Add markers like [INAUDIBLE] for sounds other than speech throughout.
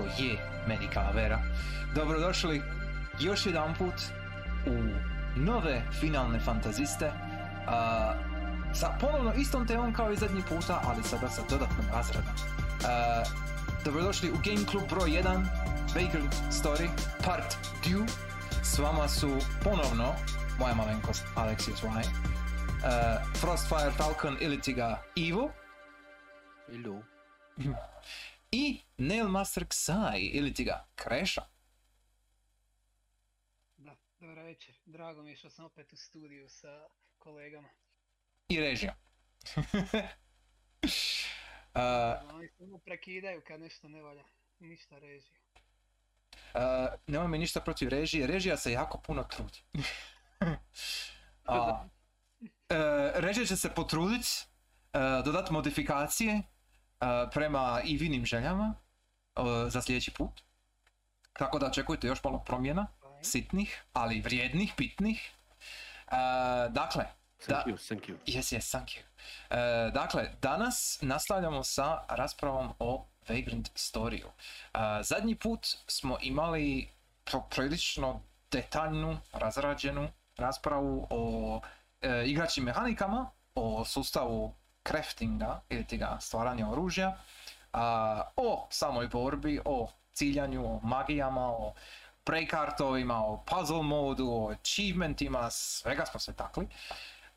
što je meni kavera. Dobrodošli još jedan put u nove finalne fantaziste. A, sa ponovno istom temom kao i zadnji puta, ali sada sa dodatnom razradom. A, dobrodošli u Game Club broj 1, Vagrant Story, part 2. S vama su ponovno moja malenkost Alexius Y, uh, Frostfire Falcon ili ti ga Ivo Ilu. [LAUGHS] i Nailmaster Xai ili ti ga Kreša. Da, dobar večer. Drago mi je što sam opet u studiju sa kolegama. i režija. [LAUGHS] uh, Oni samo prekidaju kad nešto ne valja. Ništa režija. uh, nemoj mi ništa protiv režije, režija se jako puno trudi. [LAUGHS] A, uh, režija će se potruditi, uh, dodati modifikacije uh, prema i vinim željama za sljedeći put. Tako da očekujte još malo promjena, sitnih, ali vrijednih, bitnih. Uh, dakle, Thank you, thank you. Yes, yes, thank you. E, dakle, danas nastavljamo sa raspravom o Vagrant Storyu. E, zadnji put smo imali prilično detaljnu, razrađenu raspravu o e, igračkim mehanikama, o sustavu craftinga ili ti ga stvaranja oružja, o samoj borbi, o ciljanju, o magijama, o prekartovima, o puzzle modu, o achievementima, svega smo se takli.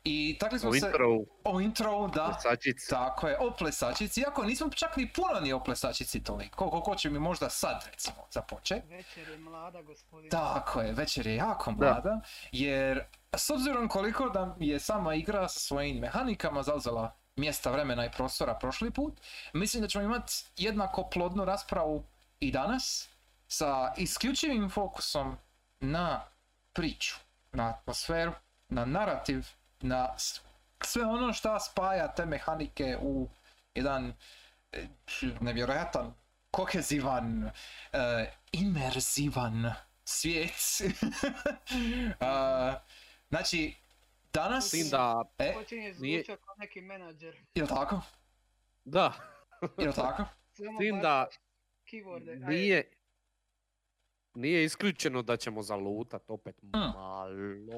I takli smo O se... intro, O intro, da. plesačica. Tako je, o plesačici, iako nismo čak ni puno ni o plesačici toliko, koliko će mi možda sad recimo započet. Večer je mlada gospodina. Tako je, večer je jako Da. mlada, jer s obzirom koliko da je sama igra sa svojim mehanikama zauzela mjesta, vremena i prostora prošli put, mislim da ćemo imati jednako plodnu raspravu i danas sa isključivim fokusom na priču, na atmosferu, na narativ, na sve ono što spaja te mehanike u jedan e, nevjerojatan, kohezivan, e, imerzivan svijet. [LAUGHS] A, znači, danas... Tim da, E, Počinje nije- kao neki menadžer. jel tako? da, [LAUGHS] Jel tako? Tim da Keyworde. Ajde, nije, nije isključeno da ćemo zalutat opet Mm. malo.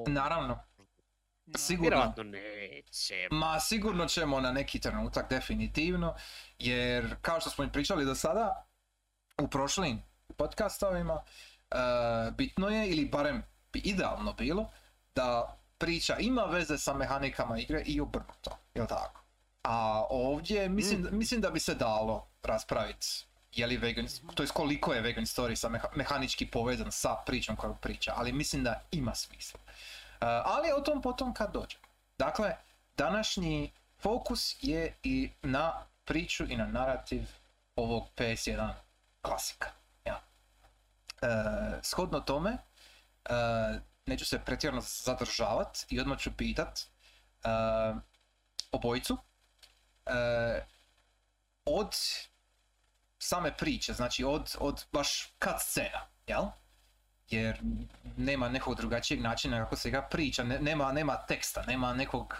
Naravno. na- sigurno. Vjerojatno neće. Ma sigurno ćemo na neki trenutak definitivno, jer kao što smo i pričali do sada u prošlim podcastovima, e, bitno je, ili barem bi idealno bilo, da priča ima veze sa mehanikama igre i obrnuto, jel tako? A ovdje mislim, Mm. mislim da bi se dalo raspraviti je li vegan, to jest koliko je vegan story sa meha- mehanički povezan sa pričom koju priča, ali mislim da ima smisla. E, ali o tom potom kad dođe. Dakle, današnji fokus je i na priču i na narativ ovog PS1 klasika. Ja. E, shodno tome, e, neću se pretjerano zadržavat i odmah ću pitat e, obojicu e, od same priče, znači od, od baš cut scena, jel? Jer nema nekog drugačijeg načina kako se ga priča, ne- nema, nema teksta, nema nekog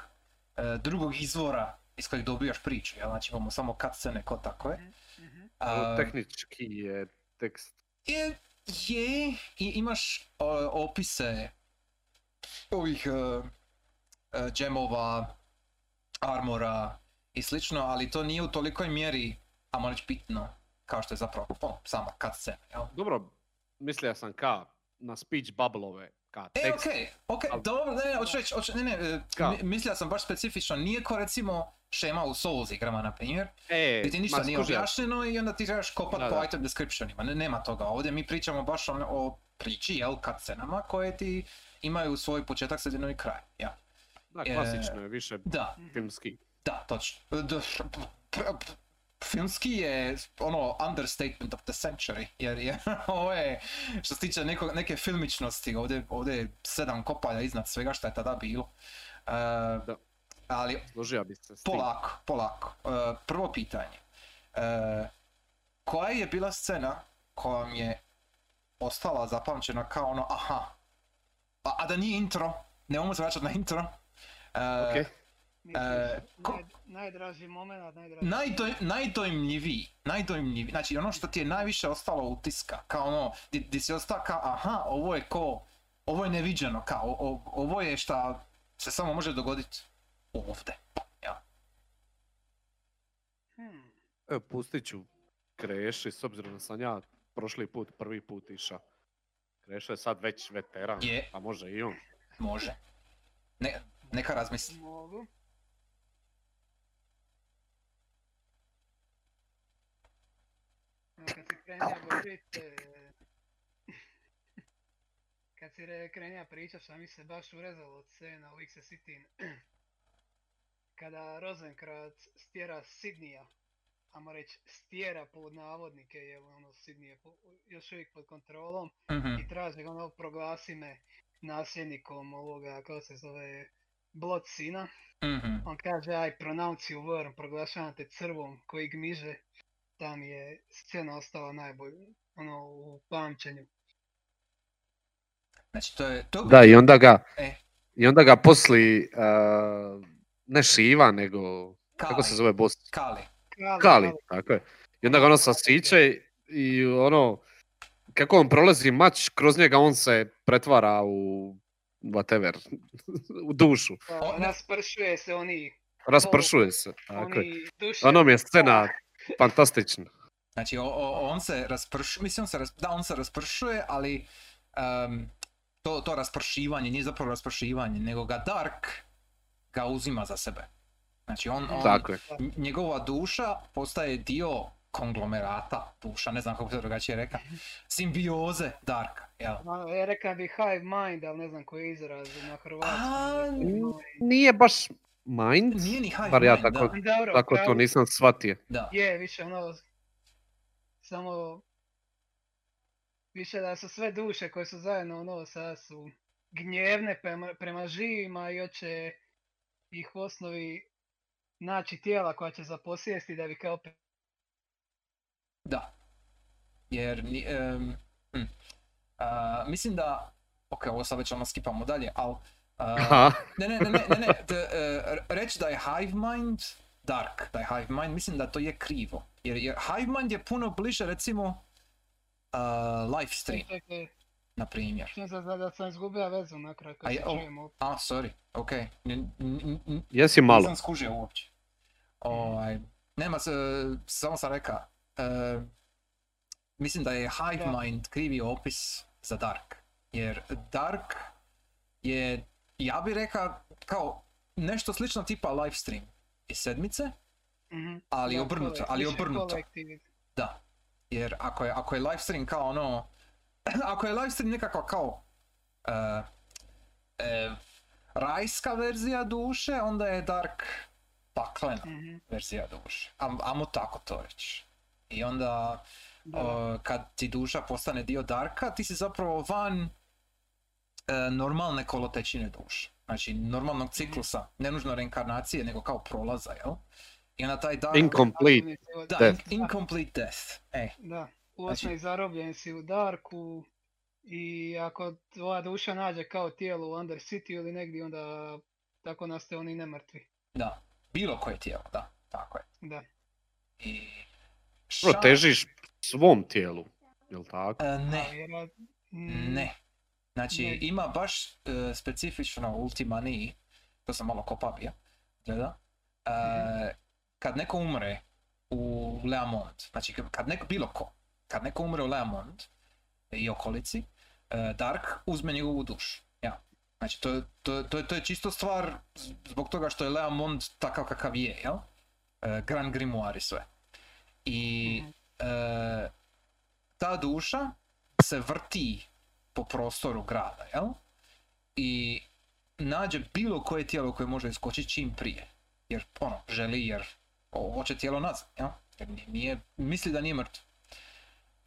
e, drugog izvora iz kojeg dobijaš priču, jel? Znači imamo samo cut scene ko takve. Mhm. A, Tehnički je tekst. je, je i imaš opise ovih uh, džemova, armora i slično, ali to nije u tolikoj mjeri, a reći bitno, kao što je zapravo ono, sama cutscene, jel? Dobro, mislio sam ka na speech bubblove, ka E, okej, okej, ali- dobro, ne, ne, hoću reći, hoću- ne, ne, e, mislio sam baš specifično, nije ko recimo šema u Souls igrama, na primjer, E, gdje ti ništa nije objašnjeno i onda ti trebaš kopat Da, po da. item descriptionima, ne, nema toga, ovdje mi pričamo baš o, o priči, jel, cutscenama koje ti imaju svoj početak, sredinu i kraj, ja. Da, E, klasično je, više Da, filmski. da, točno. D- Filmski je ono understatement of the century, jer je [LAUGHS] ovo je, što se tiče neko, neke filmičnosti, ovdje, ovdje je sedam kopalja iznad svega što je tada bilo. E, ali Složio bi se polako, polako. E, prvo pitanje. E, koja je bila scena koja vam je ostala zapamćena kao ono, aha, a, a da nije intro, nemojmo se vraćati na intro. E, Ok. Misliš, E, ko- naj, najdraži moment, najdraži... Najdoj, najdojmljiviji, najdojmljiviji, znači ono što ti je najviše ostalo utiska, kao ono, di, di si ostao kao, aha, ovo je ko, ovo je neviđeno, kao, o- o- ovo je šta se samo može dogoditi ovdje. Ja. Hmm. Evo, pustit ću Kreši, s obzirom da sam ja prošli put, prvi put iša. Krešo je sad već veteran, Je. a može i on. Može. Ne, neka razmisli. Mogu. Kad si krenija govorit, e, kad si re- krenija pričat, šta mi se baš urezalo od scena u X City, kada Rosenkrantz stjera Sidnija, ajmo reći stjera pod navodnike, jer ono Sidney je po- još uvijek pod kontrolom, Mhm. i traži ga ono proglasi me nasljednikom ovoga, kako se zove, Blot sina. Mhm. On kaže, aj, pronounce you worm, proglašavam te crvom koji gmiže. Tam je scena ostala najbolja, ono, u pamćenju. Znači, to je, to Da, i onda ga, E. i onda ga posli, uh, ne Šiva, nego, kako se Kali. zove boss? Kali. Kali, Kali, tako je. I onda ga ono sasiće i ono, kako on prolazi mač, kroz njega on se pretvara u whatever, [LAUGHS] u dušu. Pa, raspršuje se oni, Raspršuje se, tako je. Ono mi je scena fantastična. Znači, o, o- on se raspršuje, mislim, on se ras- da, on se raspršuje, ali em, to, to raspršivanje nije zapravo raspršivanje, nego ga Dark ga uzima za sebe. Znači, on, on Tako je. njegova duša postaje dio konglomerata duša, ne znam kako se drugačije reka, simbioze Darka, jel? Ja rekao bi hive mind, ali ne znam koji je izraz na A, hrvatskom. Nije baš mind, Nije ni hive bar ja mind, tako, da. Dobro, tako to nisam shvatio. da. Je, više ono, samo, više da su sve duše koje su zajedno ono, sada su gnjevne prema, prema živima i hoće ih u osnovi naći tijela koja će zaposjesti da bi kao pe- Da. Jer, em, hm. A, mislim da, ok, ovo sad već ono skipamo dalje, ali... Aha, ne, ne, ne, ne, ne, ne, e, reći da je hive mind dark, da je hive mind, mislim da to je krivo. Jer, jer hive mind je puno bliže, recimo, uh, live stream, na primjer. se da, da sam izgubio vezu na kraju A kad se o- čujemo. A, sorry, ok. N- n- n- n- jesi malo. Nisam skužio uopće. Ovaj, nema se, samo sam reka, e, mislim da je Hive Da. Mind krivi opis za Dark. Jer Dark je, ja bih rekao, kao nešto slično tipa livestream iz sedmice, Mhm. ali obrnuto, ali obrnuto. Da. Jer ako je, ako je livestream kao ono, [CLEARS THROAT] ako je livestream nekakva kao e, e, rajska verzija duše, onda je Dark paklena Mhm. verzija duše. Am, amo tako to reći. I onda Da, o, kad ti duša postane dio Darka, ti si zapravo van e, normalne kolotečine duše. Znači normalnog ciklusa, ne nužno reinkarnacije, nego kao prolaza, jel? I onda taj Dark... Incomplete. da, death. in- incomplete death. E, Da, u Znači- zarobljen si u Darku i ako tvoja duša nađe kao tijelo u Under City ili negdje, onda tako nastaju oni nemrtvi. da. Bilo koje tijelo, da. Tako je. Da. I... Bro, ša- težiš svom tijelu, jel tako? E, ne. A, vjerojat- mm, Ne. Znači, Ne. ima baš e, specifično Ultima Nii, to sam malo kopabija, gleda. E, kad neko umre u Leamont, znači kad- kad neko, bilo ko, kad neko umre u Leamont i okolici, e, Dark uzme njegovu dušu. Ja. Znači, to, to, to, to je čisto stvar zbog toga što je Leamont takav kakav je, jel? E, Grand Grimoire i sve. I e, ta duša se vrti po prostoru grada, jel? I nađe bilo koje tijelo koje može iskočiti čim prije. Jer, ono, želi jer hoće tijelo nazad, jel? Jer ni- nije, misli da nije mrtvo.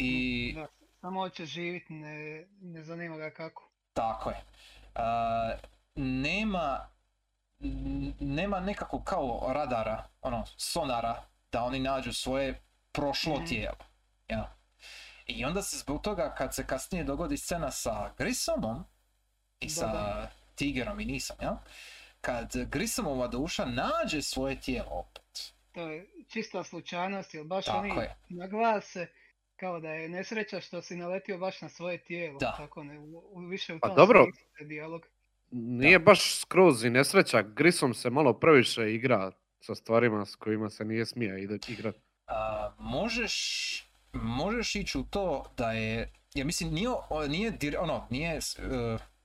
I Da, samo hoće živit, ne, ne zanima ga kako. tako je. A, nema, nema nekakvog kao radara, ono, sonara, da oni nađu svoje prošlo Mhm. tijelo. Ja. I onda se zbog toga kad se kasnije dogodi scena sa Grissomom i Da, sa da. Tigerom i Nisom, ja? kad Grisomova duša nađe svoje tijelo opet. To je čista slučajnost, jer baš Tako oni je. naglase kao da je nesreća što si naletio baš na svoje tijelo. Da. Tako ne, u, u- više u Pa tom dobro. smislu je dijalog. Nije baš skroz i nesreća. Grisom se malo previše igra sa stvarima s kojima se nije smije ide- igrat. A, možeš, možeš ići u to da je, ja mislim nije, nije, dir- ono, nije e,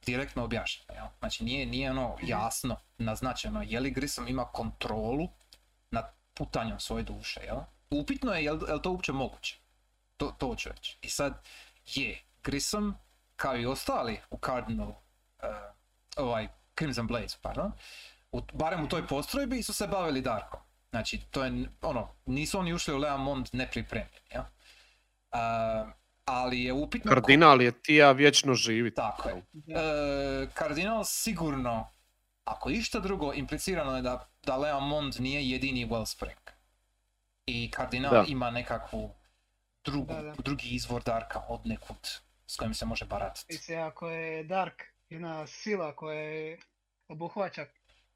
direktno objašnjeno, jel? znači nije, nije ono jasno naznačeno je li Grissom ima kontrolu nad putanjem svoje duše, jel? Upitno je jel, jel to uopće moguće, to, to hoću reći. I sad je, Grissom kao i ostali u Cardinal, e, ovaj, Crimson Blaze, pardon, u, barem u toj postrojbi su se bavili Darkom. Znači, to je, ono, nisu oni ušli u Leamond nepripremljeni, jel? A, ali je upitno... ko- Kardinal je tija vječno živi. Tako je. E, kardinal sigurno, ako išta drugo, implicirano je da, da Leamond nije jedini Wellspring. I kardinal Da. ima nekakvu drugu, Da, da. drugi izvor Darka od nekud s kojim se može baratati. Mislim, ako je Dark jedna sila koja je obuhvaća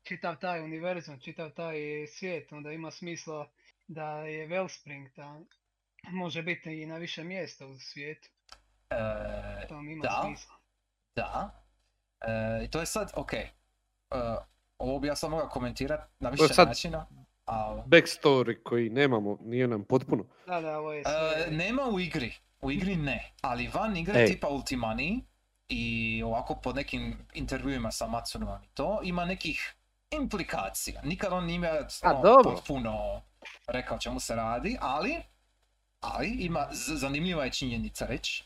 čitav taj univerzum, čitav taj svijet, onda ima smisla da je Wellspring, da može biti i na više mjesta u svijetu. E, To mi ima da. smisla. Da. E, to je sad, ok. E, ovo bi ja sad mogao komentirati na više sad- načina. Backstory koji nemamo, nije nam potpuno. Da, da, ovo je E, sve... nema u igri. U igri ne. Ali van igre Ej. tipa Ultimani i ovako po nekim intervjuima sa Matsunom i to ima nekih implikacija. Nikad on nije ono, potpuno rekao čemu se radi, ali, ali ima z- zanimljiva je činjenica reći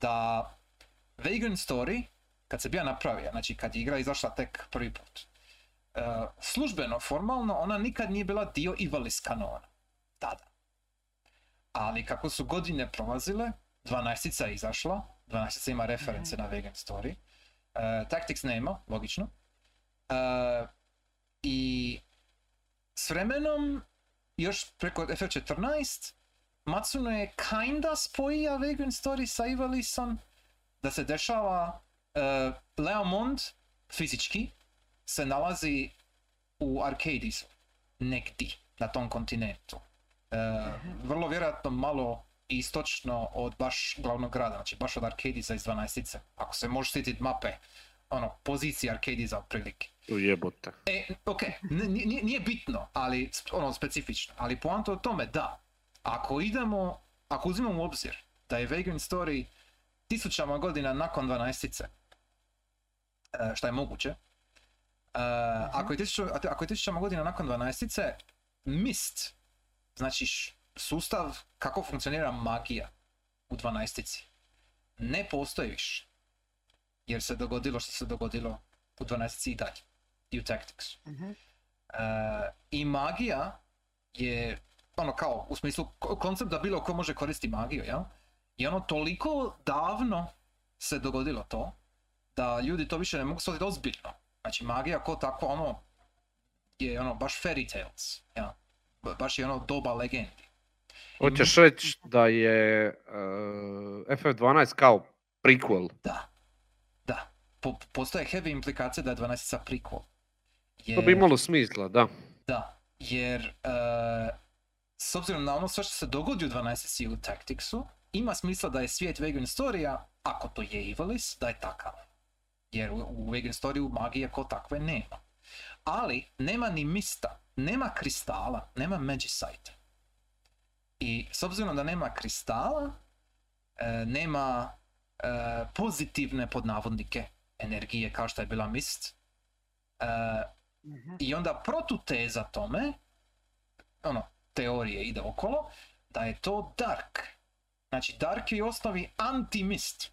da Vagrant Story, kad se bija napravio, znači kad je igra izašla tek prvi put, službeno, formalno, ona nikad nije bila dio Ivalice kanona. Tada. Ali kako su godine prolazile, 12 je izašla, 12 ima reference na Vegan Story, e, Tactics nema, logično. E, I s vremenom, još preko FF14, Matsuno je kinda spojio Vegan Story sa Ivalisom, da se dešava e, Leomond fizički se nalazi u Arcadisu, negdje na tom kontinentu. E, vrlo vjerojatno malo istočno od baš glavnog grada, znači baš od Arcadisa iz 12. Ako se može sjetiti mape, ono, pozicije Arcadisa otprilike. U jebote. E, ok, n- nije, nije bitno, ali ono specifično, ali poanta o tome da, ako idemo, ako uzimamo u obzir da je Vagrant Story tisućama godina nakon 12. e, šta je moguće, e, ako, je tisuću, ako je tisućama godina nakon 12. Mist, znači sustav kako funkcionira magija u 12. ne postoji više. Jer se dogodilo što se dogodilo u 12. i dalje. I u Tactics. Mhm. E, I magija je, ono kao, u smislu ko- koncept da bilo ko može koristiti magiju, jel? I ono toliko davno se dogodilo to, da ljudi to više ne mogu shvatiti ozbiljno. Znači magija ko takva, ono, je ono, baš fairy tales? Ba- Baš je ono doba legendi. Hoćeš reći da je uh, FF12 kao prequel. Da, da. Po, postoje heavy implikacije da je 12 prequel. To bi imalo smisla, da. Da, jer e, s obzirom na ono sve što se dogodi u 12 u Tacticsu, ima smisla da je svijet Vegan Storija, ako to je Ivalis, da je takav. Jer u, u Vegan Storiju magije ko takve nema. Ali nema ni mista, nema kristala, nema Magicite. I s obzirom da nema kristala, e, nema e, pozitivne podnavodnike energije kao što je bila mist, e, Mhm. i onda protuteza tome, ono, teorije ide okolo, da je to Dark. Znači, Dark je u osnovi anti-mist.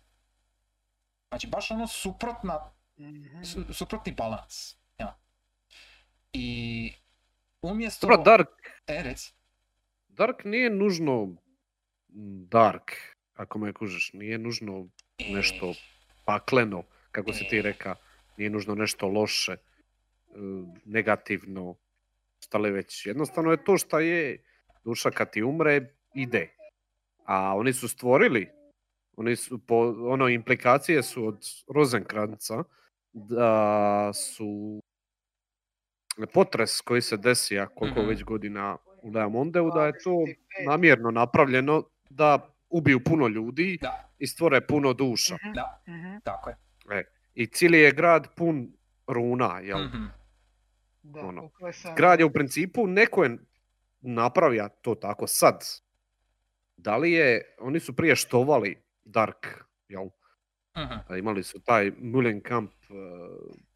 Znači, baš ono suprotna, Mhm. su- suprotni balans. Ja. I umjesto... Dobro, Dark, E, reci. Dark nije nužno dark, ako me kužiš. Nije nužno E, nešto pakleno, kako si ti E. reka. Nije nužno nešto loše, e, negativno, šta li već. Jednostavno je to šta je. Duša kad ti umre, ide. A oni su stvorili, oni su, po, ono, implikacije su od Rosenkranca, da su potres koji se desi, a koliko Mhm. već godina u Leamondeu, da je to 25. namjerno napravljeno da ubiju puno ljudi Da, i stvore puno duša. Mhm, da, mhm, tako je. I cijeli je grad pun runa, jel? Mhm. Da, Ono. Grad je u principu, neko je napravio to tako sad. Da li je, oni su prije štovali Dark, jel? Mhm. A Imali su taj Mullenkamp, eh,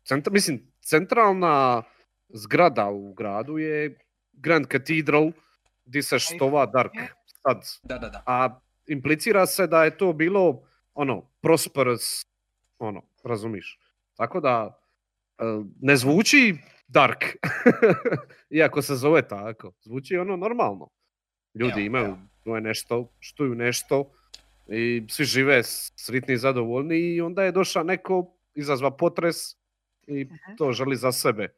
centra, mislim, centralna zgrada u gradu je Grand Cathedral, gdje se štova Dark sad. Da, da, da. A implicira se da je to bilo, ono, prosperous, ono, razumiš. Tako da, eh, ne zvuči Dark, [LAUGHS] iako se zove tako. Zvuči ono normalno. Ljudi Evo, imaju evo. nešto, štuju nešto i svi žive sritni i zadovoljni i onda je došao neko, izazva potres i Mhm. to želi za sebe.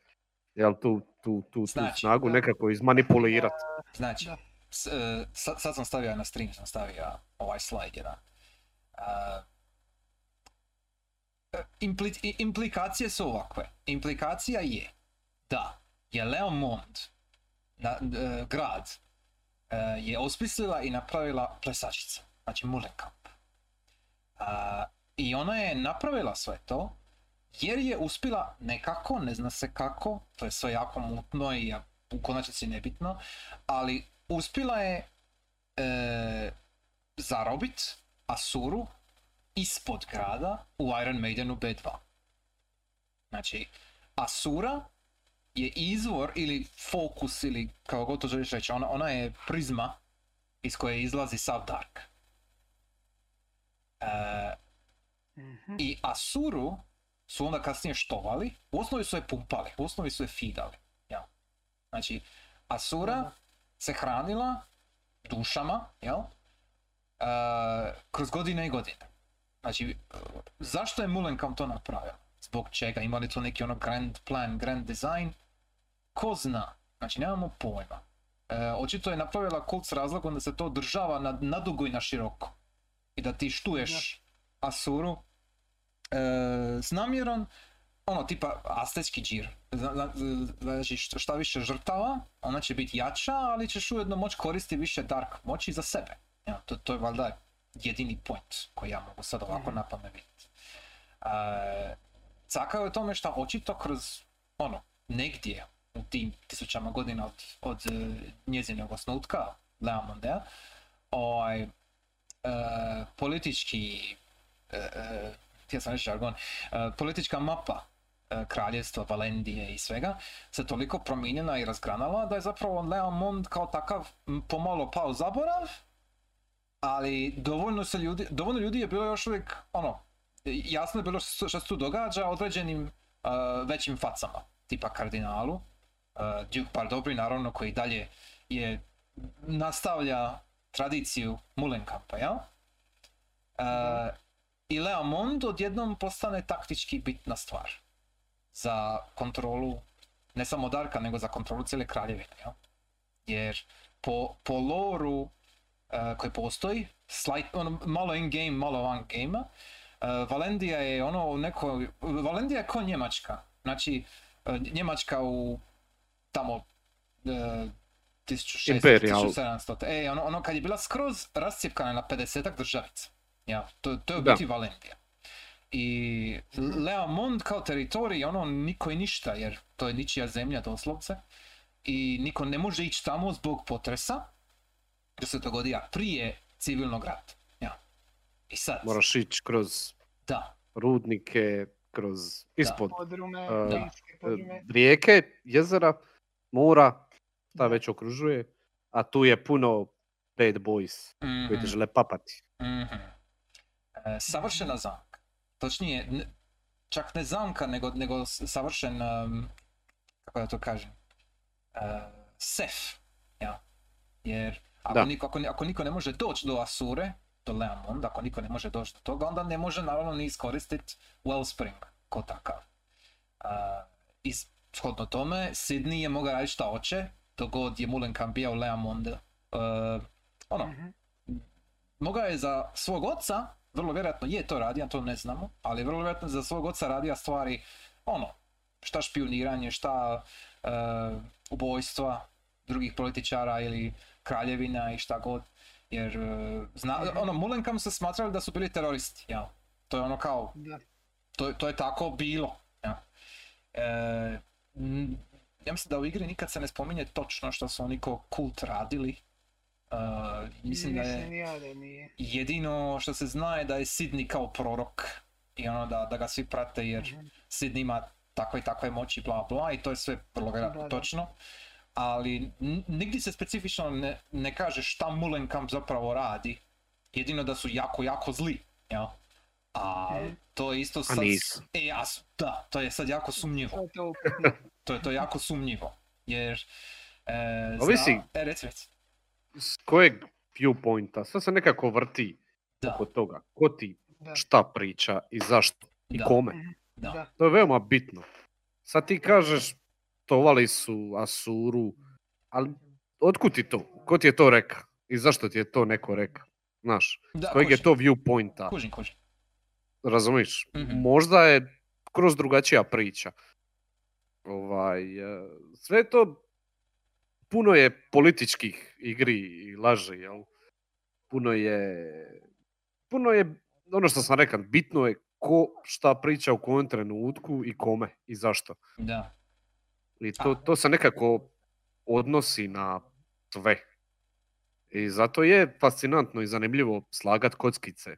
Jel tu, tu, tu, tu Znači, snagu da. nekako izmanipulirati. Znači, s- e, sad, sad sam stavio na stream, sam stavio ovaj slajd jedan. E, impli- i- implikacije su ovakve. Implikacija je da je Leomond, na, e, grad, je osmislila i napravila plesačica, znači Mullenkamp. A, I ona je napravila sve to jer je uspjela nekako, ne zna se kako, to je sve jako mutno i u konačnici nebitno, ali uspjela je e, zarobit Asuru ispod grada u Iron Maidenu B2. Znači, Asura je izvor ili fokus ili kako god to želiš reći, ona, ona je prizma iz koje izlazi sav Dark. E, Mhm, i Asuru su onda kasnije štovali, u osnovi su je pumpali, u osnovi su je feedali. Jel? Znači, Asura Da. se hranila dušama, jel? E, kroz godine i godine. Znači, zašto je Mullenkamp to napravio? Zbog čega? Ima li to neki ono grand plan, grand design? Ko zna? Znači, nemamo pojma. E, očito je napravila kult s razlogom da se to održava na, na dugo i na široko. I da ti štuješ Asuru e, s namjerom, ono, tipa astetski džir. Zna- zna- Znači, šta više žrtava, ona će biti jača, ali ćeš ujedno moći koristiti više dark moći za sebe. Ja, to, to je valjda jedini point koji ja mogu sad ovako Mhm. na pamet vidjeti. E, Caka je tome što očito kroz, ono, negdje u tim tisućama godina od, od e, njezinog osnutka, Leamondea, ovaj, politički, e, htio sam reći žargon, politička mapa kraljevstva, Valendije i svega se toliko promijenjena i razgranala da je zapravo Leamond kao takav pomalo pao zaborav, ali dovoljno, se ljudi, dovoljno ljudi je bilo još uvijek, ono, jasno je bilo što se tu događa određenim e, većim facama, tipa kardinalu, uh, Duke Bardobri naravno koji dalje je nastavlja tradiciju Mullenkampa, jel? E, I Leamond odjednom postane taktički bitna stvar za kontrolu ne samo Darka, nego za kontrolu cijele kraljevine, jel? Jer po, po loru e, koji postoji, slight, ono, malo in-game, malo van game Valendija je ono u nekoj, Valendija je ko Njemačka, znači e, Njemačka u tamo e, 1600, Imperial. 1700, e, ono, ono kad je bila skroz rascijepkana na 50 državica. Ja, to, to je u Da. biti Valendija. I Leamond kao teritorij, ono, niko i ništa, jer to je ničija zemlja doslovce. I niko ne može ići tamo zbog potresa, da se dogodija prije civilnog rata. Ja. I sad, Moraš ići kroz da, rudnike, kroz ispod Podrume, Uh, plinske podrume. e, rijeke, jezera, mora, šta već okružuje, a tu je puno bad boys koji te mhm, žele papati. mhm. E, savršena zamka. Točnije, ne- čak ne zamka, nego, nego savršen, em, kako da to kažem, e, sef. Ja. Jer ako, Da. niko, ako, ako niko ne može doći do Asure, do Leamond, ako niko ne može doći do toga, onda ne može naravno ni iskoristiti Wellspring ko takav. Uh, I shodno tome, Sydney je mogao raditi šta hoće, dok god je Mullenkamp bio Leamond. Uh, ono, Mhm. mogao je za svog oca, vrlo vjerojatno je to radio, to ne znamo, ali vrlo vjerojatno za svog oca radio stvari, ono, šta špioniranje, šta e, ubojstva drugih političara ili kraljevina i šta god. Jer, e, zna, ono, Mullenkam se smatrali da su bili teroristi, ja. To je ono kao, Da. to, to je tako bilo. Ja. E, m, ja mislim da u igri nikad se ne spominje točno što su oni ko kult radili. E, mislim da je jedino što se zna je da je Sidney kao prorok i ono da, da ga svi prate jer Mhm. Sidney ima takve i takve moći bla bla i to je sve vrlo vjerojatno točno. Ali n- nigdje se specifično ne, ne kaže šta Mullenkamp zapravo radi. Jedino da su jako, jako zli. Ja? A Mhm. to je isto A sad... nisu. E, a da, to je sad jako sumnjivo. To je to jako sumnjivo. Jer... E, Ovisi. zna- E, reci, reci. S kojeg viewpointa? Sve se nekako vrti Da, oko toga. Ko ti Da. šta priča i zašto i Da. kome. da. Da. To je veoma bitno. Sad ti kažeš tovali su Asuru, ali otkud ti to? Ko ti je to reka? I zašto ti je to neko reka? Znaš, Da, kojeg je to viewpointa? Kužim, kužim. Razumiješ? Mhm. Možda je kroz drugačija priča. Ovaj, e, sve to puno je političkih igri i laži, jel? Puno je, puno je, ono što sam rekao, bitno je ko šta priča u kojem trenutku i kome i zašto. Da. I to, to se nekako odnosi na sve. I zato je fascinantno i zanimljivo slagat kockice.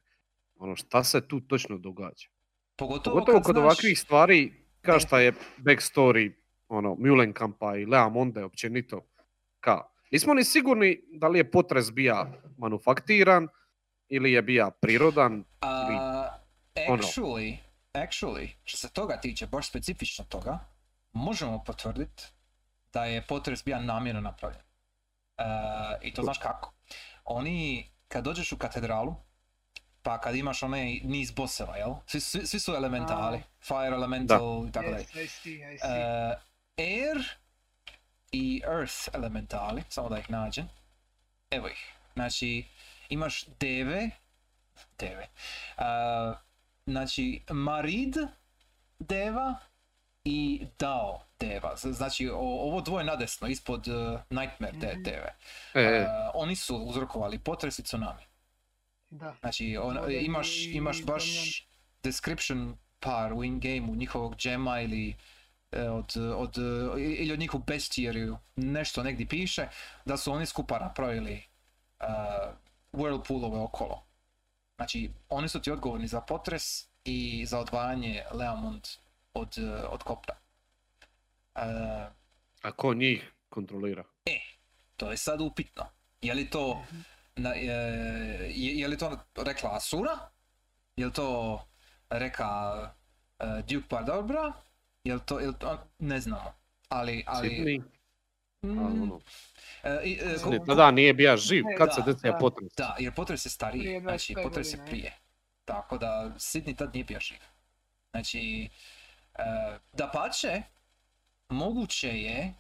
Ono šta se tu točno događa. Pogotovo, Pogotovo kod znaš- ovakvih stvari, kao šta je backstory ono, Mulenkampa i Lea Monde općenito. Ka, nismo ni sigurni da li je potres bija manufaktiran ili je bija prirodan. A, ono. actually, actually, što se toga tiče, baš specifično toga, možemo potvrditi da je potres bio namjerno napravljen. E, I to znaš kako? Oni, kad dođeš u katedralu, pa kad imaš onaj niz boseva, jel? Svi, svi, svi su elementali. Fire elemental i tako dalje. E, air i earth elementali, samo da ih nađem. Evo ih. Znači, imaš deve, deve, a, znači Marid deva i Dao deva. Znači, o- ovo dvoje nadesno, ispod uh, Nightmare de- Mhm. deve. E, A, oni su uzrokovali potres i tsunami. Da. Znači, on, imaš, imaš baš description par u in-gameu njihovog džema ili e, od, od, e, ili od njihovu bestijeriju, nešto negdje piše, da su oni skupa napravili uh, whirlpoolove okolo. Znači, oni su ti odgovorni za potres i za odvajanje Leamond od, e, od kopna. E, a ko njih kontrolira? to je sad upitno. Je li to, na, e, je, je li to rekla Asura? Je li to reka e, Duke Pardobra? Je li to, je li to, ne znamo. Ali, ali... Mm, i, e, ko- Sidney tada nije bija živ, kad se da, desio da. potres. Da, jer potres je stariji, Prije znači 25 potres je prije. Tako da Sidney tad nije bio živ. Znači, da pače, moguće je,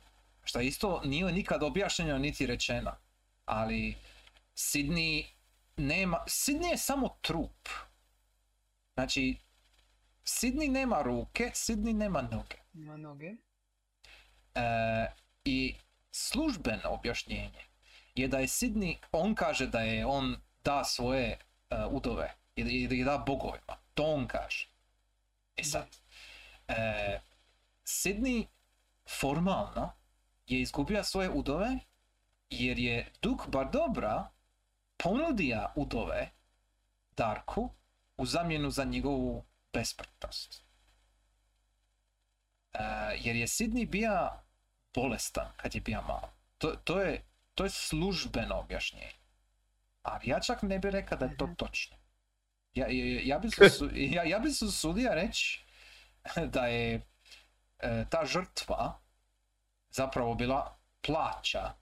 što isto nije nikad objašnjeno niti rečeno, ali Sidney nema, Sidney je samo trup. Znači, Sidney nema ruke, Sidney nema noge. Ima noge. E, I službeno objašnjenje je da je Sidney, on kaže da je on da svoje e, udove ili ili da bogovima. To on kaže. E sad, e, Sidney formalno je izgubio svoje udove jer je Duk Bardobra ponudio udove Darku u zamjenu za njegovu besmrtnost. E, jer je Sidney bio bolestan kad je bio mal. To, to, je, to je službeno objašnjenje. Ali ja čak ne bih rekao da je to točno. Ja, ja, ja bi se [LAUGHS] su- ja, ja bi usudio reći da je e, ta žrtva zapravo bila plaća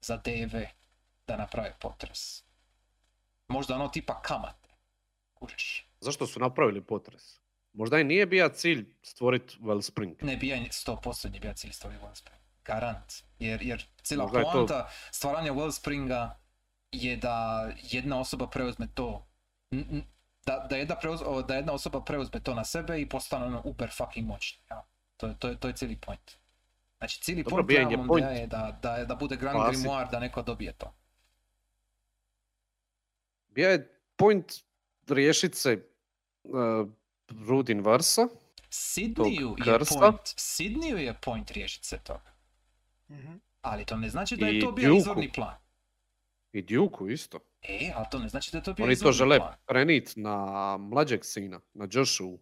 za deve da naprave potres. Možda ono tipa kamate. Kužiš. Zašto su napravili potres? Možda i nije bija cilj stvoriti Wellspring. Ne bija 100% nije bija cilj stvoriti Wellspring. Garant. Jer, jer cijela Možda je to- poanta stvaranja Wellspringa je da jedna osoba preuzme to. Da, da, jedna, preuz, da jedna osoba preuzme to na sebe i postane ono uber fucking moćna. Ja. To, je- to, je- to je cijeli point. Znači cijeli Dobro, point je point. je da, da, da bude Grand Klasi- Grimoire, da neko dobije to. Bio je point riješit se uh, Rudin Varsa. Sidniju je point, Sidniju je point riješiti se toga. Mhm. Ali to ne znači da je I to bio Duke-u. izvorni plan. I Duke isto. E, ali to ne znači da je to bio Oni to izvorni žele plan. prenit na mlađeg sina, na Joshu.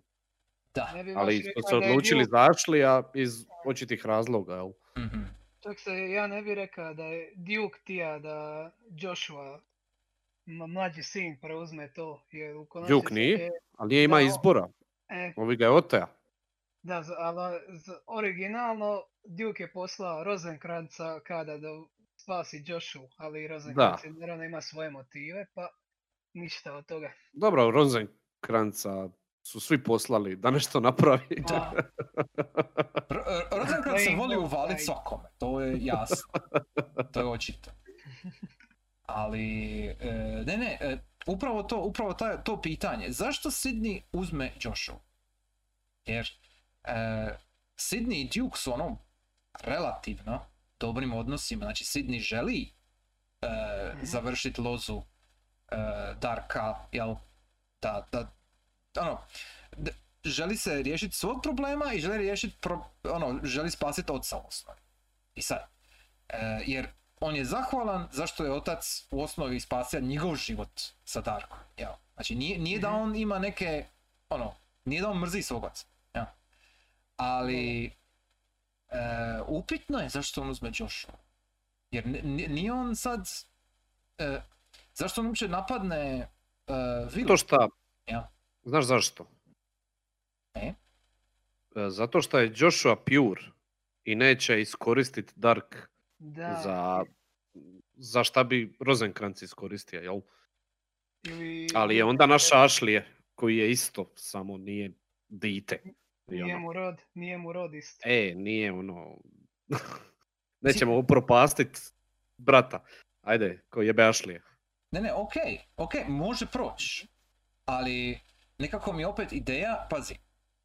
Da. Ne bi baš Ali su rekao se odlučili Duke- za Ashley-a iz očitih razloga, jel? Mhm. Čak se ja ne bih rekao da je Duke tija da Joshua, mlađi sin, preuzme to. Jer u konačnici Duke nije? je- Ali nije ima Da, izbora. E, Ovi ga je oteja. da, ali originalno Duke je poslao Rosenkranca kada da spasi Joshu, ali Rosenkranc je naravno ima svoje motive, pa ništa od toga. Dobro, Rosenkranca su svi poslali da nešto napravi. A, [LAUGHS] R- R- Rosencrantz se voli uvaliti svakome, to je jasno. to je očito. [LAUGHS] Ali, e, ne, ne, e, upravo to, upravo taj, to pitanje. Zašto Sidney uzme Joshu? Jer e, Sidney i Duke su ono relativno dobrim odnosima. Znači, Sidney želi e, Mhm. završiti lozu e, Darka, jel, da, da, ono, želi se riješiti svog problema i želi riješiti, pro- ono, želi spasiti oca u osnovi. I sad, e, jer on je zahvalan zašto je otac u osnovi spasio njegov život sa Darkom, jel? Znači, nije, nije da Mhm. on ima neke, ono, nije da on mrzi svog oca, jel? Ali, e, upitno je zašto on uzme Joshu. Jer ni- ni- nije on sad, e, zašto on uopće napadne uh, Vilu? To šta? Ja. Znaš zašto? E? E, Zato što je Joshua pure i neće iskoristiti Dark da, za, za šta bi Rosenkranz iskoristio, jel? ili, Ali je onda naš Ashley koji je isto, samo nije dite. Nije ono, mu rod, nije mu rod isto. E, nije ono... [LAUGHS] Nećemo upropastit brata. Ajde, ko jebe Ashley. Ne, ne, okej, okej, može proći. Ali nekako mi je opet ideja, pazi,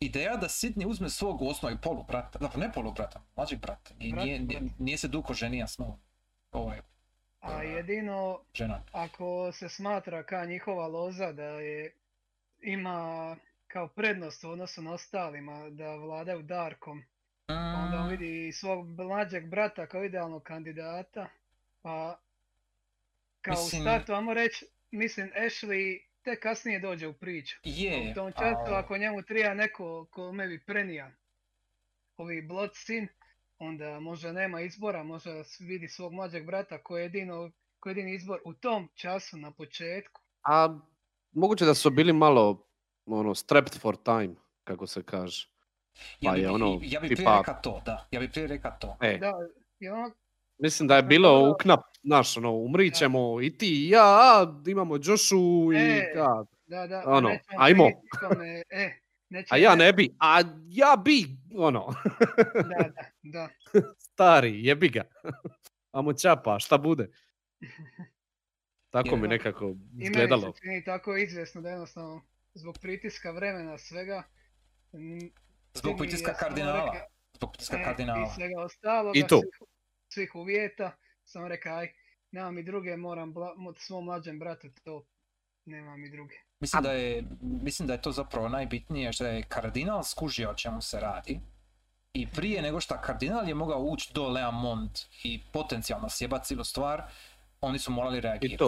ideja da Sidney uzme svog u osnovi polubrata, zapravo ne polubrata, mlađeg brata. Nije, Brat, nije, nije, brat. nije se duko ženija s novom. Ovo je A jedino žena. ako se smatra kao njihova loza da je ima kao prednost u odnosu na ostalima da vladaju Darkom, onda on Mm, vidi i svog mlađeg brata kao idealnog kandidata, pa kao Mislim- u startu, ajmo reći, mislim Ashley tek kasnije dođe u priču. Je, U tom času ako njemu treba neko kome bi prenija ovi blood sin, onda možda nema izbora, možda vidi svog mlađeg brata koji je jedino, koji je jedini izbor u tom času na početku. A moguće da su bili malo ono, strapped for time, kako se kaže. ja pa bi, je ono, ja bi prije tipa- rekao to, da, ja bi prije rekao to. E, Da, i ono, mislim da je bilo da- uknap, naš, ono, umrit ćemo i ti i ja, imamo Joshu i E, da, da, Ono, nećemo ajmo. e, a ja ne- bi, a ja bi, ono, Da, [LAUGHS] da, da. stari, jebi ga. [LAUGHS] Amo čapa, šta bude? [LAUGHS] Tako Jer- mi nekako I meni izgledalo. se čini tako izvjesno da jednostavno zbog pritiska vremena svega Zbog pritiska je kardinala. Zbog pritiska E, kardinala. I svega ostaloga, I to. Svih uvjeta, sam rekao, aj, nemam i druge, moram bla, svom mlađem bratu to, nemam i druge. Mislim da, je, mislim da je to zapravo najbitnije što je kardinal skužio o čemu se radi. I prije nego što kardinal je mogao ući do Leamont i potencijalno sjebat cijelu stvar, oni su morali reagirati.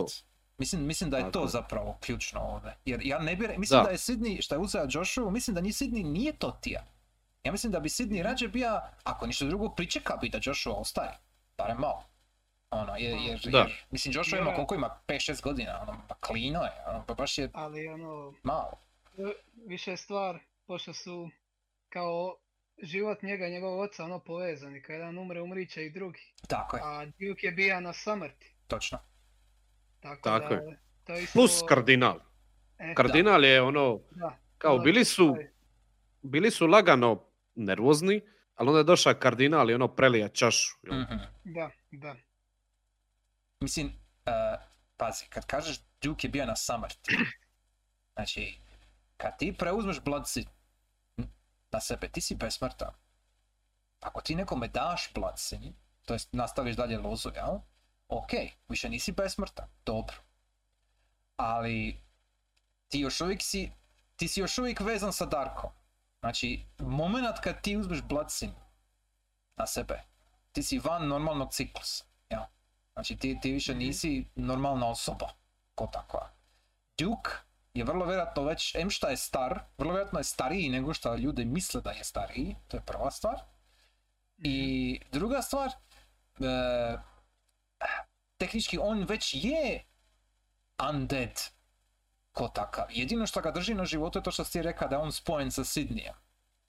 Mislim, mislim da je to zapravo ključno ovdje. Jer ja ne bi, mislim da, Da. je Sidney, što je uzeo Joshua, mislim da ni Sidney nije to tija. Ja mislim da bi Sidney rađe bio, ako ništa drugo, pričekao bi da Joshua ostaje. Barem malo. Ono, jer, jer, Da. jer mislim, Joshua ima koliko ima, 5-6 godina, ono, pa klino je, ono, pa baš je Ali ono, malo. v- više je stvar, pošto su kao život njega i njegovog oca ono povezani, kad jedan umre, umrit će i drugi. Tako je, A Duke je bija na samrti, točno. tako, Tako da je. to isto... Plus kardinal. e, Kardinal je ono, Da, kao bili su, bili su lagano nervozni, ali onda je došao kardinal i ono prelija čašu. Mhm. Da, da. Mislim, uh, pazi, kad kažeš Duke je bio na samrti, znači, kad ti preuzmeš Blood City na sebe, ti si besmrtan. ako ti nekome daš blacin, to jest nastaviš dalje lozu, jel? Ok, više nisi besmrtan, dobro. Ali ti još uvijek si, ti si još uvijek vezan sa Darkom. Znači, moment kad ti uzmeš blacin na sebe, ti si van normalnog ciklusa, jel? Znači, ti, ti više nisi normalna osoba, ko takva. Duke je vrlo vjerojatno već, em šta je star, vrlo vjerojatno je stariji nego što ljudi misle da je stariji, to je prva stvar. I druga stvar, e, tehnički on već je undead ko takav. Jedino što ga drži na životu je to što si rekao da je on spojen sa Sidnijem.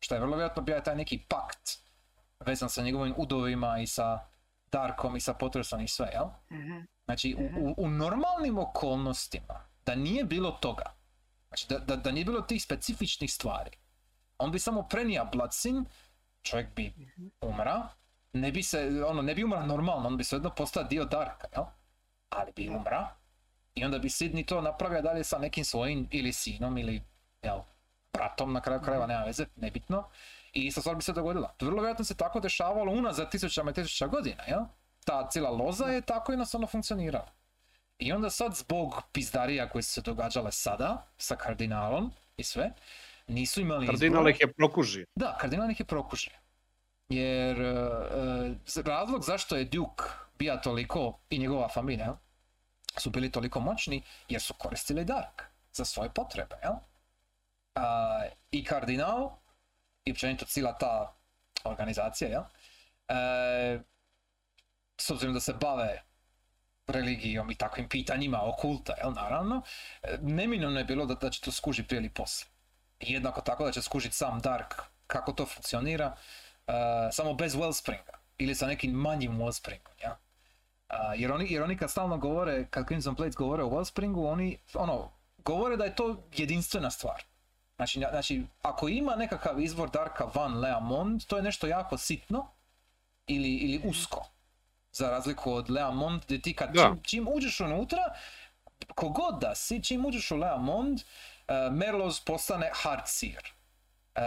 Što je vrlo vjerojatno bio taj neki pakt vezan sa njegovim udovima i sa Darkom i sa potresom i sve, jel? Mhm. Znači, u, u, u normalnim okolnostima, da nije bilo toga, znači da, da, da nije bilo tih specifičnih stvari, on bi samo prenija blacin, čovjek bi umra, ne bi se, ono, ne bi umra normalno, on bi svejedno postao dio Darka, jel? Ali bi umra, i onda bi Sidney to napravio dalje sa nekim svojim ili sinom ili, jel, bratom na kraju krajeva, nema veze, nebitno. I ista stvar bi se dogodila. Vrlo vjerojatno se tako dešavalo unazad tisućama i tisuća godina, jel? Ta cijela loza je tako jednostavno funkcionirala. I onda sad zbog pizdarija koje su se događale sada, sa kardinalom i sve, nisu imali Kardinal izbora. ih je prokužio. Da, kardinal ih je prokužio. Jer e, e, razlog zašto je Duke bija toliko, i njegova familija, su bili toliko moćni, jer su koristili Dark za svoje potrebe, jel? A, I kardinal, i općenito cijela ta organizacija, jel? E, s obzirom da se bave religijom i takvim pitanjima okulta, jel, naravno, neminovno je bilo da, da će to skužiti prije ili poslije. Jednako tako da će skužiti sam Dark kako to funkcionira, e, samo bez Wellspringa ili sa nekim manjim Wellspringom, ja? A, jer, oni, jer oni kad stalno govore, kad Crimson Blades govore o Wellspringu, oni ono, govore da je to jedinstvena stvar. Znači, na- znači, ako ima nekakav izvor Darka van Leamond, to je nešto jako sitno ili, ili usko. Za razliku od Leamond, gdje ti kad čim, čim uđeš unutra, kogod da si, čim uđeš u Leamond, uh, Merloz postane Hardseer. Uh,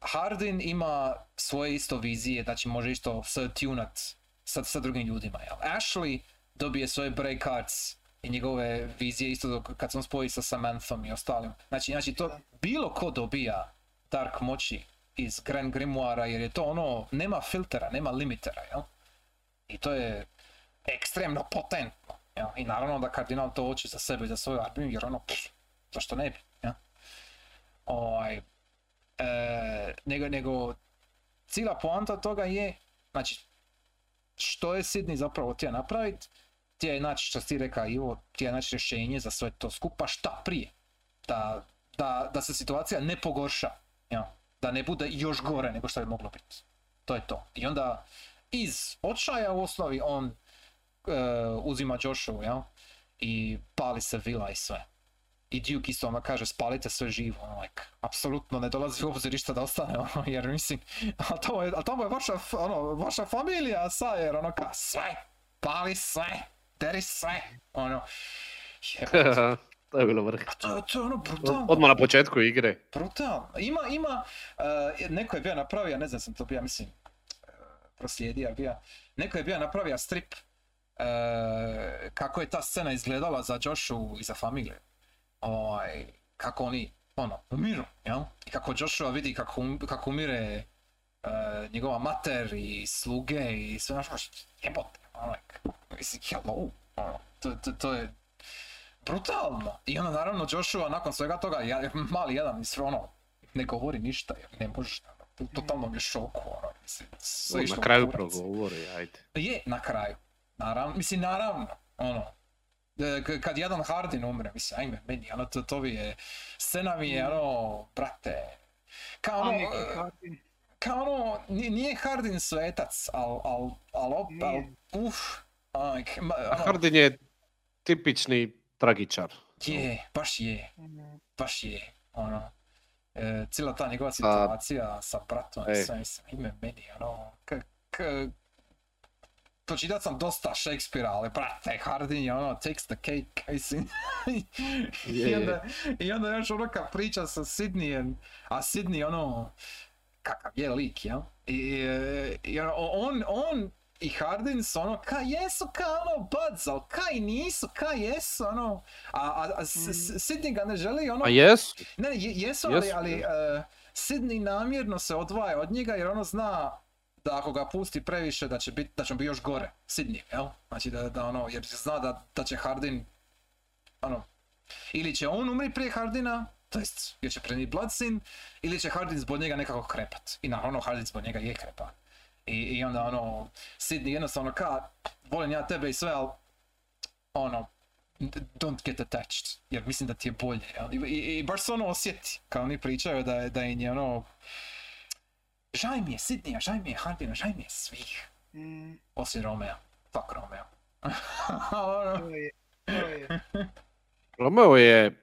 Hardin ima svoje isto vizije, znači može isto se tunat sa, sa drugim ljudima. Jel? Ashley dobije svoje break arts i njegove vizije isto dok, kad se on spoji sa Samanthom i ostalim. Znači, znači to bilo ko dobija Dark moći iz Grand Grimoire jer je to ono, nema filtera, nema limitera, jel? I to je ekstremno potentno. Jel? I naravno da kardinal to hoće za sebe i za svoju armiju jer ono, pff, zašto ne bi, jel? Ovaj, e, nego, nego cijela poanta toga je, znači, što je Sidney zapravo htio napraviti, htio je naći, što si rekao Ivo, htio je naći rješenje za sve to skupa, šta prije, da, da, da se situacija ne pogorša, ja? da ne bude još gore nego što je moglo biti. To je to. I onda iz očaja u osnovi on e, uzima Joshu, ja? i pali se vila i sve. I Duke isto ono kaže spalite sve živo, ono, like, apsolutno ne dolazi u obzir išta da ostane, [LAUGHS] ono, jer mislim, a to je, a tamo je vaša, ono, vaša familija, sa, jer ono, ka, sve, pali sve, deri sve, ono, [LAUGHS] to je bilo vrh. a to, to je ono brutalno. Odmah na početku igre. Brutalno. Ima, ima, uh, neko je bio napravio, ne znam sam to bio, mislim, uh, proslijedija bio, neko je bio napravio strip uh, kako je ta scena izgledala za Joshu i za familiju. Ovaj, kako oni, ono, umiru, jel? I kako Joshua vidi kako, um- kako umire uh, njegova mater i sluge i sve naš, jebote, ono, mislim, hello, ono, to, to, to je, brutalno. I onda naravno Joshua nakon svega toga, ja, mali jedan, mislim, ono, ne govori ništa, jer ne može, ono, totalno mi je šoku, ono, mislim, sve išlo Na kraju progovori, ajde. Je, na kraju. Naravno, mislim, naravno, ono, kad jedan Hardin umre, mislim, ajme, meni, ono, to, to mi je, scena mi je, ono, brate, kao ono, e, Hardin. kao ono, ni- nije Hardin svetac, al, al, al, op, al, uf, like, ma- A ono, Hardin je tipični tragičar. je, baš je, baš je, ono, e, cijela ta njegova situacija sa bratom, Ej. sve, mislim, ime meni, ono, k, k, pročitat sam dosta Shakespearea, ali brate, Hardin je ono, takes the cake, [LAUGHS] mislim. I, onda, I onda još ono kad priča sa Sidneyem, a Sidney ono, kakav je lik, jel? I, i ono, on, on i Hardins, ono, ka jesu, ka ono, buds, ali ka i nisu, ka jesu, ono, a, a, a S- S- Sydney ga ne želi, ono, A jesu. ne, ne, je- jesu, ali, Jesu, ali uh, Sydney namjerno se odvaja od njega jer ono zna da ako ga pusti previše da će biti, da će biti još gore, Sydney, jel? Znači da, da ono, jer zna da, da će Hardin, ono, ili će on umri prije Hardina, to jest, jer će prenijeti Bloodsin, ili će Hardin zbog njega nekako krepat. I naravno Hardin zbog njega je krepa. I, I onda ono, Sydney jednostavno ka, volim ja tebe i sve, ali ono, don't get attached, jer mislim da ti je bolje. jel? I, i, i baš se ono osjeti, kao oni pričaju da, da im je ono, žaj mi je Sidnija, žaj mi je Hardina, žaj mi je svih, Mm, osim Romea. Fuck Romeo. Ono, [LAUGHS] to je, to je. Romeo je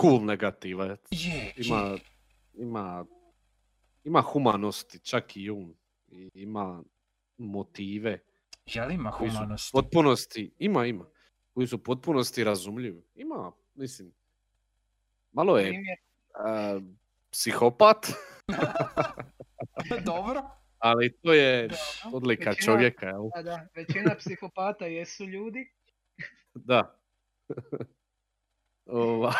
cool negativac. je, Ima, je. ima, ima humanosti, čak i on. I ima motive. Jel ima humanosti? potpunosti, ima, ima. Koji su u potpunosti razumljivi. Ima, mislim. Malo je a, psihopat, [LAUGHS] Dobro. ali to je Dobro. odlika Većina- čovjeka, jel? da, da, većina psihopata jesu ljudi. [LAUGHS] Da. [LAUGHS] Ova,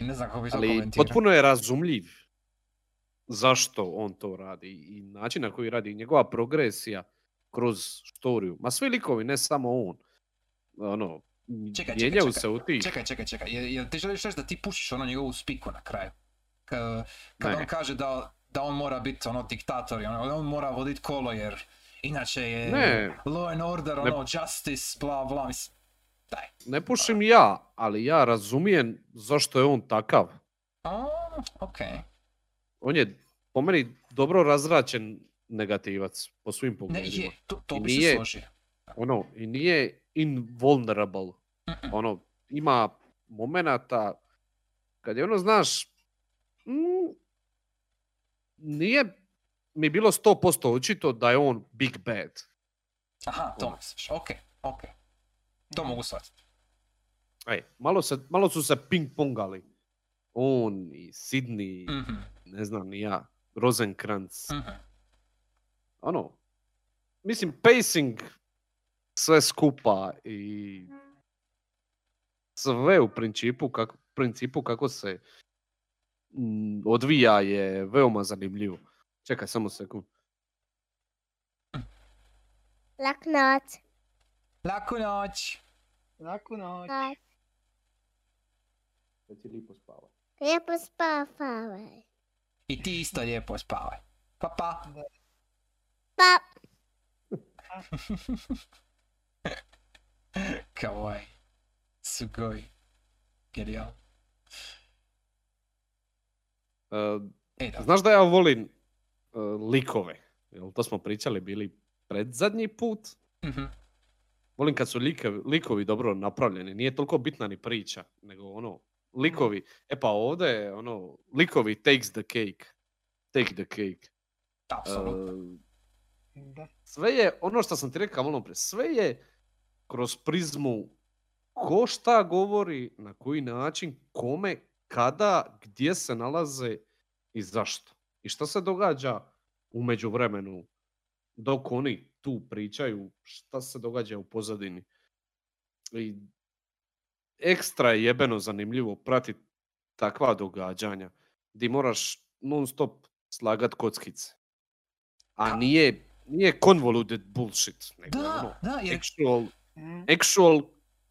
Ne znam kako bi to ali potpuno je razumljiv zašto on to radi i način na koji radi, njegova progresija kroz storiju. Ma svi likovi, ne samo on. Ono, Čekaj, čekaj, mijenjaju čekaj. se u tih. Čekaj, čekaj, čekaj. Jel, jel ti želiš reći da ti pušiš ono njegovu spiku na kraju? Ka, kad Ne. on kaže da, da on mora biti ono diktator, i ono, on mora voditi kolo jer inače je Ne. law and order, Ne. ono, justice, bla bla, mislim, daj. Ne pušim ja, ali ja razumijem zašto je on takav. A, okej. On je po meni dobro razračen negativac po svim Ne, pogledima. je, to, to I bi se složio. Ono, i nije invulnerable. Ono, ima momenata kad je ono, znaš, mm, nije mi bilo 100% očito da je on big bad. Aha, to ono. misliš, okej, okej. To mogu shvatiti. Ej, malo, se, malo su se ping-pongali. On i Sydney, Mhm, ne znam ni ja, Rosenkrantz. mhm. Ono, mislim, pacing sve skupa i sve u principu kako, principu kako se mm, odvija je veoma zanimljivo. Čekaj, samo sekund. Lak noć. Laku noć. laku noć. Noć. Da ti lipo spavati. Lijepo spavaj. I ti isto lijepo spavaj. Pa pa. Pa. [LAUGHS] Kawaii. Genial. E, E, da. znaš da ja volim e, likove. Jel, to smo pričali bili pred zadnji put. Mhm. Volim kad su likovi, likovi dobro napravljeni. Nije toliko bitna ni priča, nego ono, likovi. E pa ovdje, ono, likovi takes the cake. Take the cake. Apsolutno. E, Da. sve je, ono što sam ti rekao malo prije, sve je kroz prizmu ko šta govori, na koji način, kome, kada, gdje se nalaze i zašto. I šta se događa u međuvremenu dok oni tu pričaju, šta se događa u pozadini. I ekstra je jebeno zanimljivo pratiti takva događanja di moraš non stop slagat kockice. A nije, nije convoluted bullshit, nego je ono, Da, da, jer actual, Mm, actual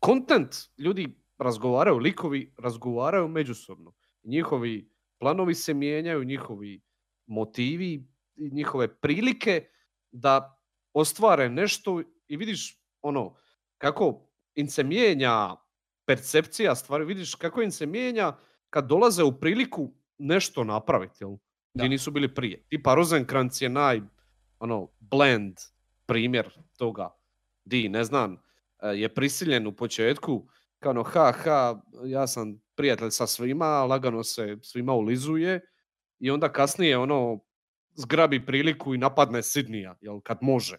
content. Ljudi razgovaraju, likovi razgovaraju međusobno. Njihovi planovi se mijenjaju, njihovi motivi, njihove prilike da ostvare nešto i vidiš ono kako im se mijenja percepcija stvari, vidiš kako im se mijenja kad dolaze u priliku nešto napraviti, jel? Da. Gdje nisu bili prije. Tipa Rosenkrantz je naj, ono, blend primjer toga. Di, ne znam, je prisiljen u početku, kao ono, ha, ha, ja sam prijatelj sa svima, lagano se svima ulizuje i onda kasnije, ono, zgrabi priliku i napadne Sidnija, jel, kad može,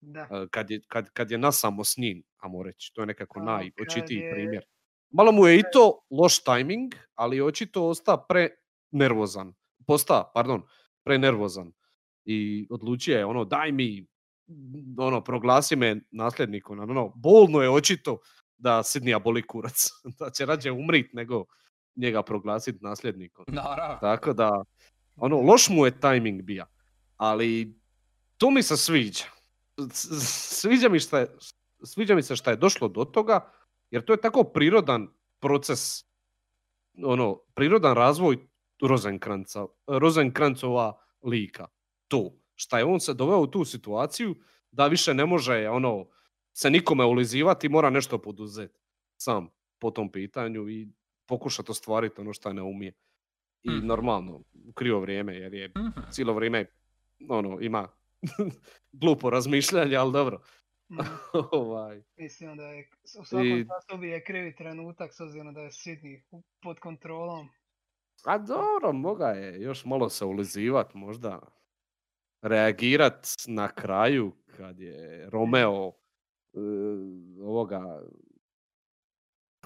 Da. e, kad je, kad, kad je nasamo s njim, ajmo reći, to je nekako Kao najočitiji je- primjer. Malo mu je i to loš tajming, ali očito osta prenervozan. Posta, pardon, prenervozan. i odlučio je ono daj mi ono proglasi me nasljednikom. Ono, bolno je očito da Sidnija boli kurac. [LAUGHS] da će rađe umrit nego njega proglasiti nasljednikom. Naravno. Tako da, ono, loš mu je tajming bija. Ali to mi se sviđa. Sviđa mi, šta je, sviđa mi se šta je došlo do toga, jer to je tako prirodan proces, ono, prirodan razvoj Rozenkranca, Rozenkrancova lika. To, šta je on se doveo u tu situaciju da više ne može ono, se nikome ulizivati, mora nešto poduzeti sam po tom pitanju i pokušati ostvariti ono što ne umije. I Mhm. normalno, u krivo vrijeme, jer je Mhm. cijelo vrijeme ono, ima [LAUGHS] glupo razmišljanje, ali dobro. Mm, [LAUGHS] ovaj, Mislim da je u svakom I- času je krivi trenutak s obzirom da je Sydney u- pod kontrolom. A dobro, moga je još malo se ulizivat, možda reagirat na kraju kad je Romeo e, ovoga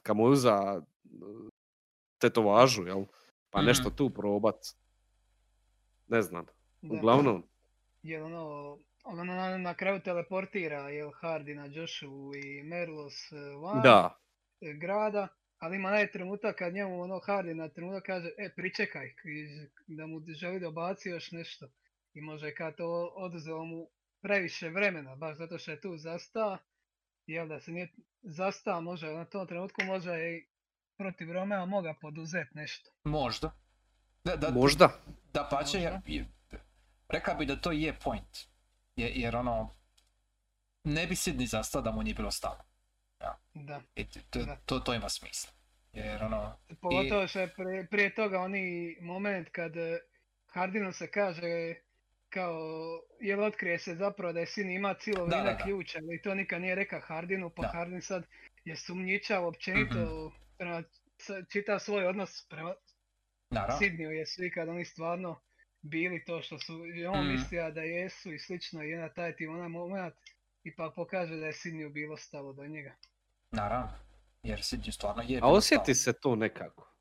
kad mu je uza e, tetovažu, jel? Pa Mhm. nešto tu probat. Ne znam. Da. Uglavnom, Jer ono, ono na, na kraju teleportira jel Hardy na Joshu i Merlos eh, van da. grada, ali ima onaj trenutak kad njemu ono Hardy na trenutak kaže e pričekaj, da mu želi da baci još nešto. I može kad to oduzelo mu previše vremena, baš zato što je tu zastao, jel da se nije zastao, može na tom trenutku može i protiv Romea moga poduzeti nešto. Možda. Da, da, Možda. da pače, ja, rekao bi da to je point. Je- jer ono, ne bi Sidney zastao da mu nije bilo stalo. Da. I t- to, Da. to, to ima smisla. Jer ono, Pogotovo što je prije, prije toga oni moment kad eh, Hardinu se kaže kao, jel otkrije se zapravo da je sin ima cijelo Da, vrijeme da, da. ključ, ali to nikad nije rekao Hardinu, pa Da. Hardin sad je sumnjičav općenito, prema, s- čita svoj odnos prema naravno. Sidniju, jesu i kad oni stvarno bili to što su i on Mhm. mislio da jesu i slično i onda taj ti onaj moment ipak pokaže da je Sidniju bilo stalo do njega. Naravno. Jer Sidney stvarno je A osjeti stalo. se to nekako.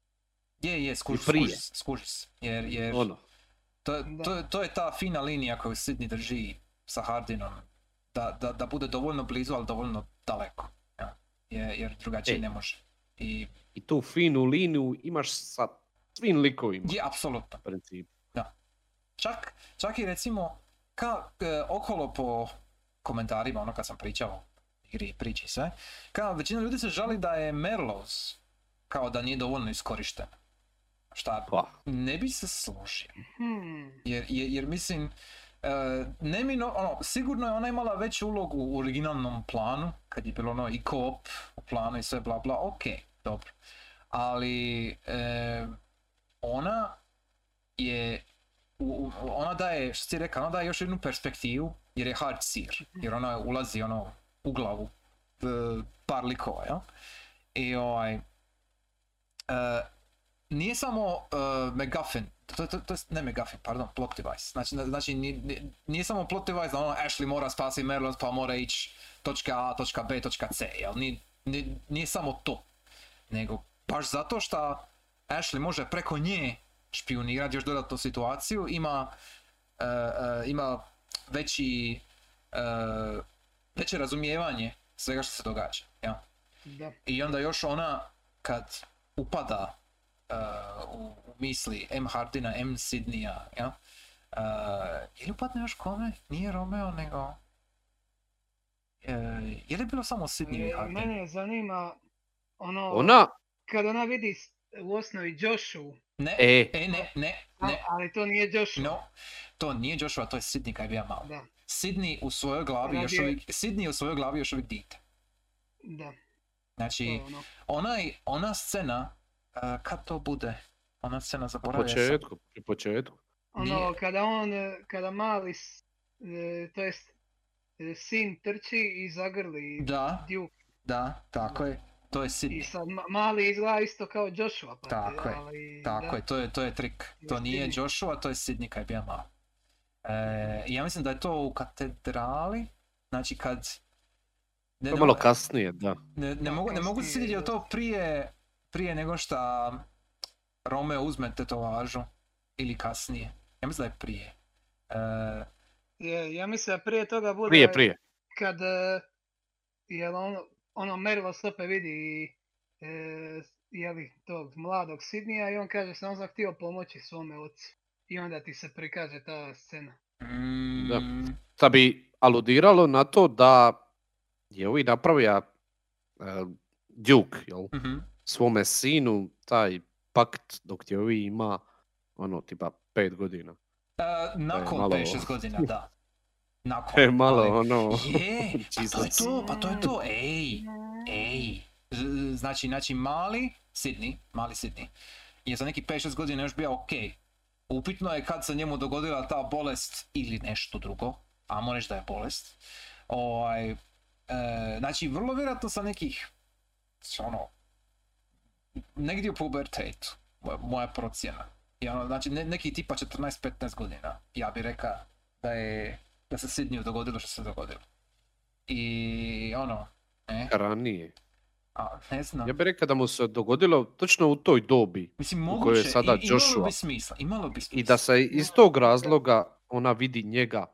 Je, je, skuži, skuži, skuži. Jer, jer Ono. To, Da. to, to je ta fina linija koju Sidney drži sa Hardinom. Da, da, da bude dovoljno blizu, ali dovoljno daleko. Ja. Jer, jer drugačije E. ne može. I I tu finu liniju imaš sa svim likovima. je, apsolutno. Principu. Čak, čak i recimo, ka, e, okolo po komentarima, ono kad sam pričao igri i priči sve, kao većina ljudi se žali da je Merlos kao da nije dovoljno iskorišten. Šta Pa, ne bi se složio. Hmm. Jer, jer, jer mislim, e, nemino, ono, sigurno je ona imala veću ulogu u originalnom planu, kad je bilo ono i co-op u planu i sve bla bla, ok, dobro. Ali e, ona je, u- u- ona daje, što si rekao, ona daje još jednu perspektivu, jer je hard seer, jer ona ulazi ono u glavu e, par likova, jel? I ovaj, e, nije samo uh, McGuffin, to, to, to je, ne McGuffin, pardon, plot device. Znači, na- znači nije, nije- samo plot device da ono Ashley mora spasiti Merlos pa mora ići točka A, točka B, točka C, jel? Nije, nije, nije samo to. Nego baš zato što Ashley može preko nje špionirati još dodatnu situaciju, ima, uh, uh, ima veći, uh, veće razumijevanje svega što se događa. Jel? Da. I onda još ona kad upada u, u misli M. Hardina, M. Sidneya, ja? Uh, je li upadne još kome? Nije Romeo, nego... Uh, je li bilo samo Sidney i E, Hardin? Mene zanima ono, ona, kad ona vidi u osnovi Joshu, Ne, e, e, ne, ne, a- ne, ali to nije Joshu. no. To nije Joshua, to je Sidney kad je bio malo. Da, Sidney u svojoj glavi Ona još je- uvijek, Sidney u svojoj glavi još uvijek dite. da, Znači, je ono. onaj, ona scena, uh, kad to bude? Ona scena na zaboravio sam. početku, pri početku. Ono, Nije. kada on, kada mali, e, to jest, e, sin trči i zagrli Da, Duke. da, tako je. To je I Sidney. sad ma- mali izgleda isto kao Joshua, pa te- Tako je, ali, Tako da. je, to je, to je trik. To Je nije Sidney. Joshua, to je Sidney kad je bio malo. E, i ja mislim da je to u katedrali, znači kad... Ne, To ne malo mo- kasnije, da. ne, ne Da, mogu, ne mogu se sjetiti je to prije, prije nego što Romeo uzme tetovažu ili kasnije. Ja mislim da je prije. E, Je, ja mislim da prije toga bude Prije, prije. kad e, jel ono, ono merilo stope vidi e, jeli, tog mladog Sidnija i on kaže sam sam htio pomoći svome ocu. I onda ti se prikaže ta scena. Da. mm, Šta bi aludiralo na to da je ovi napravio uh, Duke, jel? mhm. Svome sinu taj pakt dok je ovi ima ono tipa pet godina. E, nakon malo- 5-6 [LAUGHS] godina, da. Nakon. E, malo ali- ono... Je, [LAUGHS] pa to je to, pa to je to, ej, ej. Znači, znači mali Sidney, mali Sidney, je za neki 5-6 godina još bio ok. Upitno je kad se njemu dogodila ta bolest ili nešto drugo, a možeš da je bolest. Ovaj, e, znači, vrlo vjerojatno sa nekih, ono, negdje u pubertetu, moja- procjena. I ono, znači, ne, neki tipa 14-15 godina, ja bih rekao da je, da se Sidneyu dogodilo što se dogodilo. I ono, ne, ranije. a, ne znam. Ja bih rekao da mu se dogodilo točno u toj dobi Mislim, u kojoj je moguće, sada i, imalo Joshua. bi smisla, imalo bi smisla. i da se iz tog razloga ona vidi njega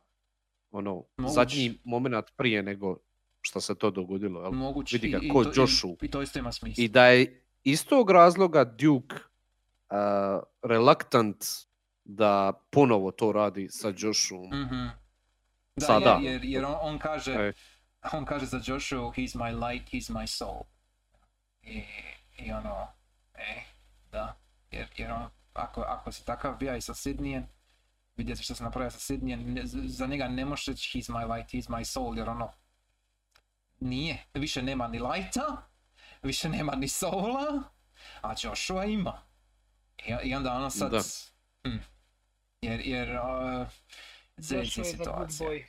ono Moguće. zadnji moment prije nego što se to dogodilo. Jel? Moguće. vidi ga i- i ko to- i- Joshua. I to isto ima smisla. I da je iz tog razloga Duke uh, reluctant da ponovo to radi sa Joshuom. Mhm. Da, Sada. jer, jer, jer on, on kaže, E. on kaže za Joshua, he's my light, he's my soul. I, i ono, e, da, jer, jer on, ako, ako si takav bija i sa Sidnijem, vidjeti što se napravio sa Sidnijem, za njega ne možeš reći he's my light, he's my soul, jer ono, nije, više nema ni lighta, više nema ni soula, a Joshua ima. I, i onda ono sad, Da. hm, jer, jer, uh, Joshua good situacija. boy.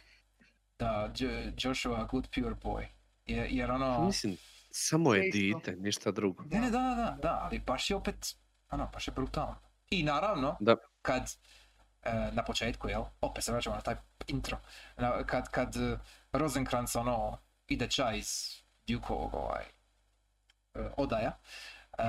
Da, Jo- Joshua, good pure boy. Jer, jer ono... Mislim, samo je dite, ništa drugo. Ne, ne, da, da, da, da, ali baš je opet, ono, baš je brutalno. I naravno, Da. kad, e, na početku, jel, opet se vraćamo na taj intro, na- kad, kad e, Rosenkrantz, ono, ide čaj iz Dukeovog, ovaj, odaja, e,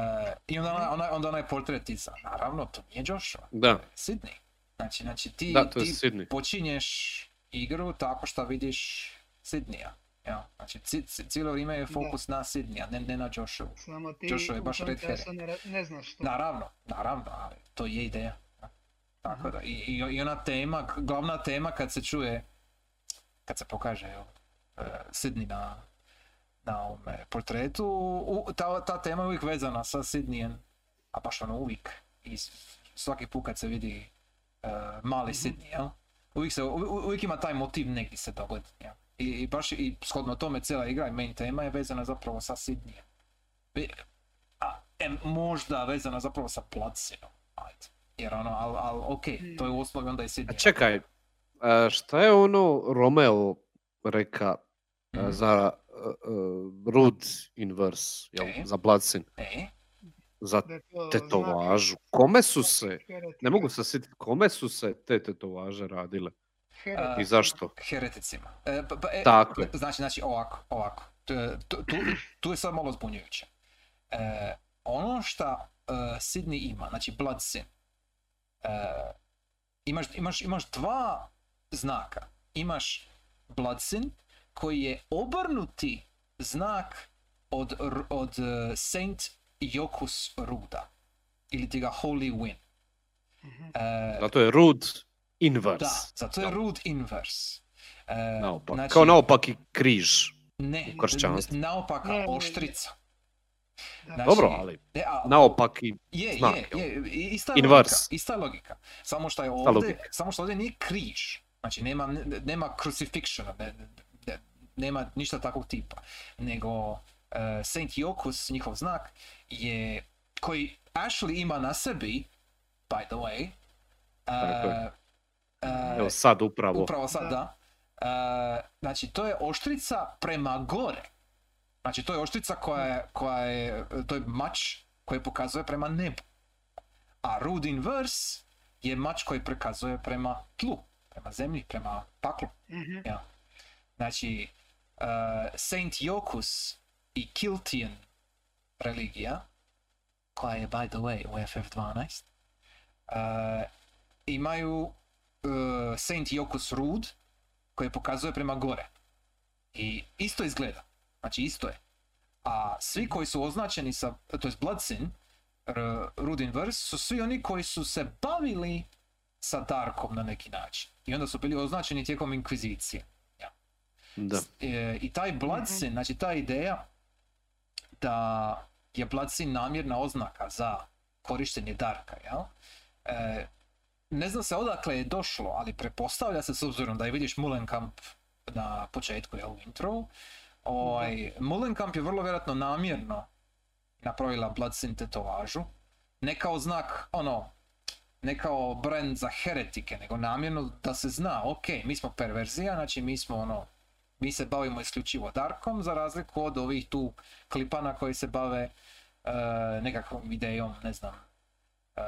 i onda, ona, ona, onda onaj portret iza, naravno, to nije Joshua, Da. to je Sidney. Znači, znači ti, Da, to je ti Sidney. počinješ igru tako što vidiš Sidneya. Jel? Znači, ci- ci- cijelo vrijeme je fokus na Sidneya, ne, ne na Joshua. Samo ti Joshua je baš red ne, ra- ne znaš što. Naravno, naravno, ali to je ideja. Tako da, i, i, i ona tema, glavna tema kad se čuje, kad se pokaže jel, uh, Sidney na, na ovome portretu, u, ta, ta tema je uvijek vezana sa Sidnejem, a baš ono uvijek. I svaki put kad se vidi uh, mali Sidney, jel? Uvijek, se, u- u- uvijek ima taj motiv negdje se dogodi. Jel? I, I baš i shodno tome cijela igra i main tema je vezana zapravo sa Sidnejem. Bi- A, em, možda vezana zapravo sa Placinom, ajde. Jer ono, al, al ok, to je u osnovi onda i Sidney. A čekaj, a šta je ono Romeo reka a, Mhm. za uh, Rud Inverse, jel, E. za Bloodsin, E, za to tetovažu? Kome su se, ne mogu se sjetiti, kome su se te tetovaže radile i zašto? hereticima. E, pa- pa, e, Tako je. Znači, znači ovako, ovako. Tu, tu, tu, je sad malo zbunjujuće. E, ono šta e, Sidney ima, znači Blood Sin, e, imaš, imaš, imaš dva znaka. Imaš Blood Sin, koji je obrnuti znak od, od e, Saint Jokus Ruda. Ili ti ga Holy Win. Mhm. E, Zato je Rud Inverse. da, zato je Rud Inverse. E, Naopak. znači- Kao naopaki križ. Ne, u kršćanstvu. naopaka Ne, ne, ne. oštrica. Znači, Dobro, ali ne, a- naopaki je, znak, je, je, i- ista je Inverse. logika, ista je logika. Samo što je ovdje, samo što ovdje nije križ. Znači nema, ne- nema crucifixiona, ne, ne- nema ništa takvog tipa. Nego uh, Saint Jokus, njihov znak, je, koji Ashley ima na sebi, by the way, uh, uh, Evo sad upravo. Upravo sad, Da. da. Znači, to je oštrica prema gore. Znači, to je oštrica koja je, koja je, to je mač koji pokazuje prema nebu. A Rude Inverse je mač koji prikazuje prema tlu, prema zemlji, prema paklu. Mhm. Ja. Znači, e, Saint Jokus i Kiltian religija, koja je, by the way, u FF12, e, imaju Saint Jokus Rud koji pokazuje prema gore. I isto izgleda. Znači isto je. A svi koji su označeni sa, to je Bloodsin, R- Rudin Verse, su svi oni koji su se bavili sa Darkom na neki način. I onda su bili označeni tijekom inkvizicije. Da. E, I taj Bloodsin, znači ta ideja da je Bloodsin namjerna oznaka za korištenje Darka, jel? E, ne zna se odakle je došlo, ali prepostavlja se s obzirom da je vidiš Mullenkamp na početku, jel, u intro. Ovaj, Mullenkamp je vrlo vjerojatno namjerno napravila Bloodsin tetovažu. Ne kao znak, ono, ne kao brand za heretike, nego namjerno da se zna, ok, mi smo perverzija, znači mi smo ono, mi se bavimo isključivo Darkom, za razliku od ovih tu klipana koji se bave e, nekakvom idejom, ne znam, e,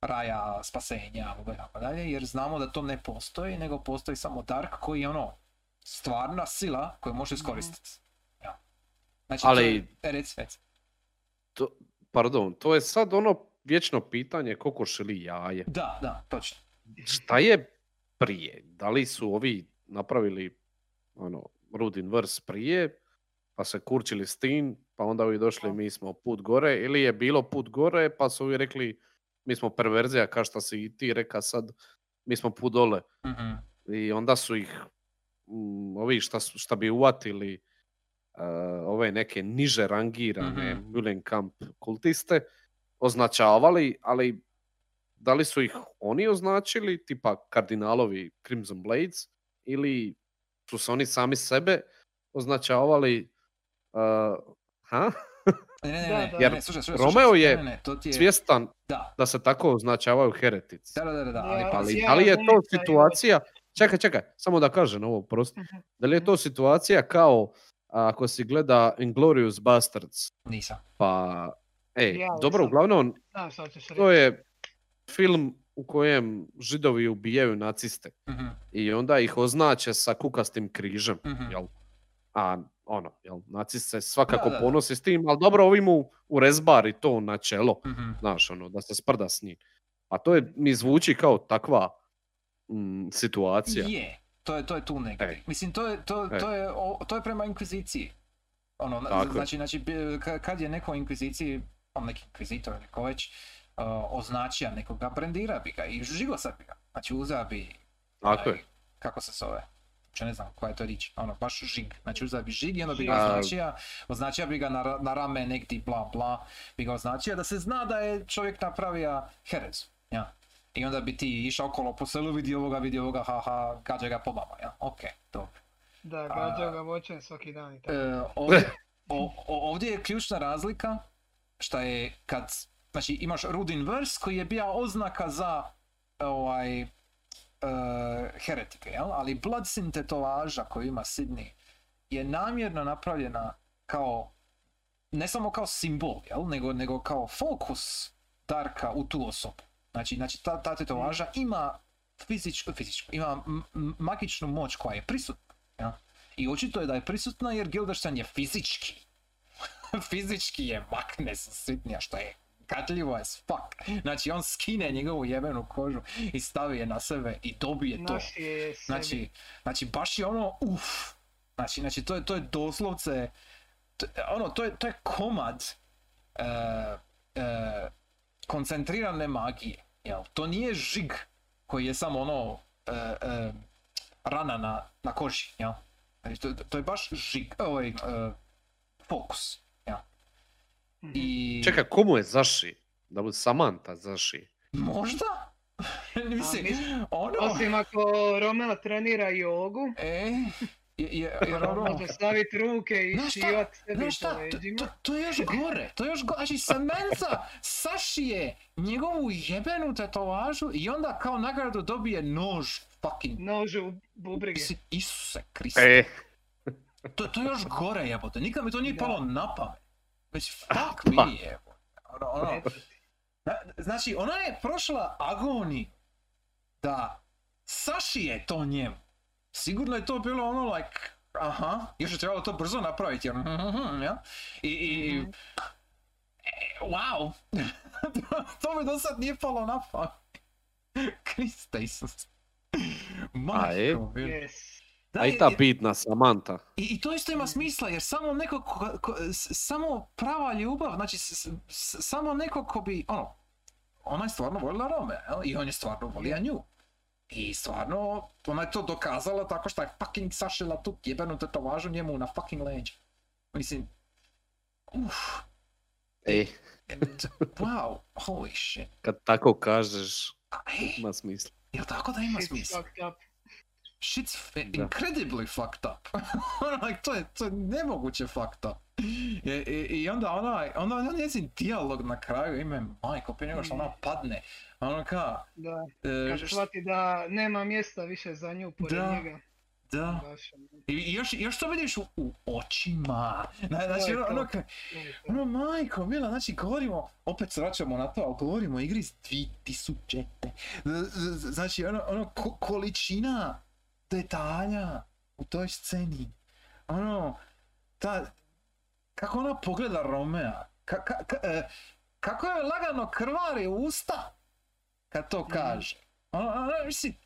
raja, spasenja, tako dalje, jer znamo da to ne postoji, nego postoji samo Dark koji je ono, stvarna sila koju može iskoristiti. Ja. Znači, Ali- to je, reci, reci. To, pardon, to je sad ono vječno pitanje kokoš ili jaje. Da, da, točno. Šta je prije? Da li su ovi napravili ono, Rudin Vers prije, pa se kurčili s tim, pa onda ovi došli mi smo put gore, ili je bilo put gore, pa su ovi rekli mi smo perverzija, kao što si i ti reka sad, mi smo put dole. Mhm. I onda su ih mm, ovi šta, su- šta bi uvatili uh, ove neke niže rangirane Mhm. Mühlenkamp kultiste označavali, ali da li su ih oni označili, tipa kardinalovi Crimson Blades, ili su se oni sami sebe označavali uh, ha? Ne, ne, ne, Jer ne, slušaj, slušaj, Romeo je ne, ne, ne, to ti je, svjestan da, da se tako označavaju heretici. da, da, da, da, ali Ja, pazi, Ali ja da li je to situacija, čekaj, čekaj, samo da kažem ovo prosto. Mhm. Da li je to situacija kao ako si gleda Inglorious Bastards, nisam. pa e, Ja dobro, uglavnom to je film u kojem židovi ubijaju naciste Mhm, i onda ih označe sa kukastim križem, mhm. jel? A ono, jel, nacist se svakako Da, da, da. ponosi s tim, ali dobro, ovi mu urezbari to na čelo, Mhm. znaš, ono, da se sprda s njim. A to je, mi zvuči kao takva mm, situacija. Je, to je, to je tu negdje. Ej. Mislim, to je, to, Ej. to je, o- to je prema inkviziciji. Ono, Tako znači, znači, kad je neko u inkviziciji, on neki inkvizitor ili ko već, uh, označio nekoga, brandira bi ga i žigo sad bi ga. Znači, uzeo bi, Tako je. kako se zove, Uopće ne znam koja je to riječ, ono, baš žig. Znači, uzeo bi žig i onda bi ga označio, označio bi ga na, na rame negdje, bla, bla, bi ga označio da se zna da je čovjek napravio herezu, ja. I onda bi ti išao okolo po selu, vidi ovoga, vidi ovoga, haha, gađa ga po baba, ja, ok, dobro. Da, gađa ga voćem svaki dan i tako. E, ovdje, [LAUGHS] o- o- ovdje je ključna razlika šta je kad, znači imaš Rudin Verse koji je bio oznaka za ovaj e, heretike, jel? ali Bloodsin tetovaža koju ima Sidney je namjerno napravljena kao ne samo kao simbol, jel? Nego, nego kao fokus Darka u tu osobu. Znači, znači ta, ta tetovaža ima fizičku, fizičku, ima magičnu moć koja je prisutna. Jel? I očito je da je prisutna jer Gilderstan je fizički. [LAUGHS] fizički je makne sa sitnija što je gadljivo as fuck. Znači on skine njegovu jebenu kožu i stavi je na sebe i dobije to. Znači, znači baš je ono uf. Znači, znači to je, to je doslovce, to, ono, to je, to je komad e, e, koncentrirane magije. Jel? To nije žig koji je samo ono e, e, rana na, na koži. Jel? Znači, to, to je baš žig, ovaj, fokus. Mhm. I Čekaj, komu je zaši? Da mu Samantha zaši. možda? [LAUGHS] Mislim, mislim, ono... Osim ako Romeo trenira jogu, E, je, je, jer ono... može staviti ruke i Znaš šta? šivat sebi po šta, to, to, to je još gore, to je još gore, znači Samantha sašije njegovu jebenu tetovažu i onda kao nagradu dobije nož fucking, Nož u bubrige. mislim, Isuse Kriste, E, to, to je još gore jebote, nikad mi to nije Da. palo na pamet, već fuck me jebote, ono, ono, Znači, ona je prošla agoni da sašije to njemu. Sigurno je to bilo ono like, aha, još je trebalo to brzo napraviti, jer, mhm, ja? I, i, Mhm. e, wow, [LAUGHS] to, mi do sad nije palo na pamet. Kriste Isus. Majko. Yes. Da, A i ta jer- bitna Samantha. I, I to isto ima smisla jer samo neko ko, ko- s- samo prava ljubav, znači s- s- samo neko ko bi, ono, ona je stvarno voljela Rome, jel? i on je stvarno volio nju. I stvarno, ona je to dokazala tako što je fucking sašila tu jebenu tetovažu njemu na fucking leđa. Mislim, uff, E, wow, holy shit. kad tako kažeš, ej, ima smisla. jel tako da ima smisla? Shit's Da. incredibly fucked up. [LAUGHS] Ono, like, to, je, to je nemoguće fucked up. I, i, i onda ona, onda ona njezin dijalog na kraju ime majko, prije nego što ona padne. Ono ka, Da, e, shvati da nema mjesta više za nju pored Da. njega. da. Ono, I, još, još to vidiš u, u očima. Zna- Znači, ono, ono, ono, majko, mila, znači govorimo, opet se vraćamo na to, ali govorimo o igri iz 2000. Z- z- Znači, ono, ono ko- količina detalja u toj sceni. Ono, ta, kako ona pogleda Romea, ka, ka, ka- e, kako je lagano krvari usta kad to kaže. Ono, ono, mislim,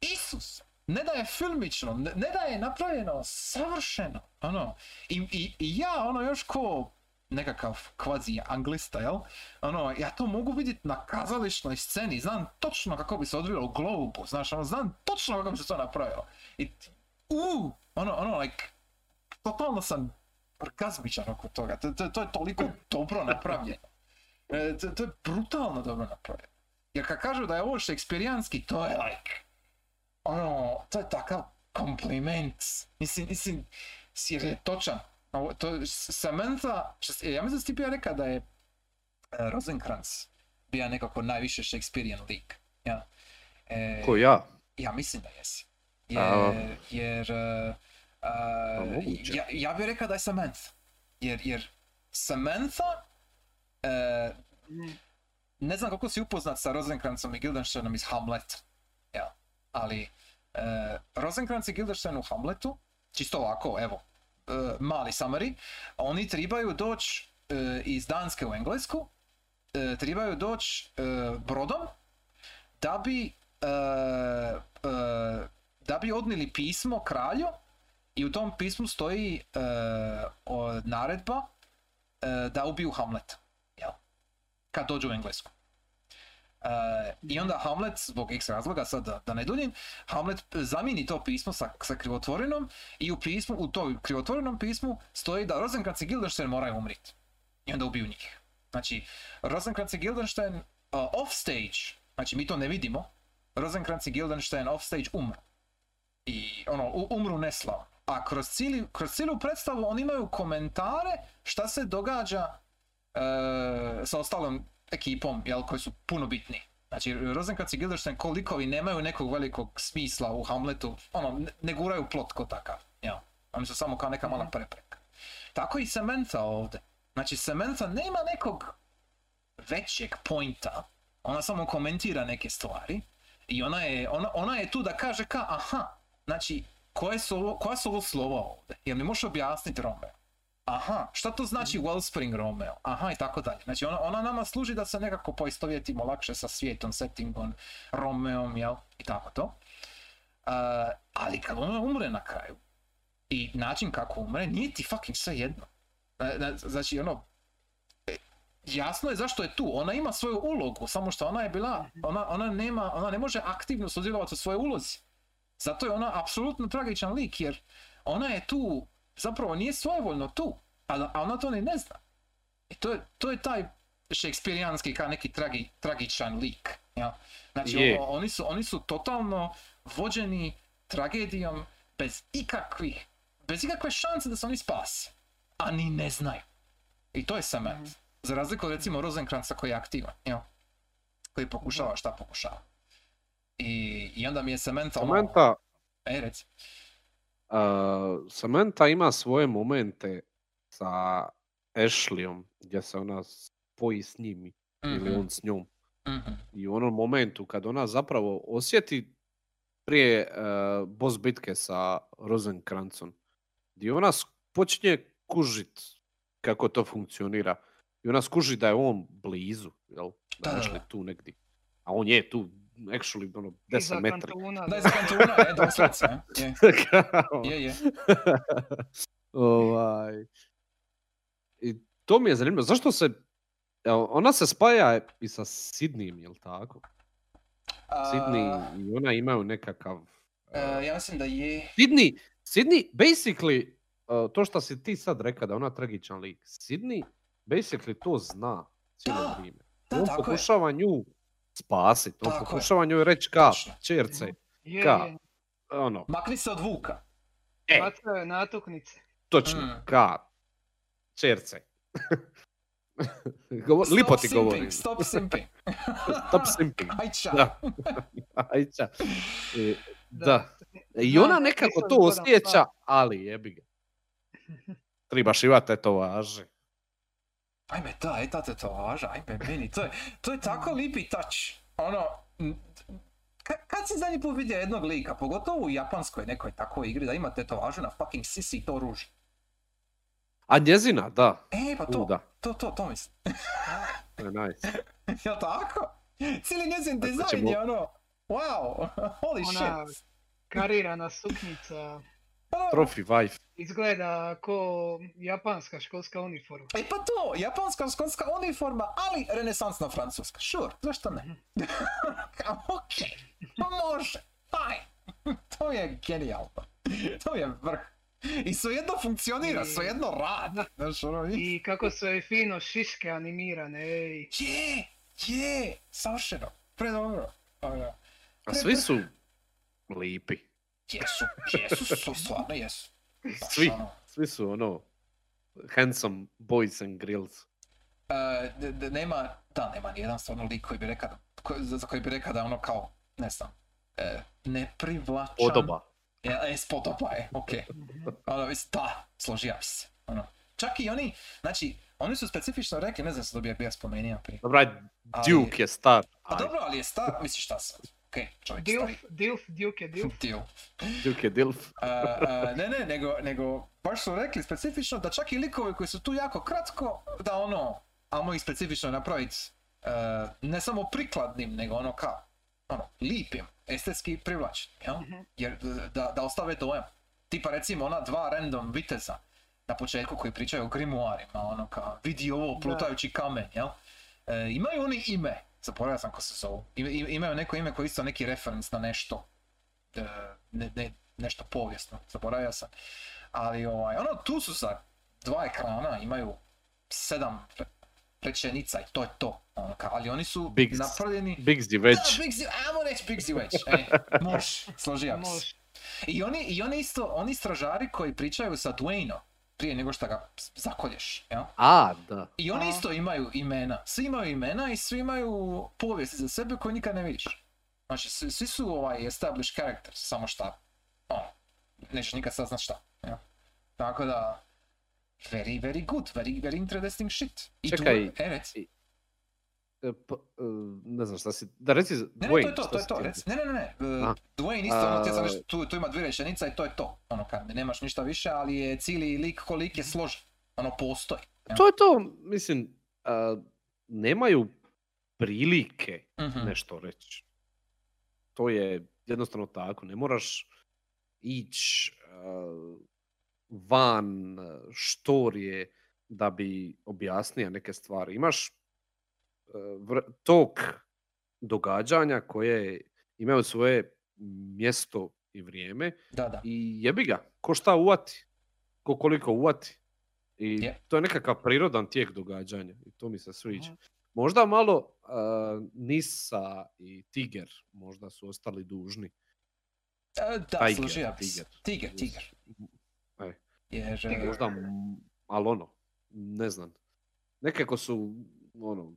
Isus, ne da je filmično, ne, ne da je napravljeno savršeno, ono, i, i, i ja, ono, još ko nekakav kvazi anglista, jel? Ono, ja to mogu vidjeti na kazališnoj sceni, znam točno kako bi se odvilo u Globu, znaš, ono, znam točno kako bi se to napravilo. I, u, ono, ono, like, totalno sam orgazmičan oko toga, to, to, to je toliko dobro napravljeno. [LAUGHS] E, to, to je brutalno dobro napravljeno. Jer kad kažu da je ovo šekspirijanski, to je like, ono, to je takav kompliment. Mislim, mislim, jer je točan. Ovo, to, Samantha, ja mislim da ti bio rekao da je e, Rosencrantz bio nekako najviše Shakespearean lik. Ja. E, Ko ja? ja mislim da jesi. A. Jer, jer e, Pa e, moguće. ja, ja bih rekao da je Samantha. Jer, jer Samantha, e, Mm. ne znam koliko si upoznat sa Rosenkrancom i Guildensternom iz Hamlet. Ja, ali e, Rosenkrantz i Guildenstern u Hamletu, čisto ovako, evo, e, mali summary, oni trebaju doći e, iz Danske u Englesku, e, trebaju doći e, brodom da bi e, e, da bi odnili pismo kralju i u tom pismu stoji e, o- naredba e, da ubiju Hamlet. Kad dođu u Englesku. I onda Hamlet, zbog x razloga, sad da, da ne duljim, Hamlet zamijeni to pismo sa, sa krivotvorinom i u pismu, u tom krivotvorenom pismu stoji da Rosenkrantz i Guildenstern moraju umriti. I onda ubiju njih. Znači, Rosenkrantz i Guildenstern uh, off stage, znači mi to ne vidimo, Rosenkrantz i Guildenstern off stage umru. I ono, umru neslavno. A kroz, cijeli, kroz cijelu predstavu oni imaju komentare šta se događa e, sa ostalom ekipom, jel, koji su puno bitni. Znači, Rosenkrantz i Guildenstern koliko i nemaju nekog velikog smisla u Hamletu, ono, ne, ne guraju plot ko takav, jel. Oni su samo kao neka mala prepreka. Tako i Samantha ovdje. Znači, Samantha nema nekog većeg pointa, ona samo komentira neke stvari i ona je, ona, ona je tu da kaže ka, aha, znači, koje su ovo, koja su ovo slova ovdje? Jel mi možeš objasniti Romeo? Aha, šta to znači Wellspring Romeo? Aha, i tako dalje. Znači, ona, ona nama služi da se nekako poistovjetimo lakše sa svijetom, settingom, Romeom, jel? I tako to. Uh, ali kad ona umre na kraju, i način kako umre, nije ti fucking sve jedno. E, e, Znači, ono, jasno je zašto je tu. Ona ima svoju ulogu, samo što ona je bila, ona, ona nema, ona ne može aktivno sudjelovati u svojoj ulozi. Zato je ona apsolutno tragičan lik, jer ona je tu, zapravo nije svojevoljno tu, a, a ona to ni ne zna. I to je, to je taj šekspirijanski kao neki tragi, tragičan lik. Ja? Znači, Je. ono, oni, su, oni su totalno vođeni tragedijom bez ikakvih, bez ikakve šanse da se oni spase. A ni ne znaju. I to je Samant. Za razliku od recimo Rosenkranca koji je aktivan, jel? Koji pokušava šta pokušava. I, i onda mi je Samantha ono... Samantha, E, reci. Uh, Samantha ima svoje momente sa Ashleyom gdje se ona spoji s njim ili Mhm, on s njom. mhm. I u onom momentu kad ona zapravo osjeti prije uh, boss bitke sa Rosenkrancom, gdje ona počinje kužit kako to funkcionira. I ona skuži da je on blizu, jel? Da Da, da. tu negdje. A on je tu actually ono, Iza 10 metri. kantuna. Da, iza kantuna, [LAUGHS] je, doslovce, je. Je, je. [LAUGHS] ovaj. I to mi je zanimljivo. Zašto se... evo, Ona se spaja i sa Sidnijem, jel tako? A, Sydney i ona imaju nekakav... e, ja mislim da je... Sydney, Sydney, basically, uh, to što si ti sad rekao da je ona tragičan lik, Sydney basically to zna cijelo vrijeme. Da, on tako je. pokušava nju spasiti, on pokušava njoj reći ka, čerce, Je, Ka? je. ono, Makni se od Vuka. e, Bacao je natuknice. točno, Mm. ka, čerce. Stop Lipo ti simping, govorim. Stop simping. Stop simping. [LAUGHS] [LAUGHS] Ajča. Da. [LAUGHS] Ajča. E, Da. Da. I ona nekako to osjeća, ali jebi ga. Trebaš imati tetovaže. Ajme, da, je ta tetovaža, ajme, meni, to je, to je tako lipi touch. Ono, kad si zadnji put vidio jednog lika, pogotovo u japanskoj nekoj takvoj igri, da ima tetovažu na fucking sisi i to ruži. A njezina, da. E, pa to, U, da. to, to, to mislim. To je nice. [LAUGHS] Jel tako? Cijeli njezin dizajn je ono, wow, [LAUGHS] holy Ona- shit. Karirana suknjica. Trophy wife. Izgleda ko japanska školska uniforma. E pa to, japanska školska uniforma, ali renesansna francuska. Sure, zašto ne? [LAUGHS] Okej, pa može, fajn. [LAUGHS] to je genijalno. To je vrh. I svejedno funkcionira, I- svejedno radi. Znaš, ono, i- I kako su joj fino šiške animirane, ej. je, je, savršeno, predobro. Ono, A svi su lipi. Jesu, jesu, su, stvarno jesu. Baš Svi. ono, Svi su ono handsome boys and grills. e, d- d- nema, da, nema ni jedan stvarno lik koji bi rekao, da- ko- za koji bi rekao da je ono kao, ne znam, e, neprivlačan. Podoba. Ja, e, spodoba je, okej. [LAUGHS] Ono, mislim, da, složio bi se. Ono. Čak i oni, znači, oni su specifično rekli, ne znam se to bi ja spomenuo prije. Dobra, Ali- Duke je star. A dobro, ali je star, misliš šta sad? Okej, čovjek Dilf, stari. Dilf, Duke je Dilf. [LAUGHS] Dilf. Duke je dilf. A, a, ne, ne, nego, nego baš su rekli specifično da čak i likovi koji su tu jako kratko, da ono, ajmo ih specifično napraviti ne samo prikladnim, nego ono kao, ono, lipim, estetski privlačnim, jel? Mhm. Jer e, da, da ostave dojam. Tipa recimo ona dva random viteza na početku koji pričaju o grimuarima, ono kao, vidi ovo plutajući kamen, jel? E, imaju oni ime, zaboravio sam ko se zovu, Ima- ima- imaju neko ime koje je isto neki referenc na nešto, e, ne, ne, nešto povijesno, zaboravio sam. Ali ovaj, ono, tu su sa dva ekrana, imaju sedam re- rečenica i to je to. Ono, kao, ali oni su napravljeni... Bigsy Da, već. Biggsy, ajmo reći Biggsy već. E, [LAUGHS] bi se. I oni, i oni isto, oni stražari koji pričaju sa Dwayneom prije nego što ga zakolješ, jel? A, da. I oni A. isto imaju imena. Svi imaju imena i svi imaju povijesti za sebe koje nikad ne vidiš. Znači, svi, svi su ovaj established characters, samo šta, ono, nećeš nikad saznat šta. jel? Tako da, very, very good, very, very interesting shit. I Čekaj. Reci. E, pa, e, ne znam šta si... Da reci Ne, ne, Dwayne, to je to, to je to, reci. Ne, ne, ne, ne. e, A. Dwayne isto, ono, ti sam nešto, tu, tu ima dvije rečenica i to je to. Ono, kad nemaš ništa više, ali je cijeli lik ko lik je složen. Ono, postoji. jel? To je to, mislim, a, nemaju prilike Mhm. nešto reći. To je jednostavno tako, ne moraš ići van štorije da bi objasnio neke stvari. Imaš tok događanja koje imaju svoje mjesto i vrijeme Da, da. i jebi ga, ko šta uvati, ko koliko uvati. I to je nekakav prirodan tijek događanja i to mi se sviđa. Možda malo uh, Nisa i Tiger možda su ostali dužni. E, da, Tiger, složio tiger. Tiger, tiger. E. Jer, e, Možda, m- ali ono, ne znam. Nekako su, ono,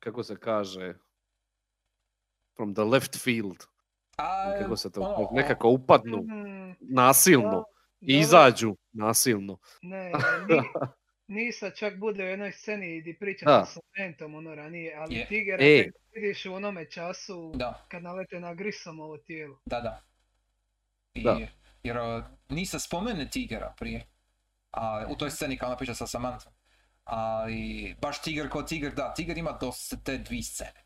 kako se kaže, from the left field, a, kako se to, ono, kaže, nekako upadnu Mm, nasilno i izađu nasilno. Ne, [LAUGHS] ni, Nisa čak bude u jednoj sceni gdje priča sa Mentom ono ranije, ali Je. Tigera E. vidiš u onome času Da, kad nalete na Grisomovo tijelo. da, da. I, Da. Jer Nisa spomene Tigera prije. A, u toj sceni kao ona priča sa Samanthom. Ali baš Tiger kao Tiger, da, Tiger ima dosta te dvije scene.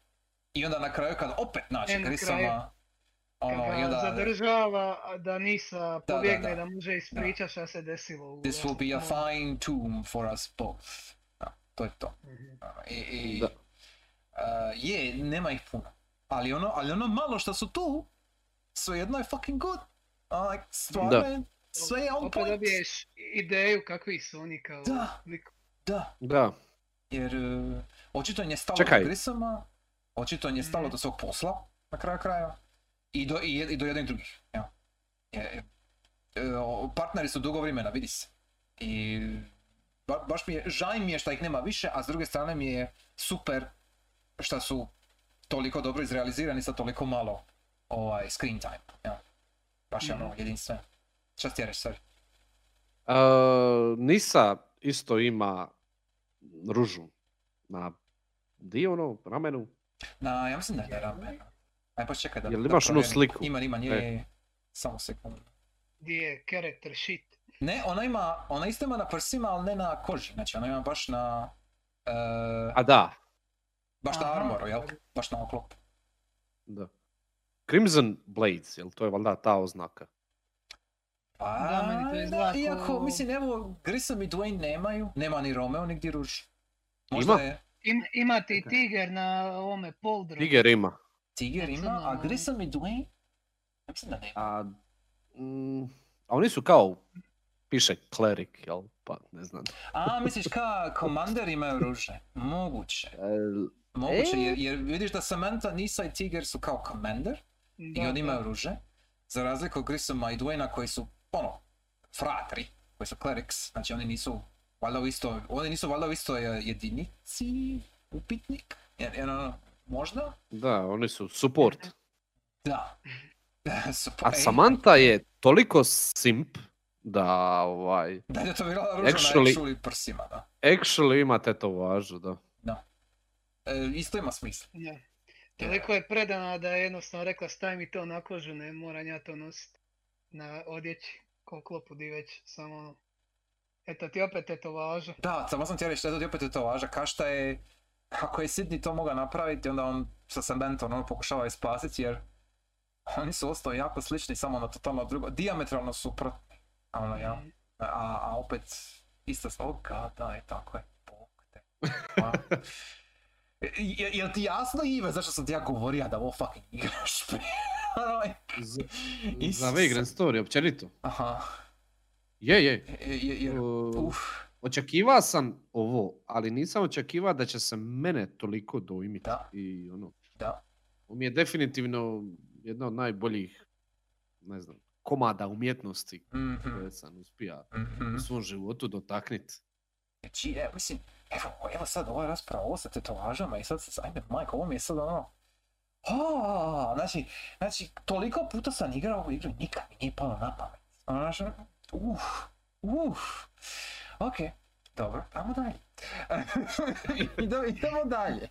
I onda na kraju kad opet naći E, na Grisoma, kraju. ono, Kad i onda, zadržava da Nisa da, pobjegne da. da može ispričat šta se desilo. u this will be a fine tomb for us both. Da, to je to. Mhm. Ono, I, i, Da. uh, je, nema ih puno. Ali ono, ali ono malo što su tu, svejedno je fucking good. Uh, like, stvarno Da. je, sve je on Opet point. dobiješ ideju kakvi su oni kao Da. lik. Da, Da, jer uh, očito im je stalo Čekaj. do Grisoma, očito im je stalo do svog posla, na kraju kraja, i do, i, i do jednih drugih. Ja. Je, e, o, partneri su dugo vremena, vidi se. I ba- baš mi je, žao mi je što ih nema više, a s druge strane mi je super što su toliko dobro izrealizirani sa toliko malo ovaj, screen time. Ja. Baš je ono Mhm. jedinstveno. Šta ti reći, sorry? E, Nisa isto ima ružu na dio ono, ramenu. Na, ja mislim da je na ramenu. Aj pa čekaj da Jel imaš onu sliku? Ima, ima, nije, E. Samo sekundu. Gdje je character shit. Ne, ona ima, ona isto ima na prsima, ali ne na koži. Znači ona ima baš na, e, A da, baš na armoru, jel? Baš na oklop. da. Crimson Blades, jel to je valjda ta oznaka? Pa, Da, meni to izgleda da, iako, ko- mislim, evo, Grissom i Dwayne nemaju, nema ni Romeo, nigdje ruž. Ima? je Im, ima ti tiger na ovome poldru. Tiger ima. Tiger ima, a. Grissom i Dwayne, ja mislim da nema. A, mm, a oni su kao, piše cleric, jel? Pa ne znam. A, misliš ka Commander imaju ruže? Moguće. [LAUGHS] E, Moguće, E. jer, jer vidiš da Samantha, Nisa i Tiger su kao Commander, i oni imaju ruže, za razliku od Grissoma i Dwayna koji su, ono, fratri, koji su clerics, znači oni nisu valjda u isto, oni nisu valjda u istoj eh, jedinici, upitnik, jer, jer ono, možda? da, oni su support. Da. [LAUGHS] A ej, Samantha je toliko simp da ovaj, Da je to bila ruža na Actually- actually prsima, da. actually ima tetovažu, da. E, isto ima smisla. Da. Toliko je predana da je jednostavno rekla stavi mi to na kožu, ne moram ja to nositi na odjeći, ko klopu di već, samo ono. Eto ti opet tetovaža. Da, samo sam ti reći, da je to opet je to važa, kašta je, ako je Sidney to mogao napraviti, onda on sa Samanthom ono pokušava je spasiti, jer oni su ostali jako slični, samo na totalno drugo, diametralno suprotni. A Ono, ja. Mhm. A, a opet, isto, oh god, da, je tako je, bog te. [LAUGHS] A. Je- Jel ti jasno Ive zašto sam ti ja govorio da ovo fucking igraš? Ono, Z- Isuse. za Vagrant Story, općenito. Aha, Je, je. je- je- jer, Uh, uf, Očekivao sam ovo, ali nisam očekivao da će se mene toliko dojmiti. Da. I ono, da. ovo mi je definitivno jedna od najboljih, ne znam, komada umjetnosti Mhm, koje sam uspio mhm. u svom životu dotaknit. Znači, evo, mislim, evo, evo sad ova rasprava, ovo sa tetovažama i sad, ajme, majko, ovo mi je sad ono, a, znači, znači, toliko puta sam igrao ovu igru nikad mi nije palo na pamet. Znaš, ono, uf, uf, ok, dobro, idemo dalje. idemo, idemo dalje.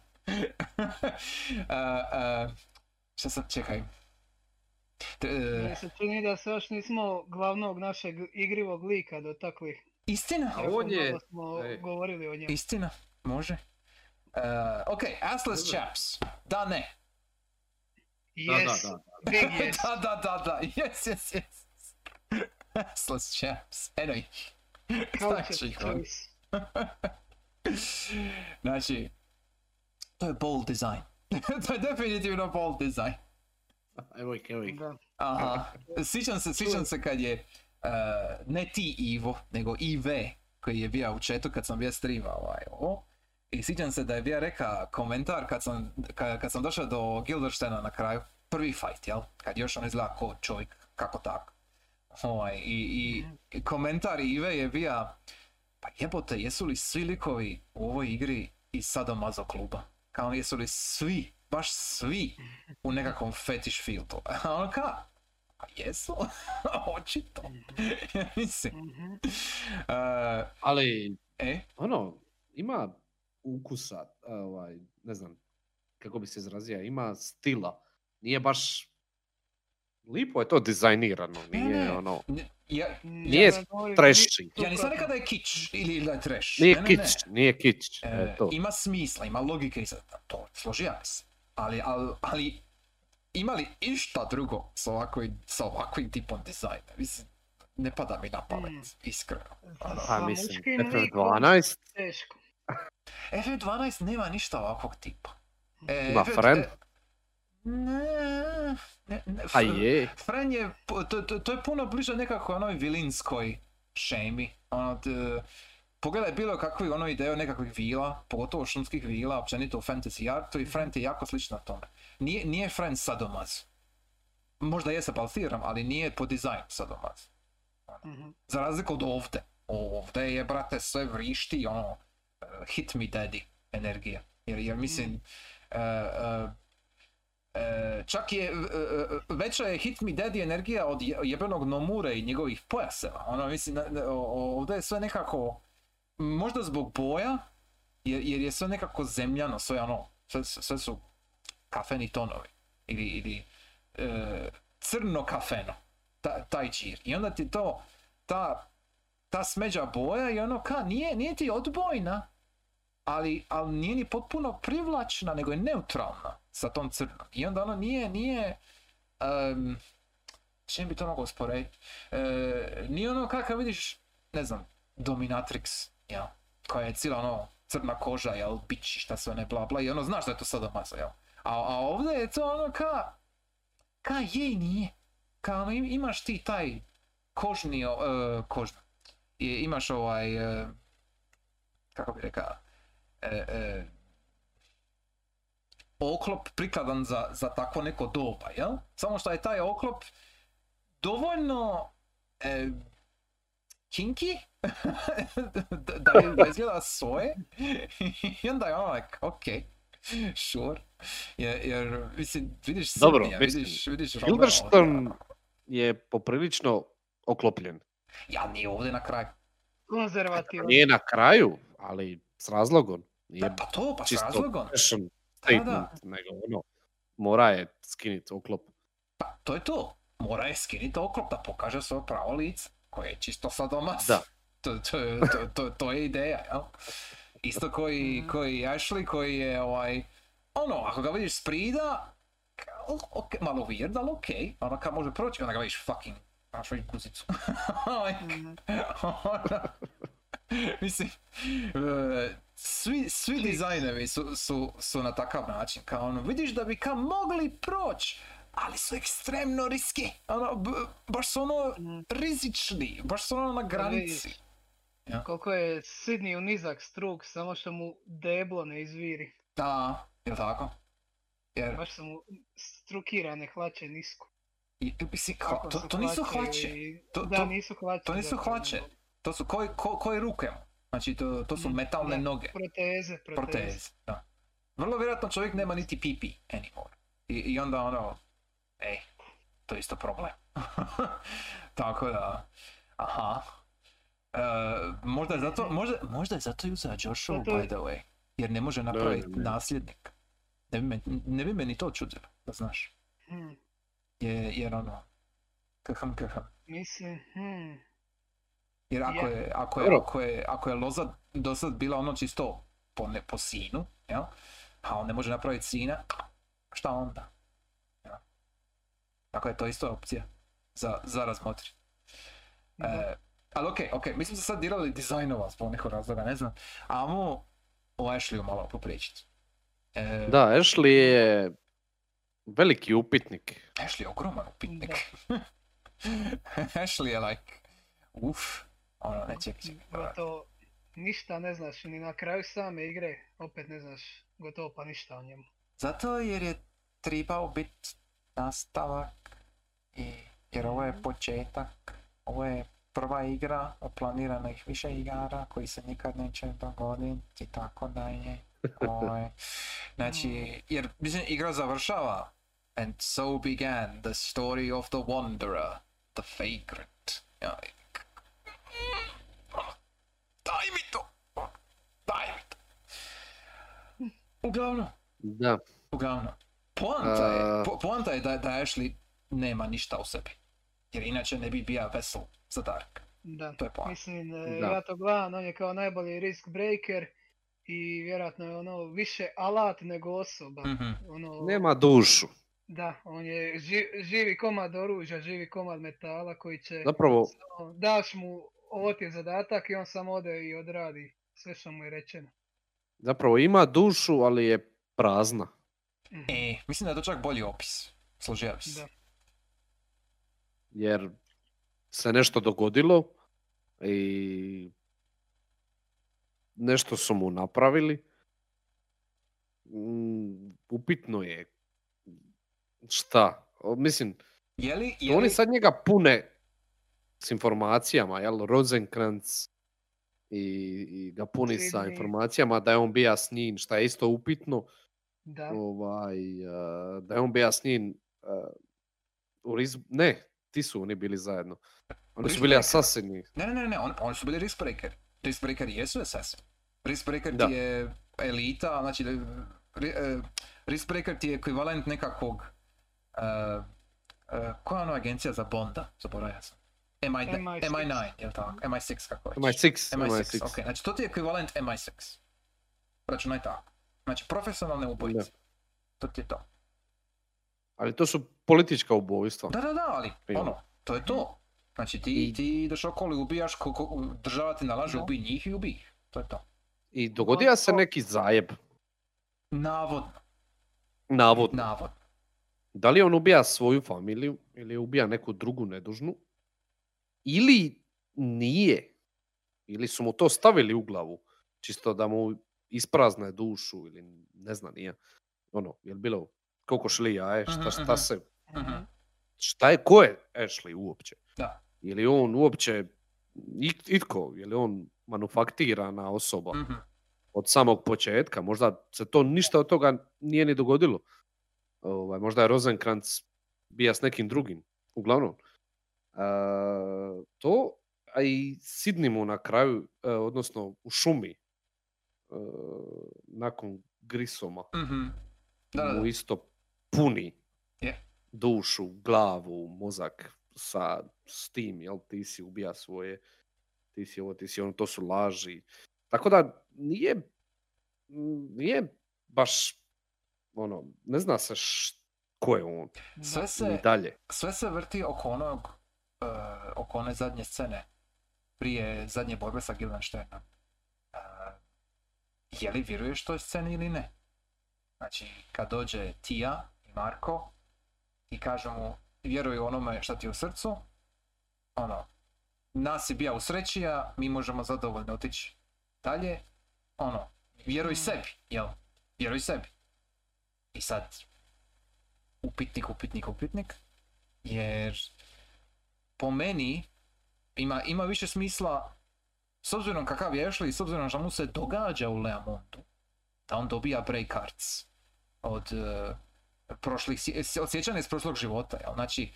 A, a, šta sam, čekaj. T- Meni se čini da se još nismo glavnog našeg igrivog lika dotakli. istina? On je- smo ej. govorili o njemu. Istina, može. Uh, ok, Assless. Chaps. Da, ne. Yes, Da, da, big [LAUGHS] yes. da, da, da, da. Yes, yes, yes. Assless [LAUGHS] Chaps. Eno ih. [LAUGHS] Culture Znači. Znači, to je bold design. to je definitivno bold design. Evo ih, evo ih. Da. Aha. Sjećam se, sjećam se kad je, uh, ne ti Ivo, nego IV koji je bio u chatu kad sam bio streamao ovaj, ovo. I sjećam se da je bio reka komentar kad sam, kad, kad sam došao do Gilderstena na kraju, prvi fight, jel? Kad još on izgleda ko čovjek, kako tako. Ovaj, i, i, i komentar Ive je bio, pa jebote, jesu li svi likovi u ovoj igri iz Sadomazo kluba? Kao jesu li svi, baš svi u nekakvom fetish fieldu? [LAUGHS] A on ka, pa jesu, [LAUGHS] očito. [LAUGHS] Mislim, uh, Ali, e, ono, ima ukusa, ovaj, ne znam kako bi se izrazio, ima stila. Nije baš, lipo je to dizajnirano, Ne, nije ne. ono, n- ja, Nije Ja ja nisam rekao da je kič ili da je trash. Nije ne, ne, kić, ne. nije kić, E, e, to. ima smisla, ima logike i sad, to složio bi se. Ali, ali, ali ima li išta drugo s ovakvim, s ovakvim tipom dizajna? Mislim, ne pada mi na pamet, iskreno. Sa Ono, Pa mislim, muškim likom FF12, Teško. FF12 nema ništa ovakvog tipa. E, Ima FF Fren? Ne, ne, ne, a je, Fren je, to, to, to je puno bliže nekako onoj vilinskoj šemi. Ono, t- pogledaj bilo kakvi ono ideju nekakvih vila, pogotovo šumskih vila, općenito u fantasy artu i Friend je jako slična tome. Nije, nije Friend sadomaz. Možda je se balsiram, ali nije po dizajnu sadomaz. Mhm. Za razliku od ovdje. Ovdje je, brate, sve vrišti, ono, hit me daddy energija. Jer, jer mislim, eh, eh, eh, čak je, veća je hit me daddy energija od je- jebenog Nomure i njegovih pojaseva. Ono, mislim, ovdje je sve nekako, možda zbog boja, jer, jer je sve nekako zemljano, sve ono, sve, sve su kafeni tonovi. Ili, ili crno kafeno. Ta, taj džir. I onda ti to, ta, ta smeđa boja i ono ka, nije, nije ti odbojna, ali, ali nije ni potpuno privlačna, nego je neutralna sa tom crnom. I onda ono nije, nije, um, čim bi to mogao usporediti? E, nije ono kakav vidiš, ne znam, Dominatrix, jel? Koja je cijela ono crna koža, jel, bić i šta sve ne bla bla i ono znaš da je to sadomaso, jel? A, a ovdje je to ono ka, ka je i nije. Ka ono im- imaš ti taj kožni, o, e, kožni, I, imaš ovaj, e, kako bi rekao, e, e, oklop prikladan za, za takvo neko doba, jel? Samo što je taj oklop dovoljno e, kinky [LAUGHS] da, da je- da izgleda svoje [LAUGHS] i onda je ono like, ok, sure. Jer, jer mislim, vidiš Dobro, mislim, vidiš, vidiš Silverstone ovdje. je poprilično oklopljen. Ja nije ovdje na kraju. Konzervativan. Nije na kraju, ali s razlogom. Nije Pa, pa to, pa s čisto razlogom. fashion Da, da. statement, nego ono, mora je skinit oklop. Pa, to je to. Mora je skiniti oklop da pokaže svoje pravo lice, koje je čisto sadomas. Da. To, to, to, to, to je ideja, jel? Isto koji, Mhm. koji Ashley, koji je ovaj, ono, ako ga vidiš sprida, ka- o- ok, malo weird, ali okej, ono kad može proći, onda ga vidiš fucking, znaš, guzicu. [LAUGHS] Like, Mhm. [LAUGHS] Mislim, e, svi, svi dizajnevi su, su, su na takav način, kao ono, vidiš da bi ka mogli proći, ali su ekstremno riski, ono, b- baš su ono Mhm. rizični, baš su ono na granici. vidiš. Koliko je Sidney nizak struk, samo što mu deblo ne izviri. Da, jel tako? Jer, Baš su mu strukirane hlače nisko. i- mislim, to, to nisu hlače i- To- da, to- nisu hlače. to nisu hlače. to su koji, ko, koje ruke, znači to, to su Mhm, metalne da. noge. Proteze, proteze. proteze. Da. Vrlo vjerojatno čovjek nema niti pipi anymore. I, I onda ono, ej, to je isto problem. [LAUGHS] Tako da, aha. E, možda, je zato, možda, možda je zato i uzeo Joshua, Zato- by the way. Jer ne može napraviti ne. nasljednik. Ne bi, me, ne bi me ni to čudilo, da znaš. Hmm, Je, jer ono, kahm, kahm. mislim, hmm. Jer ako Je. ako je, ako je, ako je loza do sad bila ono čisto po, ne, po sinu, jel? A on ne može napraviti sina, šta onda? Jel? Tako je to isto opcija za, za razmotri. E, ali okej, okej, mi smo se sad dirali dizajnova zbog nekog razloga, ne znam. Amo o Ashleyu malo popričati. E, Da, Ashley je veliki upitnik. Ashley je ogroman upitnik. [LAUGHS] Ashley je like, uf, ono, ne čekaj, čekaj. Gotovo ništa ne znaš ni na kraju same igre, opet ne znaš gotovo pa ništa o njemu. Zato jer je trebao biti nastavak i jer ovo je početak, ovo je prva igra od planiranih više igara koji se nikad neće dogoditi i tako dalje. [LAUGHS] Ovaj, Znači, jer mislim, igra završava and so began the story of the wanderer, the vagrant. Ja, Daj mi to! Daj mi to! Uglavnom, Da, Uglavnom, poanta je, A- po, poanta je da, da Ashley nema ništa u sebi. Jer inače ne bi bio vessel za Dark. Da, To je poanta. mislim, e, Da. ja to gledam, on je kao najbolji risk breaker i vjerojatno je ono više alat nego osoba. Mhm. Ono, Nema dušu. Da, on je ži- živi komad oružja, živi komad metala koji će, Zapravo, daš mu ovo ti je zadatak i on samo ode i odradi sve što mu je rečeno. zapravo ima dušu, ali je prazna. Mhm. E, mislim da je to čak bolji opis. Složio bi se. Da. Jer se nešto dogodilo i nešto su mu napravili. Mm, Upitno je šta. Mislim, Je li, je oni li- sad njega pune s informacijama, jel? Rosenkrantz i, i ga puni sa informacijama da je on bija s njim, šta je isto upitno. Da, ovaj, eh, da je on bija s njim eh, u Riz- Ne, ti su oni bili zajedno. Oni su bili asasini. Ne, ne, ne, ne, on, oni su bili Riskbreaker. Riskbreaker jesu assassin. Riskbreaker ti je elita, znači ri- e, Riskbreaker ti je ekvivalent nekakvog e, e, koja je ona agencija za Bonda, zaboravio sam. MI, MI6. MI9, jel tako? MI6 kako već. MI6, MI6, MI6. ok. Znači to ti je ekvivalent MI6. Računaj tako. Znači profesionalne ubojice. To ti je to. Ali to su politička ubojstva. Da, da, da, ali ono, to je to. Znači ti, I- ti ideš okolo i ubijaš, ko, ko, država ti nalaže, Da. ubij njih i ubij ih. To je to. I dogodio se to- neki zajeb. Navodno, Navodno. navodno. Da li on ubija svoju familiju ili ubija neku drugu nedužnu? Ili nije? Ili su mu to stavili u glavu? Čisto da mu isprazne dušu ili ne znam nije. Ono, je li bilo koliko šli jaje, šta, šta se, šta je, ko je Ashley uopće? Da. Je li on uopće it- itko, je li on manufaktirana osoba Mhm. od samog početka? Možda se to ništa od toga nije ni dogodilo. Ovaj, možda je Rosenkrantz bija s nekim drugim. Uglavnom, to, a i Sidney mu na kraju, e, odnosno u šumi, e, nakon Grisoma, Mhm. Da, da, mu isto puni Je. dušu, glavu, mozak sa s tim, jel ti si ubija svoje, ti si ovo, ti si ono, to su laži. Tako da nije, nije baš, ono, ne zna se š, ko je on, Sve se, dalje. sve se vrti oko onog, e, oko one zadnje scene, prije zadnje borbe sa Gildensteinom. E, je li vjeruješ toj sceni ili ne? Znači, kad dođe Tija i Marko i kaže mu, vjeruj onome šta ti je u srcu, ono, nas je bija u sreći, a mi možemo zadovoljno otići dalje, ono, vjeruj Mm. sebi, jel? Vjeruj sebi. I sad, upitnik, upitnik, upitnik, jer po meni ima, ima više smisla s obzirom kakav je Ashley i s obzirom što mu se događa u Leamontu, da on dobija break cards od uh, prošlih, od sjećanja iz prošlog života, jel? Znači,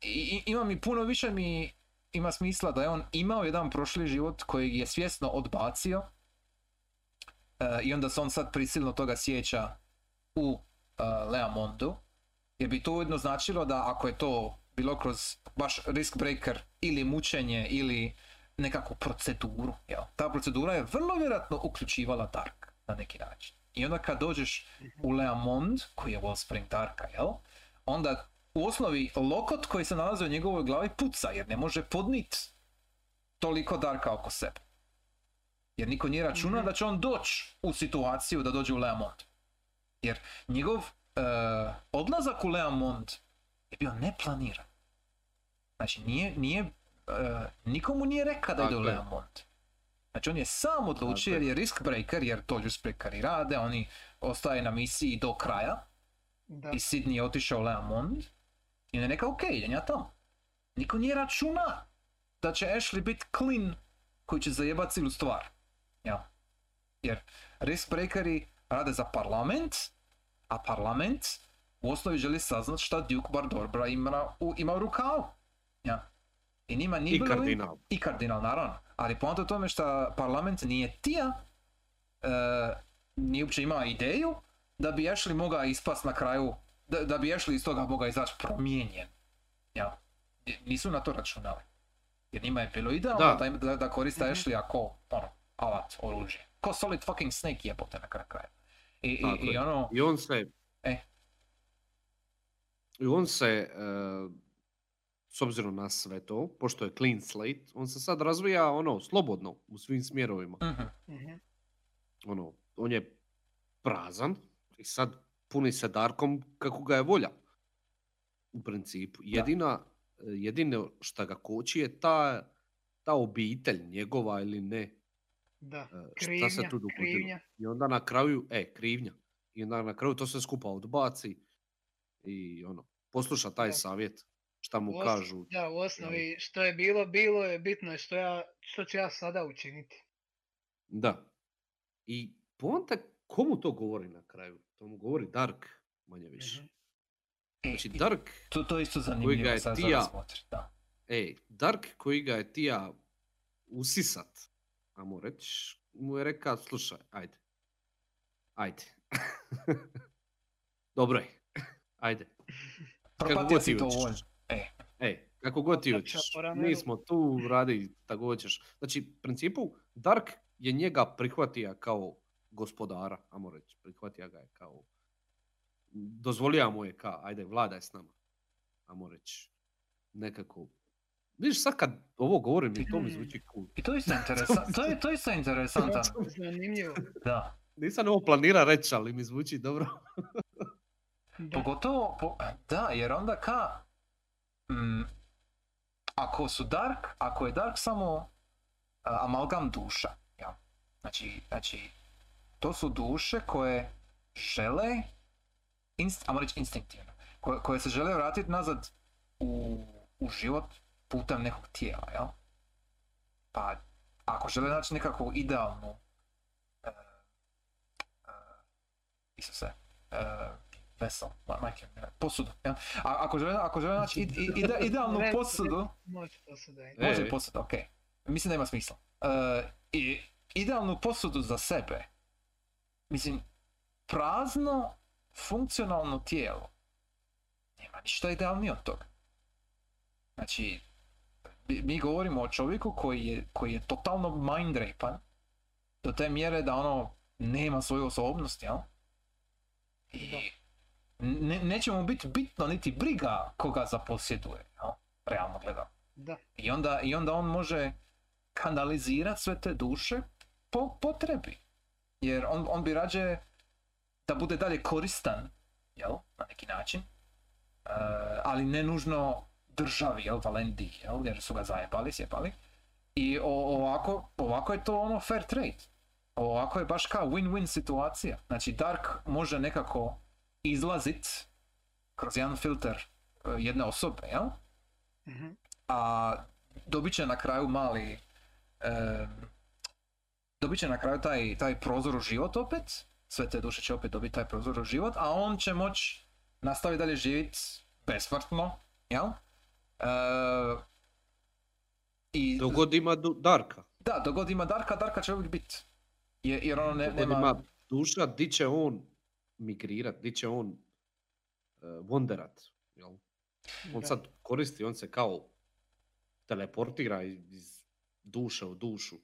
i, ima mi puno više mi ima smisla da je on imao jedan prošli život kojeg je svjesno odbacio e, i onda se on sad prisilno toga sjeća u uh, Leamondu, jer bi to ujedno značilo da ako je to bilo kroz baš risk breaker ili mučenje ili nekakvu proceduru, jel? ta procedura je vrlo vjerojatno uključivala Dark na neki način. I onda kad dođeš u Leamond, koji je Wellspring Darka, jel? onda u osnovi lokot koji se nalazi u njegovoj glavi puca jer ne može podnit toliko Darka oko sebe. Jer niko nije računa Mhm. da će on doći u situaciju da dođe u Leamond. Jer njegov e, odlazak u Leamond je bio neplaniran. Znači nije, nije, e, nikomu nije rekao da ide u. Leamond. Znači on je sam odlučio jer Tako je. je risk breaker, jer to breakeri rade, oni ostaje na misiji do kraja Da. i Sidney je otišao u Leamond i on je rekao ok, idem ja tamo. Niko nije računa da će Ashley biti clean koji će zajebat cijelu stvar. Ja. Jer risk breakeri rade za parlament, a parlament u osnovi želi saznat šta Duke Bardobra ima u, ima u rukavu. Ja. I njima nije I bilo kardinal. I kardinal, naravno. Ali poanta u tome što parlament nije tija, e, nije uopće imao ideju da bi Ashley mogao ispast na kraju, da, da bi Ashley iz toga mogao izaći promijenjen. Ja. Nisu na to računali. Jer njima je bilo idealno Da. da, da, da koriste Mhm. Ashley ako, ono, alat, oružje. ko Solid fucking Snake jebote na kraju kraja. I, i, i ono, I on se... E. I on se, e, s obzirom na sve to, pošto je clean slate, on se sad razvija ono, slobodno, u svim smjerovima. mhm, Mhm. Ono, on je prazan i sad puni se Darkom kako ga je volja. U principu. Jedina, jedino šta ga koči je ta, ta obitelj njegova ili ne. Da, E, šta krivnja, se tu krivnja. I onda na kraju, e, krivnja. I onda na kraju to sve skupa odbaci i ono, posluša taj Da. savjet šta mu U os- kažu. Da, u osnovi što je bilo, bilo je bitno je što, ja, što ću ja sada učiniti. Da. I poanta komu to govori na kraju? To mu govori Dark, manje više. Mhm. I- Znači i Dark, to, to je isto ga zanimljivo je sad tija- da. ej, Dark koji ga je tija usisat, ajmo reći, mu je rekao, slušaj, ajde. Ajde. [LAUGHS] Dobro je. Ajde. Kako Propatio si to hoćeš. Kako god ti hoćeš. Mi smo tu, radi tako hoćeš. Znači, u principu, Dark je njega prihvatio kao gospodara, ajmo reći. Prihvatio ga je kao... Dozvolio mu je kao, ajde, vladaj s nama. Ajmo reći. Nekako... Vidiš, sad kad ovo govorim i to mi zvuči cool. I to je isto [LAUGHS] interesantno, to je, to je isto interesantan, [LAUGHS] Zanimljivo. da. Nisam ovo planira reći, ali mi zvuči dobro. Da. Pogotovo, po, da, jer onda ka, mm, ako su Dark, ako je Dark samo a, amalgam duša, ja. Znači, znači, to su duše koje žele, inst, ajmo reći instinktivno, koje, koje se žele vratiti nazad u, u život putem nekog tijela, jel? Pa, ako žele naći nekakvu idealnu, e, e, Isuse, e, vessel, ma- majke, mi, posudu, jel? A, ako žele, ako žele naći ide, ide, idealnu posudu, Može posuda. je. E. Može posuda, ok. Mislim da ima smisla. E, I idealnu posudu za sebe. Mislim, prazno, funkcionalno tijelo. Nema ništa idealnije od toga. Znači, mi- mi govorimo o čovjeku koji je, koji je totalno mind rapan do te mjere da ono nema svoju osobnost, jel? I ne, neće mu biti bitno niti briga koga zaposjeduje, jel? Realno gledam. Da. I onda, I onda on može kanalizirati sve te duše po potrebi. Jer on, on bi rađe da bude dalje koristan, jel, na neki način. E, ali ne nužno državi, jel, Valendi, jel, jer su ga zajebali, sjebali. I o- ovako, ovako je to ono fair trade. Ovako je baš kao win-win situacija. Znači Dark može nekako izlazit kroz jedan filter e, jedne osobe, jel? Mhm. a dobit će na kraju mali em, dobit će na kraju taj, taj prozor u život opet sve te duše će opet dobiti taj prozor u život a on će moći nastaviti dalje živjeti besmrtno jel? E, i Dok god ima du- Darka. da, dok god ima Darka, Darka će uvijek biti jer, jer ono ne, nema ima duša, di će on migrirat, di će on uh, wonderat. Jel? On Da. sad koristi, on se kao teleportira iz duše u dušu.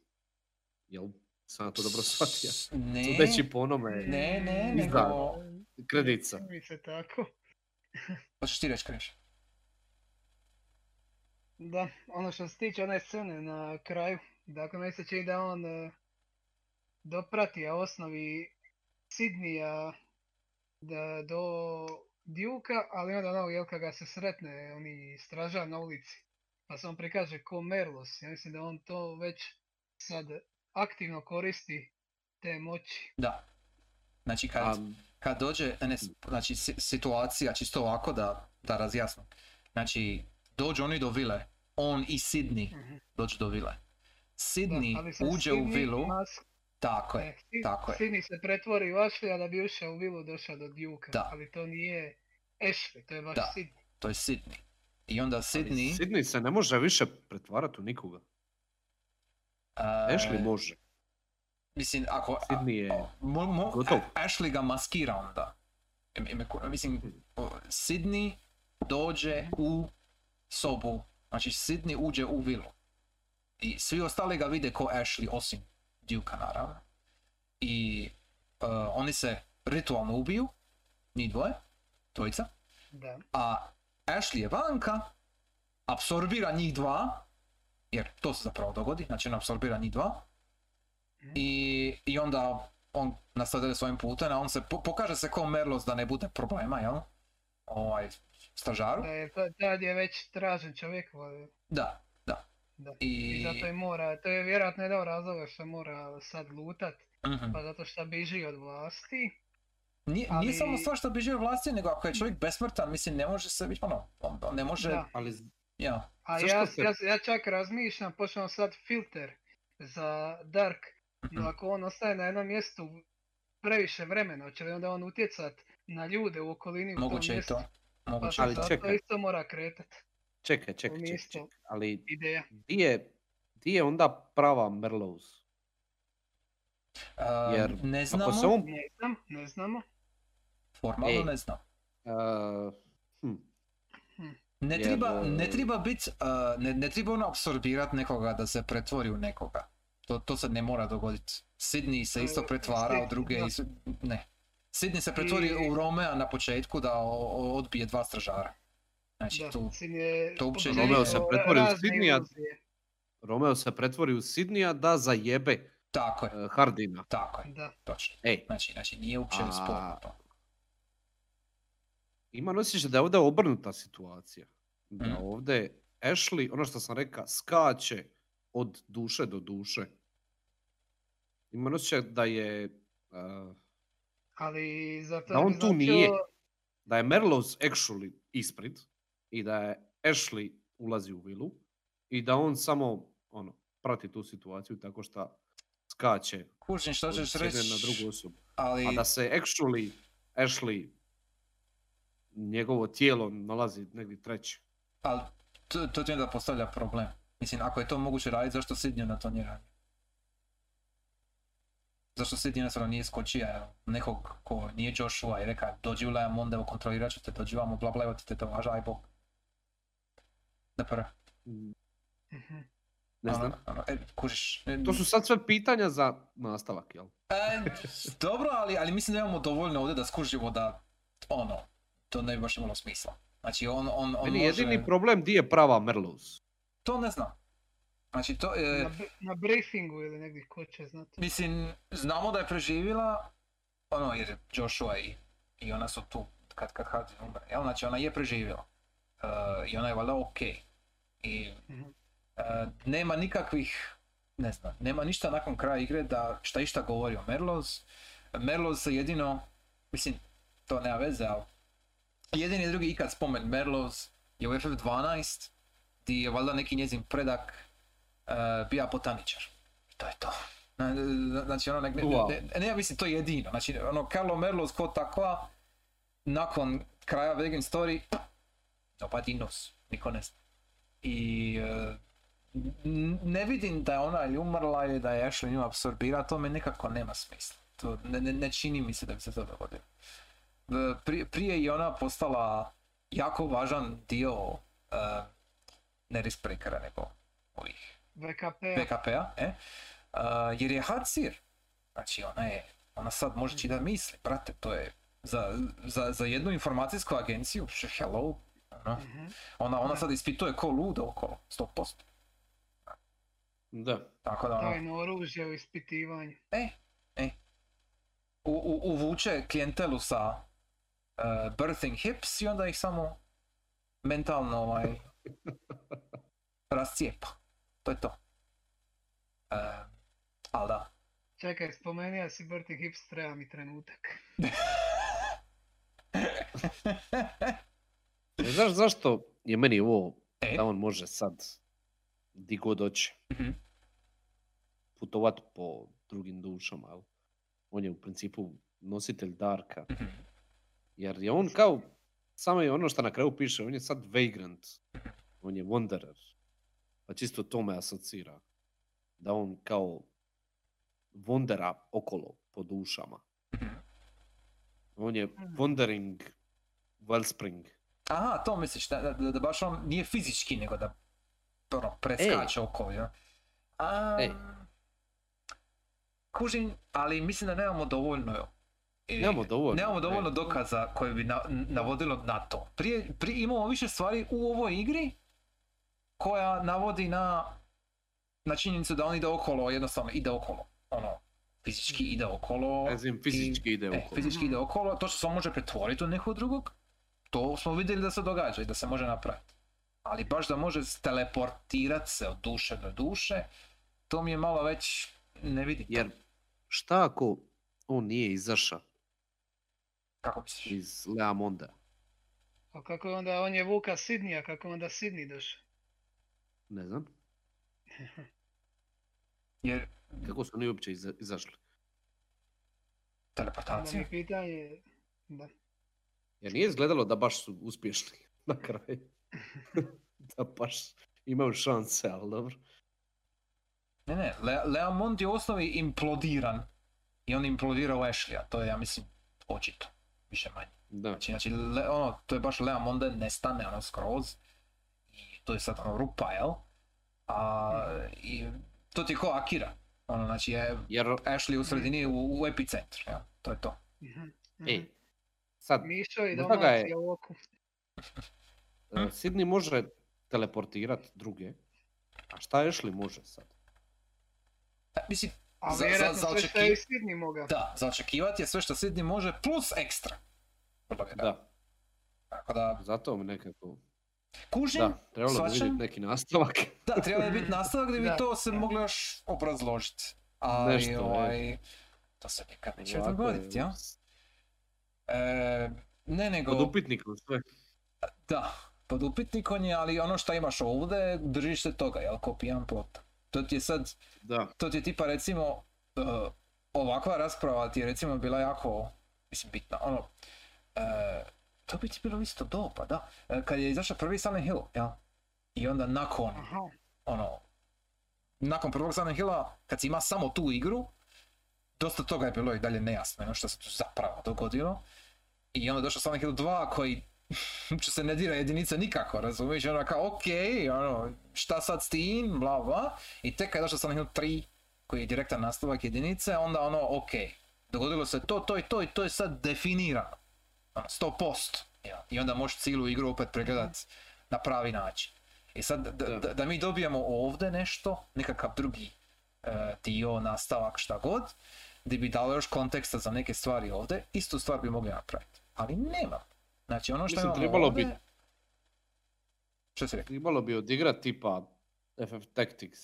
Jel? Sam ja to dobro shvatio. ne, Sudeći po onome, ne, ne, Izda. nego kredica. Mi se tako. hoćeš ti reći Kriš? Da, ono što se tiče one scene na kraju, dakle meni se čini da on e, doprati a osnovi Sidnija da do Duka, ali onda ono, jel kad ga se sretne, oni straža na ulici, pa se on prikaže ko Merlos, ja mislim da on to već sad aktivno koristi te moći. da znači kad, A, kad dođe, ne, znači si- situacija, čisto ovako da, da razjasnim. Znači, dođu oni do vile, on i Sidney Mhm. dođu do vile. Sidney uđe u Sidney vilu, mas- tako je, e, Sid- tako je. Sidney se pretvori u Ashley, da bi ušao u vilu došao do Duka, Da. ali to nije Ashley, to je baš Da. Sidney. to je Sidney. I onda ali Sidney... Sidney se ne može više pretvarati u nikoga. e, Ashley može. Mislim, ako... a- Sidney je... mo, mo- Gotov. A- Ashley ga maskira onda. Mislim, Sidney dođe u sobu, znači Sidney uđe u vilu. I svi ostali ga vide ko Ashley, osim Duka naravno. i uh, oni se ritualno ubiju, njih dvoje, dvojica, Da. a Ashley je vanka, apsorbira njih dva, jer to se zapravo dogodi, znači on apsorbira njih dva, Mhm. i, i onda on nastavlja svojim putem, a on se, po- pokaže se kao Merlos da ne bude problema, jel? Ovaj, je, to- tad je već tražen čovjek. Da, da. I, I zato je mora, to je vjerojatno jedan od razloga što mora sad lutat, Mhm. pa zato što biži od vlasti. Nije, ali- nije samo stvar što bi živio vlasti, nego ako je čovjek besmrtan, mislim, ne može se biti, ono, on, on ne može, Da. Ali ja. A ja, se- ja, ja čak razmišljam, počnem sad filter za Dark, Mhm. no ako on ostaje na jednom mjestu previše vremena, hoće li onda on utjecat na ljude u okolini u Moguće tom i mjestu? to. Pa Moguće se Ali i to. zato čekaj. isto mora kretat, čekaj, čekaj, čekaj, čekaj. Ali ideja. di je, di je onda prava Merlows? Uh, Jer ne Ako znamo, se on... Ne znam, ne znamo. formalno Ej. ne znam. Uh, hm, Ne Jer, treba, ne e, treba bit, uh, ne, ne treba ono apsorbirat nekoga da se pretvori u nekoga. To, to se ne mora dogoditi. Sidney se isto pretvara u druge, ne. Sidney se pretvori I- u Romea na početku da odbije dva stražara. Znači Da, tu, je to uopće Romeo se pretvori u iluzije. Romeo se pretvori u Sidnija da zajebe tako je, uh, Hardina. tako je, Da. točno. Ej, Znači, znači nije uopće A- sporno to. imam osjećaj da je ovdje obrnuta situacija. Da Mhm. ovdje Ashley, ono što sam rekao, skače od duše do duše. Imam osjećaj da je, uh, Ali zato Da on bi tu nije. da je Merlos actually ispred i da je Ashley ulazi u vilu i da on samo ono, prati tu situaciju tako što skače Kužim što od ćeš reći, na drugu osobu. ali... A da se actually Ashley njegovo tijelo nalazi negdje treće. Ali to, to ti onda postavlja problem. Mislim, ako je to moguće raditi, zašto Sidney na to nije radio? Zašto Sidney jednostavno nije skočio nekog ko nije Joshua i reka dođi u Liam Monde, evo kontrolirat ću te, dođi vamo, bla bla, evo ti te to važa, aj bog. Da prvo. Mm, Mhm. Ne znam. Ono, e, kužiš. e, To su sad sve pitanja za nastavak, jel? e, dobro, ali, ali mislim da imamo dovoljno ovdje da skužimo da, ono, to ne bi baš imalo smisla. Znači, on, on, on Meni može... jedini problem di je prava Merlos. To ne znam. Znači, to je... Na, bri- na briefingu ili negdje ko će znati. Mislim, znamo da je preživjela, ono, jer je Joshua i, i ona su tu kad, kad Hardin umre, jel? Znači, ona je preživjela. Uh, I ona je valjda ok. I uh, nema nikakvih, ne znam, nema ništa nakon kraja igre da šta išta govori o Merloz. Merloz se jedino, mislim, to nema veze, ali jedini drugi ikad spomen Merloz je u FF12, gdje je valjda neki njezin predak uh, bija botaničar. To je to. Na- na- Znači ono, ne, ne, ne, ne, ja mislim to je jedino. Znači ono, Carlo Merlos ko takva, nakon kraja Vegan Story, nobody knows, niko ne zna. I e, n- ne vidim da je ona ili umrla ili da je Ashley nju apsorbira, to me nekako nema smisla. To ne, ne, ne čini mi se da bi se to dogodilo. E, Prije, prije je ona postala jako važan dio uh, ne Rispbreakera, nego ovih VKP. PKP-a, e? Uh, jer je Hatsir. Znači ona je, ona sad možeći da misli, brate, to je za, za, za jednu informacijsku agenciju, hello, Mhm. ona, ona sad ispituje ko luda okolo, 100%. Da. Tako da ono, Tajno oružje u ispitivanju. u, u, uvuče klijentelu sa uh, birthing hips i onda ih samo mentalno ovaj, [LAUGHS] rascijepa. To je to. Uh, ali da. Čekaj, spomenuo si Bertie Hips, treba mi trenutak. [LAUGHS] Ne znaš zašto je meni ovo E? da on može sad di god hoće Mhm. putovat po drugim dušama, jel? On je u principu nositelj Darka. Mhm. Jer je on kao, samo je ono što na kraju piše, on je sad Vagrant. On je Wanderer. Pa čisto to me asocira. Da on kao wandera okolo po dušama. Mhm. On je Mhm. wandering wellspring. Aha, to misliš, da, da, da baš on nije fizički, nego da ono, preskače okolo, ja? A, Ej. Kužim, ali mislim da nemamo dovoljno i Nemamo dovoljno, nemamo dovoljno dokaza koje bi na- navodilo na to. Prije, prije imamo više stvari u ovoj igri koja navodi na, na činjenicu da on ide okolo, jednostavno ide okolo. Ono, fizički ide okolo. Ezim fizički ide E, okolo. fizički ide okolo, to što se može pretvoriti u nekog drugog, to smo vidjeli da se događa i da se može napraviti. Ali baš da može teleportirati se od duše do duše, to mi je malo već ne vidim. Jer šta ako on nije izašao Kako misliš? iz Leamonda? A kako je onda, on je Vuka Sidnija, kako je onda Sidney došao? Ne znam. [LAUGHS] Jer Kako su oni uopće iza- izašli? Teleportacija. pitanje, da. Jer nije izgledalo da baš su uspješni [LAUGHS] na kraju. [LAUGHS] da baš imaju šanse, ali dobro. Ne, ne, Le- Leamond je u osnovi implodiran. I on implodira u Ashleya, to je, ja mislim, očito. Više manje. Da. Znači, znači le, ono, to je baš Leamonde nestane, ono, skroz. I to je sad ono rupa, jel? A, i to ti je ko Akira. Ono, znači, je Jer, Ashley u sredini u, u epicentru, jel? To je to. Mhm, mhm. e, sad, Mišo i je- uh, [LAUGHS] Sidney može teleportirat druge. A šta Ashley može sad? E, mislim, A Za- za- za sve što je Sidney mogao. da, za očekivati je sve što Sidney može plus ekstra. Da, Tako da, zato mi nekako... kužim, Da, trebalo bi vidjeti neki nastavak. [LAUGHS] Da, treba je biti nastavak gdje bi to se moglo još obrazložiti. Ali, Nešto, je. ovaj, to se nikad neće je dogoditi, ja? E, ne nego, Pod upitnikom sve. da, pod upitnikom je, ali ono što imaš ovdje, držiš se toga, jel, ko pijan plota. To ti je sad, Da, to ti je tipa recimo, e, ovakva rasprava ti je recimo bila jako, mislim, bitna, ono, e, to bi ti bilo isto doba, da, E, kad je izašao prvi Silent Hill, jel, i onda nakon, Aha, ono, nakon prvog Silent Hilla, kad si ima samo tu igru, dosta toga je bilo i dalje nejasno, ono što se tu zapravo dogodilo. I onda došao Hill 2 koji [LAUGHS] uopće se ne dira jedinica nikako, razumiješ? Ono kao, ok, ono, šta sad s tim, bla bla. I tek kad je došao Hill 3, koji je direktan nastavak jedinice, onda ono, ok, dogodilo se to, to i to i to je sad definirano. Ono, 100%. Ja. I onda možeš cijelu igru opet pregledat na pravi način. I sad, da, Da. da, da mi dobijemo ovdje nešto, nekakav drugi e, dio, nastavak, šta god, gdje bi dalo još konteksta za neke stvari ovdje, istu stvar bi mogli napraviti. Ali nema. Znači ono što Mislim, imamo trebalo bi- ovdje... Što si rekao? trebalo bi odigrat tipa FF Tactics.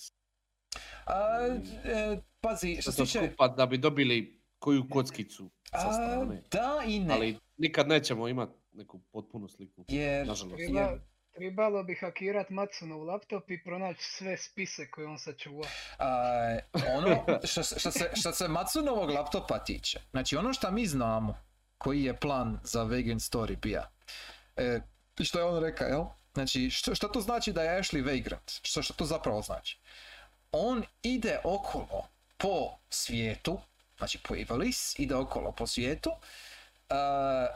A, e, pazi, što se tiče... da bi dobili koju kockicu sa A, strane. da i ne. Ali nikad nećemo imati neku potpunu sliku. Jer, Nažalost. treba, trebalo bi hakirat Matsunov laptop i pronaći sve spise koje on sačuva. a, ono što, se- što, se, što se Matsunovog laptopa tiče, znači ono što mi znamo, koji je plan za Vegan Story bija, e, što je on rekao, jel? Znači, što, što to znači da je Ashley Vagrant? Što, što to zapravo znači? On ide okolo po svijetu, znači po Ivalice, ide okolo po svijetu, a,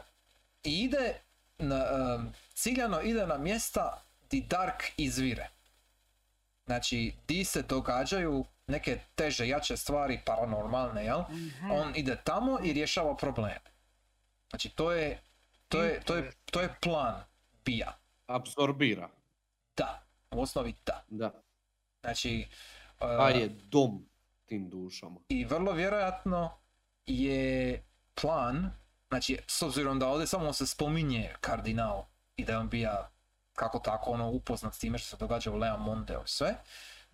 i ide na, um, ciljano ide na mjesta di Dark izvire. Znači, di se događaju neke teže, jače stvari, paranormalne, jel? Mhm. On ide tamo i rješava probleme. Znači, to je, to je, to je, to je plan bija. Apsorbira. Da, u osnovi da. Da. Znači, uh, je dom tim dušama. i vrlo vjerojatno je plan, znači, s obzirom da ovdje samo se spominje kardinal i da je on bija kako tako ono upoznat s time što se događa u Lea Mondeo i sve,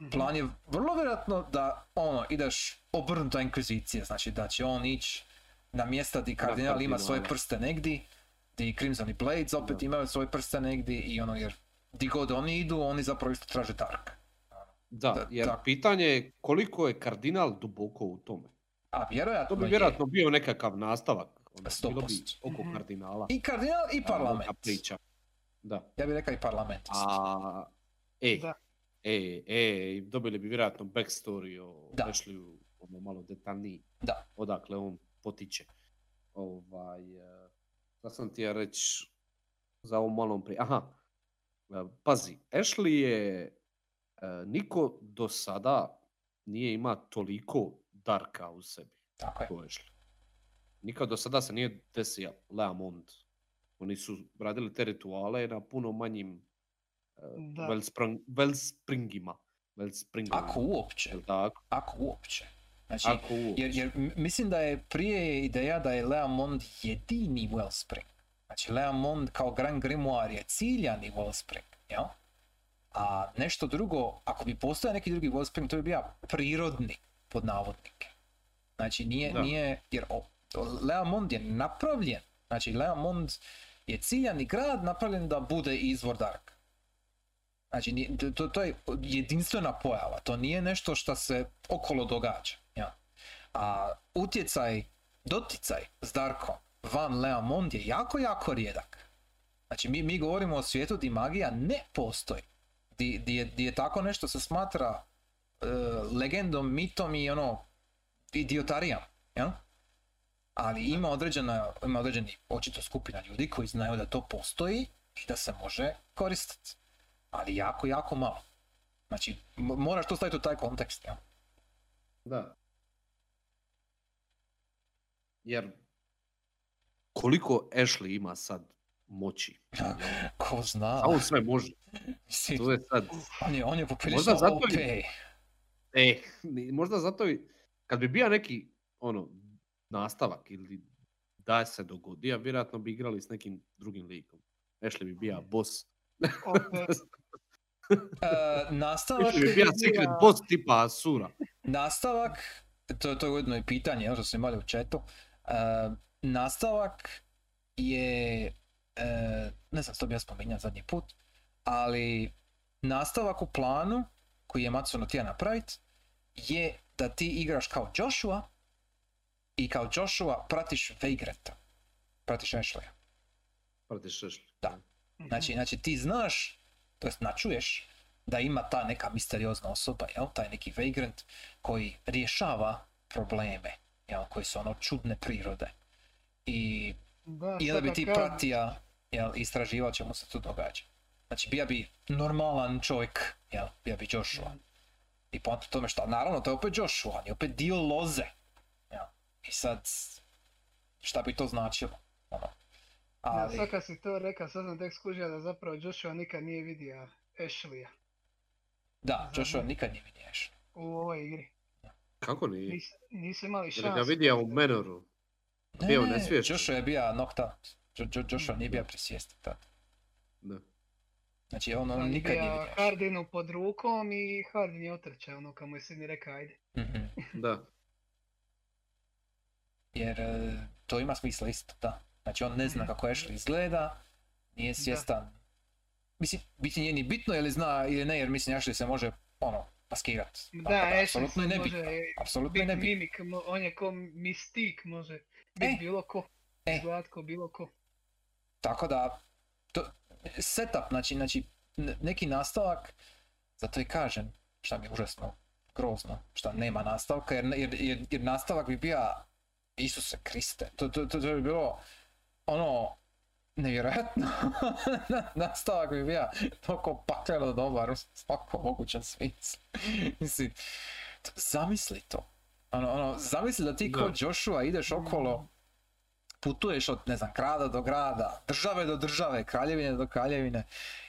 Mhm. plan je vrlo vjerojatno da ono ideš obrnuta inkvizicija, znači da će on ići na mjesta di kardinal ima svoje prste negdje, di Crimson Blades opet Da. imaju svoje prste negdje i ono jer di god oni idu, oni zapravo isto traže Dark. Da, Da, jer da. pitanje je koliko je kardinal duboko u tome. A vjerojatno To bi je. vjerojatno bio nekakav nastavak. ono, Sto Bilo bi posto. oko Mhm. kardinala. I kardinal i a, parlament. priča. Da. Ja bih rekao i parlament. A, e, Da. e, e, dobili bi vjerojatno backstory o Da. Ashleyu, ono malo detaljniji. Da. Odakle on potiče. Ovaj, e, šta sam ti ja reći za ovom malom prije. Aha, e, pazi, Ashley je, e, niko do sada nije ima toliko Darka u sebi. Tako je. To je. Nikad do sada se nije desio Leamond. Oni su radili te rituale na puno manjim Da. Wellsprung, Wellspringima. Wellspringovima. Ako uopće, tako? ako uopće. Znači, Ako jer, jer mislim da je prije ideja da je Leamond jedini Wellspring. Znači, Leamond kao Grand Grimoire je ciljani Wellspring, jel? A nešto drugo, ako bi postojao neki drugi Wellspring, to bi bio prirodni, pod navodnike. Znači, nije, Da. nije, jer o, Leamond je napravljen, znači Leamond je ciljani grad napravljen da bude izvor Dark. Znači, to, to je jedinstvena pojava, to nije nešto što se okolo događa. A utjecaj, doticaj s Darkom van Leamond je jako, jako rijedak. Znači, mi, mi govorimo o svijetu di magija ne postoji. Di, di, je, di je tako nešto se smatra e, legendom, mitom i ono, idiotarijom. Ja? Ali ima određena, ima određeni očito skupina ljudi koji znaju da to postoji i da se može koristiti. Ali jako, jako malo. Znači, moraš to staviti u taj kontekst. Ja? Da. Jer koliko Ashley ima sad moći? [LAUGHS] Ko zna. A on sve može. Mislim, To je sad... on je, on je Možda zato OP. i- E, možda zato i... Kad bi bio neki, ono, nastavak ili da se dogodija, vjerojatno bi igrali s nekim drugim likom. Ashley bi bio boss. [LAUGHS] E, nastavak, Ashley bi bio secret boss tipa Asura. nastavak, to, to je ujedno i pitanje, jel, što smo imali u chatu. E, nastavak je, e, ne znam što bi ja spominjao zadnji put, ali nastavak u planu koji je Matsuno htio napraviti je da ti igraš kao Joshua i kao Joshua pratiš Veigreta. Pratiš Ashleya. Pratiš Ashley. Da. Znači, znači ti znaš, to jest načuješ da ima ta neka misteriozna osoba, jel? taj neki vagrant koji rješava probleme, jel? koji su ono čudne prirode. I, Da, onda bi ti pratija, jel, istraživao čemu se tu događa. Znači, bija bi normalan čovjek, jel, bija bi Joshua. I po tome što, naravno, to je opet Joshua, on je opet dio loze. Jel? I sad, šta bi to značilo? Ono. Ja, Ali, sad kad si to rekao, sad sam tek skužio da zapravo Joshua nikad nije vidio Ashleya da, Joshua nikad nije vidio Ashley. u ovoj igri. Kako nije? Nis, nisu imali Jer šansu. ga vidio u Menoru. Ne, Bio ne. Joshua je bio knocked out. Jo, Jo- Joshua nije bio pri svijesti tad. Da. Znači on, on nikad nije vidio. Hardinu pod rukom i Hardin je otrčao, ono kad mu je Sidney rekao ajde. Mhm. [LAUGHS] Da. Jer e, to ima smisla isto, da. Znači on ne zna kako Ashley izgleda, nije svjestan. Mislim, biti nije ni bitno je li zna ili ne, jer mislim Ashley se može, ono, maskirat. Da, Tako Ashley apsolutno je nebitno. može Apsolutno je nebitno. mimik, on je ko mistik, može biti E. bilo ko. E. Bilo ko. Tako da, to, setup, znači, znači ne- neki nastavak, zato i kažem, šta mi je užasno grozno, šta nema nastavka, jer, jer, jer, jer nastavak bi bio Isuse Kriste, to, to, to, to bi bilo ono, nevjerojatno, [LAUGHS] nastavak bi bio toliko pakleno dobar u svakom mogućem smislu. [LAUGHS] Mislim, zamisli to. Ono, ono, zamisli da ti Da. Joshua ideš okolo, putuješ od, ne znam, grada do grada, države do države, kraljevine do kraljevine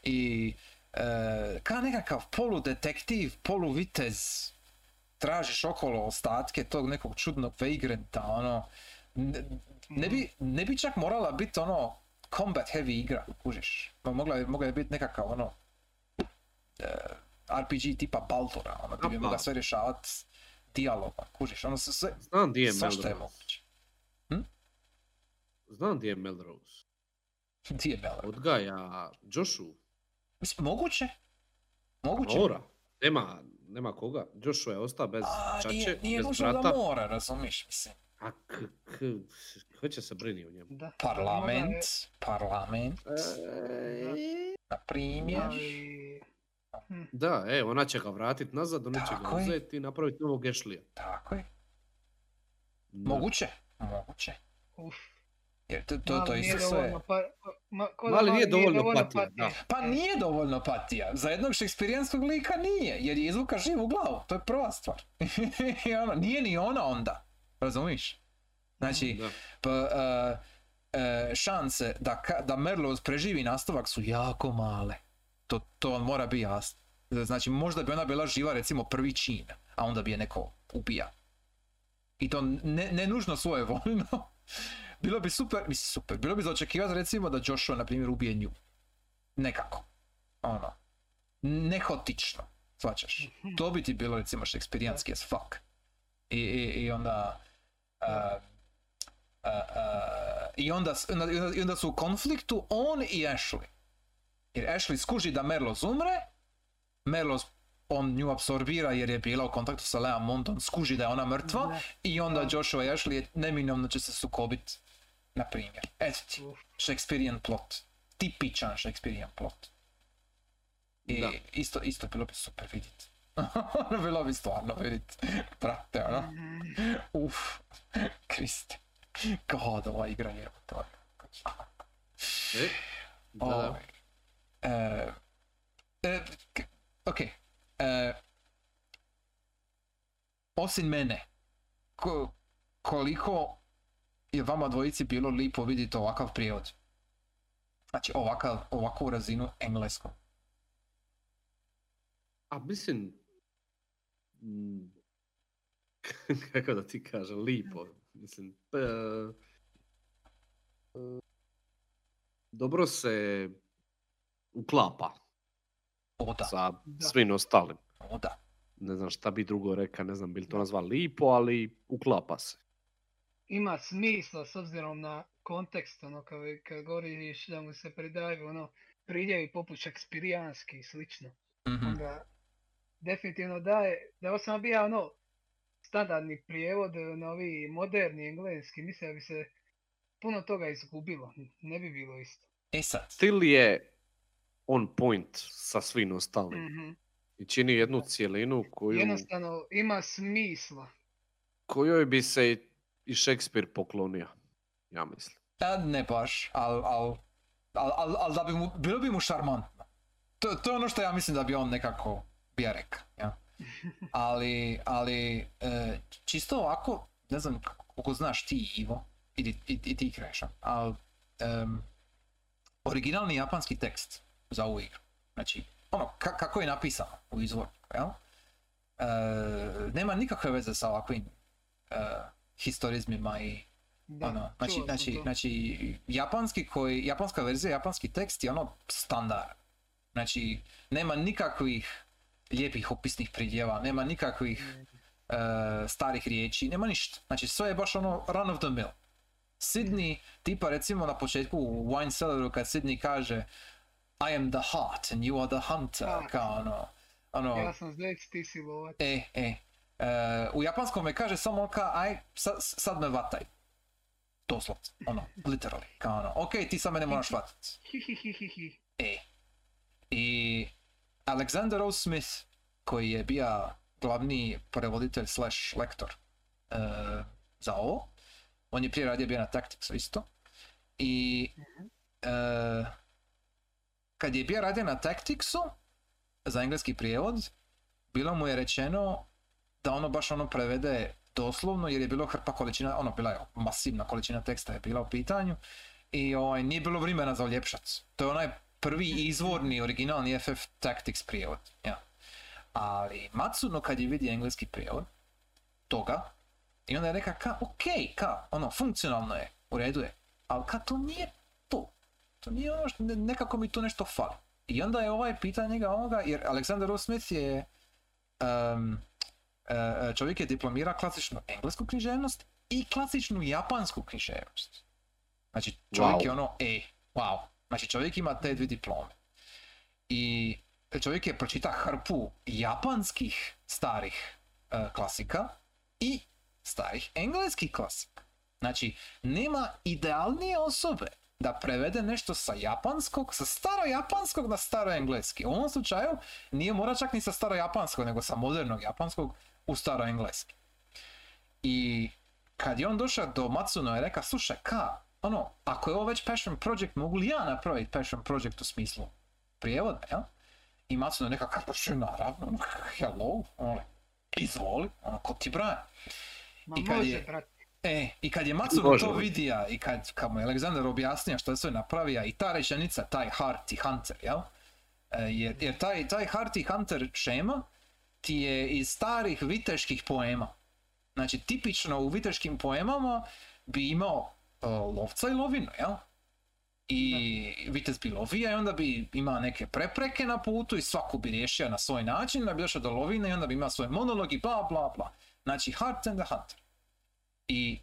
i e, kao nekakav poludetektiv, poluvitez, tražiš okolo ostatke tog nekog čudnog vagranta, ono, ne, ne bi, ne bi čak morala biti ono combat heavy igra, kužiš. Ma Mogla je, mogla je biti nekakav ono e, RPG tipa Baldura, ono, ti bi mogla sve rješavat dijalogom, kužiš, ono sve, sve, Znam di je svašta je Melrose. moguće. Znam di je Melrose. Di je Bella? Odgaja Joshu. Mislim, moguće. Moguće. Mora. Nema, nema koga. Joshua je ostao bez A, čače, nije, nije bez nužno da brata. mora, razumiš, mislim. A k, k, ko će se brini o njemu? Da. Parlament, parlament, E, na primjer. Ali, da, e, ona će ga vratit nazad, oni će ga uzeti i napraviti novog Ashley. Tako je. Moguće, moguće. uf. Jer to, to, to isto sve... dovoljno Pa, ma, da Mali nije dovoljno patija, patije. da. Pa nije dovoljno patija. Za jednog šekspirijanskog lika nije, jer je izvuka živu u glavu. To je prva stvar. [LAUGHS] I ono, nije ni ona onda. Razumiš? Znači, Da. pa, e, e, šanse da, da Merloz preživi nastavak su jako male. To, to vam mora biti jasno. Znači, možda bi ona bila živa recimo prvi čin, a onda bi je neko ubija. I to ne, ne nužno svoje voljno. [LAUGHS] Bilo bi super, mislim super, bilo bi za očekivati recimo da Joshua, na primjer, ubije nju. Nekako. Ono. Nehotično. Svačaš. To bi ti bilo recimo šekspirijanski as fuck. I, i, i onda... uh, uh, uh, i, onda, i onda- i onda su u konfliktu on i Ashley. Jer Ashley skuži da Merloz umre, Merloz on nju apsorbira jer je bila u kontaktu sa Lea Mondon, skuži da je ona mrtva Da. i onda Da. Joshua i Ashley je neminovno će se sukobit, na primjer. Eto ti. Shakespearean plot. Tipičan Shakespearean plot. I Da. isto, isto bilo bi super vidjeti. [LAUGHS] ono bilo bi stvarno vidjeti. Brate, ono. Mhm. Uf, Kriste. God, ova igra je to. E, da, da. Ovaj, e, e, ok. E, osim mene, ko- koliko je vama dvojici bilo lipo vidjeti ovakav prijevod? Znači ovakav, ovakvu razinu engleskog. A mislim, [LAUGHS] kako da ti kažem, lipo. Mislim, p- e, dobro se uklapa O da, sa svim ostalim. o da. Ne znam šta bi drugo rekao, ne znam bi li to nazva lipo, ali uklapa se. Ima smisla s obzirom na kontekst, ono, kad, kad govoriš da mu se pridaju, ono, pridjevi poput šekspirijanski i slično. Mhm. onda definitivno daje, da ovo samo bio ono standardni prijevod na ovi moderni engleski, mislim da bi se puno toga izgubilo, ne bi bilo isto. E sad, Stil je on point sa svim ostalim. Mhm. I čini jednu cijelinu koju, Jednostavno ima smisla. kojoj bi se i- i Shakespeare poklonio. Ja mislim. a ne baš, al, al, al, al, al da bi mu, bilo bi mu šarmantno. To, to je ono što ja mislim da bi on nekako bija rekao, ja. Ali, ali, e, čisto ovako, ne znam koliko znaš ti Ivo, i, i, i ti Kreša, ali em, originalni japanski tekst za ovu igru, znači, ono, ka- kako je napisano u izvorniku, jel? E, nema nikakve veze sa ovakvim e, historizmima i Da, ono, znači, znači, znači, japanski koji, japanska verzija, japanski tekst je ono standard. Znači, nema nikakvih lijepih opisnih pridjeva, nema nikakvih e, starih riječi, nema ništa. Znači, sve je baš ono run of the mill. Sydney, tipa recimo na početku u Wine Cellaru kad Sydney kaže I am the heart and you are the hunter, Da. kao ono, ono, Ja sam zec, ti si lovac. E, e. E, u japanskom me kaže samo ka, aj, sad, sad me vataj. Doslovno, ono, literally, kao ono, ok, ti sad mene moraš [LAUGHS] hi. E. I Alexander O. Smith, koji je bio glavni prevoditelj slash lektor e, za ovo, on je prije radio bio na Tacticsu isto. I e, kad je bio radio na Tacticsu, za engleski prijevod, bilo mu je rečeno da ono baš ono prevede doslovno jer je bilo hrpa količina, ono bila je masivna količina teksta je bila u pitanju i ovaj, nije bilo vremena za uljepšac. To je onaj prvi izvorni, originalni FF Tactics prijevod. Ja. Ali Matsuno kad je vidio engleski prijevod toga i onda je rekao ka, ok, ka, ono, funkcionalno je, u redu je, ali ka to nije to. To nije ono što, ne- nekako mi tu nešto fali. I onda je ovaj pitanje njega onoga, jer Alexander O. Smith je um, čovjek je diplomirao klasičnu englesku književnost i klasičnu japansku književnost. Znači čovjek Wow. je ono, e, wow. Znači čovjek ima te dvije diplome. I čovjek je pročita hrpu japanskih starih e, klasika i starih engleskih klasika. Znači, nema idealnije osobe da prevede nešto sa japanskog, sa starojapanskog na staroengleski. U ovom slučaju nije mora čak ni sa starojapanskog, nego sa modernog japanskog u staroengleski. I kad je on došao do Matsuno i rekao, slušaj, ka, ono, ako je ovo već passion project, mogu li ja napraviti passion project u smislu prijevoda, jel? I Matsuno nekakav, pa što naravno, ono, hello, ono, izvoli, ono, ko ti brani. Ma I kad je-. E, i kad je Matsuno to vidija i kad, kad mu je Aleksandar objasnio što je sve napravio i ta rečenica, taj Hearty Hunter, jel? E, jer, jer taj, taj Hearty Hunter šema ti je iz starih viteških poema. Znači, tipično u viteškim poemama bi imao lovca i lovinu, jel? I vitez bi lovio i onda bi imao neke prepreke na putu i svaku bi riješio na svoj način, da bi došao do lovine i onda bi imao svoj monolog i bla bla bla. Znači, Heart and the Hunter. I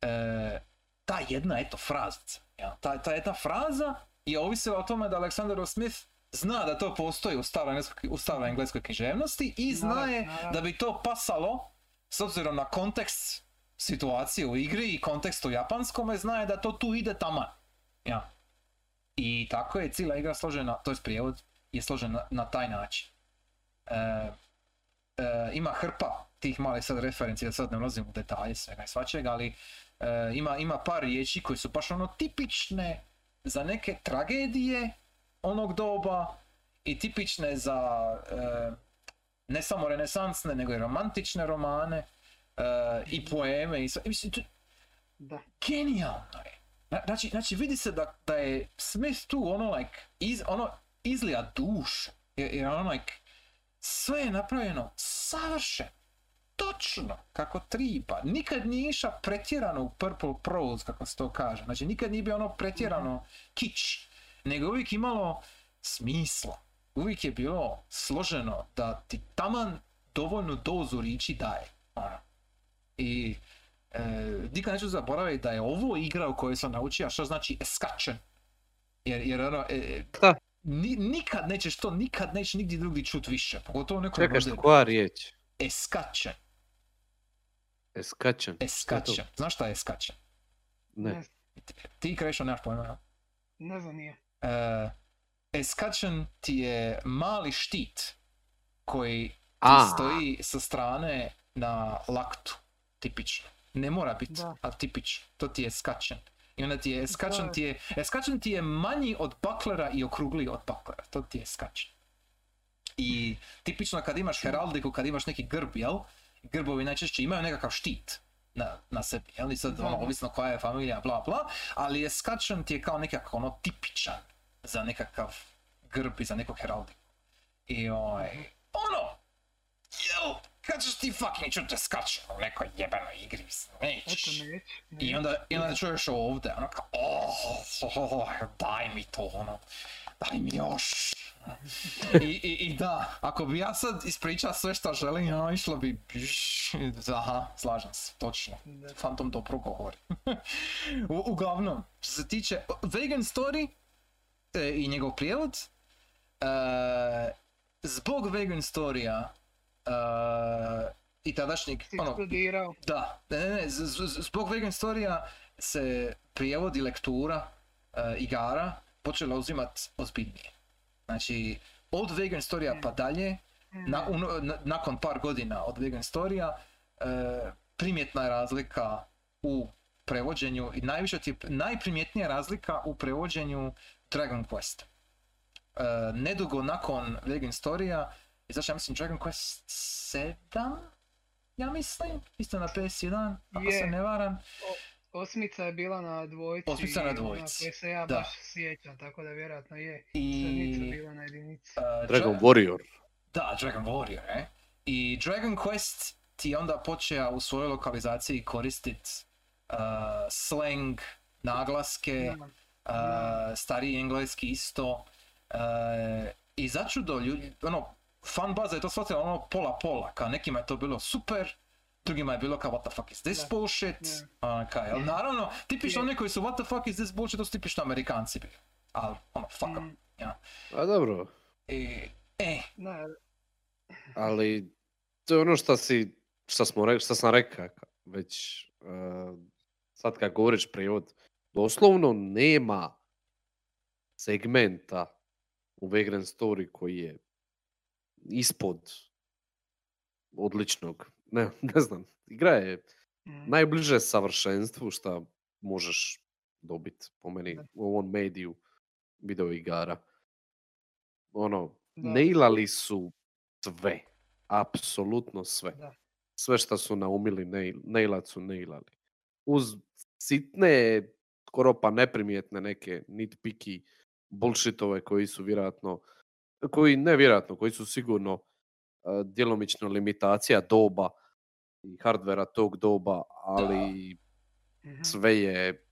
e, ta jedna, eto, frazica. Ja, ta, ta jedna fraza je ovisila o tome da Alexander Smith zna da to postoji u staroj engleskoj, u staroj engleskoj književnosti i zna je da bi to pasalo s obzirom na kontekst situacije u igri i kontekstu japanskome, zna je da to tu ide taman. Ja. I tako je cijela igra složena, to je prijevod, je složen na, na taj način. E, e, ima hrpa tih malih sad referenci, da sad ne ulazim u detalje svega i svačega, ali e, ima, ima par riječi koji su baš ono tipične za neke tragedije onog doba i tipične za e, ne samo renesansne, nego i romantične romane e, i poeme i sve. I Mislim, to- Da. genijalno je. Znači, znači vidi se da, da je Smith tu ono like, iz, ono izlija dušu. Jer, jer ono like, sve je napravljeno savršeno. Točno, kako triba. Nikad nije išao pretjerano u purple prose, kako se to kaže. Znači, nikad nije bio ono pretjerano kič. Nego je uvijek imalo smisla. Uvijek je bilo složeno da ti taman dovoljnu dozu riči daje. Ono. I e, nikad neću zaboraviti da je ovo igra u kojoj sam naučio što znači escachen. Jer, jer ono, e, ni- nikad nećeš to, nikad nećeš nigdje drugdje čut više. Pogotovo u nekoj Čekaj, što koja riječ? Escachen. Eskačen. Escachen. Znaš šta je escachen? Ne. Ti Krešo nemaš pojma. ne znam nije. E, escachen ti je mali štit koji ti A. stoji sa strane na laktu. Tipično. Ne mora biti, ali tipično. To ti je skačen. I onda ti je skačen ti je, skačen ti je manji od baklera i okrugliji od baklera. To ti je skačen. I tipično kad imaš heraldiku, kad imaš neki grb, jel? Grbovi najčešće imaju nekakav štit na, na sebi, jel? I sad, ono, ovisno koja je familija, bla bla, ali je skačen ti je kao nekako ono tipičan za nekakav grb i za nekog heraldiku. I ovaj, ono, jel, kad ćeš ti fucking čuti skačen u nekoj jebenoj igri, mislim, nećeš. I onda, i onda čuješ ovdje, ono kao, oh, oh, daj mi to, ono, daj mi još. I, i, I da, ako bi ja sad ispričao sve što želim, ono, išlo bi, aha, slažem se, točno. Da. Fantom dobro govori. U, uglavnom, što se tiče Vegan Story e, i njegov prijevod, e, zbog Vegan Storya e, i tadašnjeg, ono, da, ne, ne, ne, zbog vegan storija se prijevod i lektura e, igara počela uzimat ozbiljnije. Znači, od vegan storija pa dalje, na, uno- na- nakon par godina od vegan storija, e, primjetna je razlika u prevođenju i najviše ti je, najprimjetnija razlika u prevođenju Dragon Quest. E, nedugo nakon vegan storija, izašao ja mislim Dragon Quest 7, ja mislim, isto na PS1, ako se Je. ne varam. Osmica je bila na dvojci. Osmica na ona dvojci, koje se ja da. baš sjećam, tako da vjerojatno je. I... Sedmica bila na jedinici. uh, Dragon Dra- Warrior. Da, Dragon Warrior, e. I Dragon Quest ti je onda počeo u svojoj lokalizaciji koristit uh, slang, naglaske, uh, stariji engleski isto. Uh, I začudo ljudi, ono, fan baza je to shvatila ono pola pola, kao nekima je to bilo super, drugima je bilo kao what the fuck is this Da. bullshit, ono, kao, jel, naravno, tipično Je. oni koji su what the fuck is this bullshit, to su tipično amerikanci bili, ali ono, fuck Mm. ja. A dobro, I, e, Da, ali to je ono što si, što smo rekli, što sam rekao već eh, sad kad govoriš prijevod, doslovno nema segmenta u Vagrant Story koji je ispod odličnog. Ne, [LAUGHS] ne znam, igra je mm, najbliže savršenstvu što možeš dobiti po meni u ovom mediju video igara. Ono, Da. nailali su sve. Apsolutno sve. Da. Sve što su naumili nail, nailat su nailali. Uz sitne, skoro pa neprimjetne neke nitpicky bullshitove koji su vjerojatno, koji ne vjerojatno, koji su sigurno uh, djelomično limitacija doba i hardvera tog doba, ali Mhm. sve je,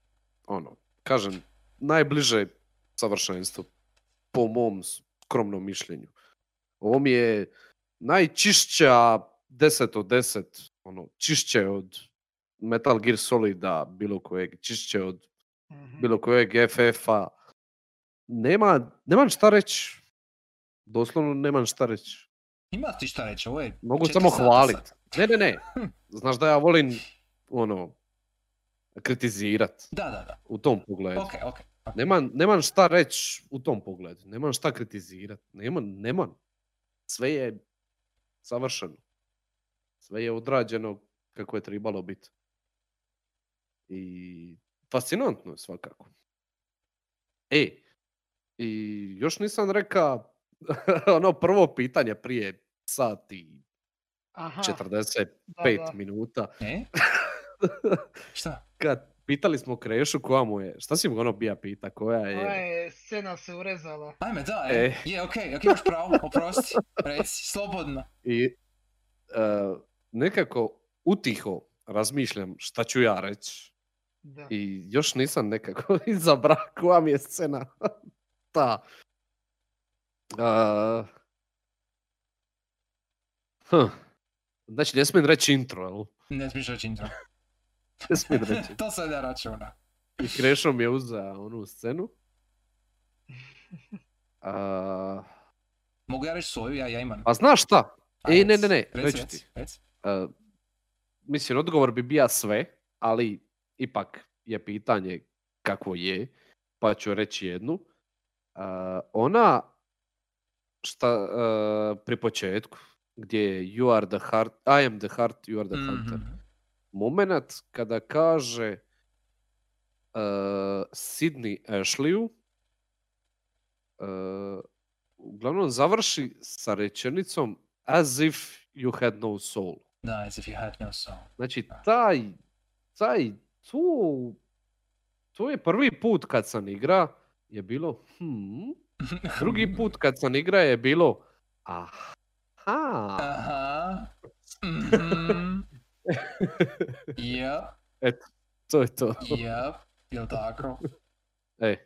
ono, kažem, najbliže savršenstvu, po mom skromnom mišljenju. Ovo mi je najčišća 10 od 10, ono, čišće od Metal Gear Solida, bilo kojeg, čišće od Mhm. bilo kojeg FF-a. Nema, nemam šta reći. Doslovno nemam šta reći. Ima ti šta reći, ovo je Mogu samo hvalit. Ne, ne, ne. [LAUGHS] Znaš da ja volim, ono, kritizirat Da, da, da. u tom pogledu. Ok, ok. ok. Nemam, nemam šta reći u tom pogledu. Nemam šta kritizirat. Nemam, nemam. Sve je savršeno. Sve je odrađeno kako je trebalo biti. I fascinantno je svakako. E, i još nisam rekao [LAUGHS] ono prvo pitanje prije sat i Aha, 45 da, da. minuta. E? [LAUGHS] Šta? Kad pitali smo Krešu koja mu je, šta si mu ono bija pita, koja je... Ova je scena se urezala. Ajme, da, e. E. Je, okej, ok, imaš pravo, oprosti. Reci, slobodno. I e, nekako utiho razmišljam šta ću ja reći. Da. I još nisam nekako [LAUGHS] izabrao koja mi je scena. Ta. A, hm. Znači, ne smijem reći intro, jel? Ne smiješ reći intro. [LAUGHS] Ne smijem reći. [LAUGHS] to se ne računa. I Krešo mi je uzeo onu scenu. A, Mogu ja reći svoju, ja, ja imam. a znaš šta? Ajde, E, ne, ne, ne, reći ti. Uh, mislim, odgovor bi bija sve, ali ipak je pitanje kako je, pa ću reći jednu. Uh, ona šta uh, pri početku, gdje je you are the heart, I am the heart, you are the hunter. Mhm. Moment kada kaže uh, Sidney Ashleyu, uh, uglavnom završi sa rečenicom as if you had no soul. Da, as if you had no soul. Znači, taj, taj, tu, to je prvi put kad sam igra je bilo, hmm, [LAUGHS] drugi put kad sam igra je bilo, aha, Aha. Mhm. [LAUGHS] Yep, to je to. yep, jel tako? E,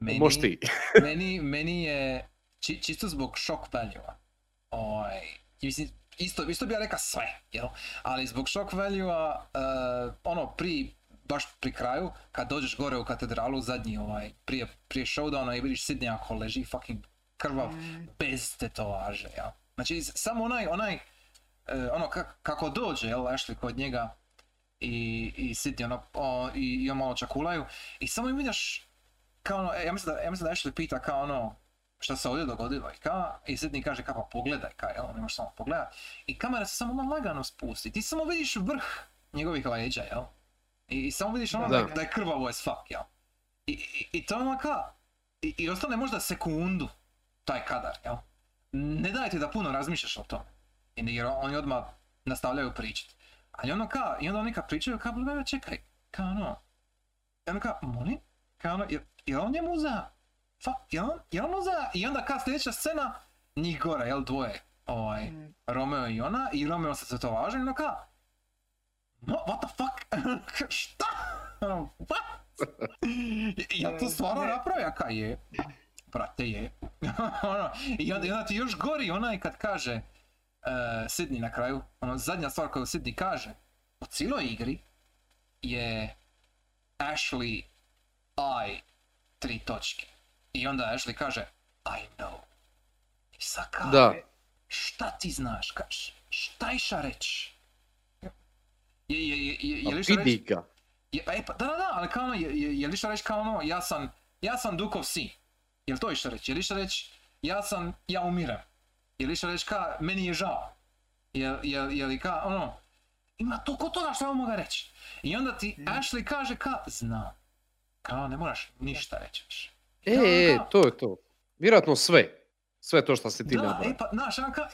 Meni, možeš ti. [LAUGHS] meni, meni je či, čisto zbog shock value-a. Ovaj, mislim, isto, isto bi ja rekao sve, jel? Ali zbog shock value-a, eh, ono, pri, baš pri kraju, kad dođeš gore u katedralu, zadnji, ovaj, prije, prije showdowna i vidiš Sidneya ko leži fucking krvav, Mm, bez tetovaže, jel? Znači, samo onaj, onaj, e, ono, kak- kako dođe, jel, Ashley kod njega i, i Sidney, ono, o, i, i on malo čakulaju, i samo im vidiš, kao ono, e, ja mislim da, ja mislim da Ashley pita kao ono, šta se ovdje dogodilo? I ka, i Sidney kaže kao pa pogledaj, ka, jel, možeš samo pogledat, i kamera se samo ono lagano spusti, ti samo vidiš vrh njegovih leđa, jel, i, i samo vidiš ono da, Da. je- da je krvavo as fuck, jel, i, i, i to je ono ka, i, i ostane možda sekundu, taj kadar, jel? Ne dajte da puno razmišljaš o tome. I- Jer oni odmah nastavljaju pričati. Ali ono ka, i onda oni kad pričaju, kao, "Ble, čekaj, kao ono, i onda kao, molim, kao ono, je, je on njemu za, fa, je on, je on za, i onda kao sljedeća scena, njih gore, jel, dvoje, ovaj, mm, Romeo i ona, i Romeo se to važno, i ono kao, no, what the fuck, [LAUGHS] šta, Ono, what, ja to stvarno napravio, kao je, brate je, [LAUGHS] ono, i onda, i onda ti još gori onaj kad kaže uh, Sidney na kraju, ono zadnja stvar koju Sidney kaže u cijeloj igri je Ashley I tri točke. I onda Ashley kaže I know. I sad Da. šta ti znaš, ka, š- šta iša reći? Je, je, je, je, je li šta reći? Je, e, pa, da, da, da, ali kao ono, je, je, je li šta reći kao ono, ja sam, ja sam Dukov sin. Jel to išta reći? Je li išta reći, ja sam, ja umirem. Je li išta reći ka, meni je žao. Je, je, je li ka, ono, ima toliko toga što ja mogu reći. I onda ti Ashley kaže ka, znam. Kao, ne moraš ništa reći više. E, e, to je to. Vjerojatno sve. Sve to što si ti Da, nabrao. e pa, znaš, ono kao,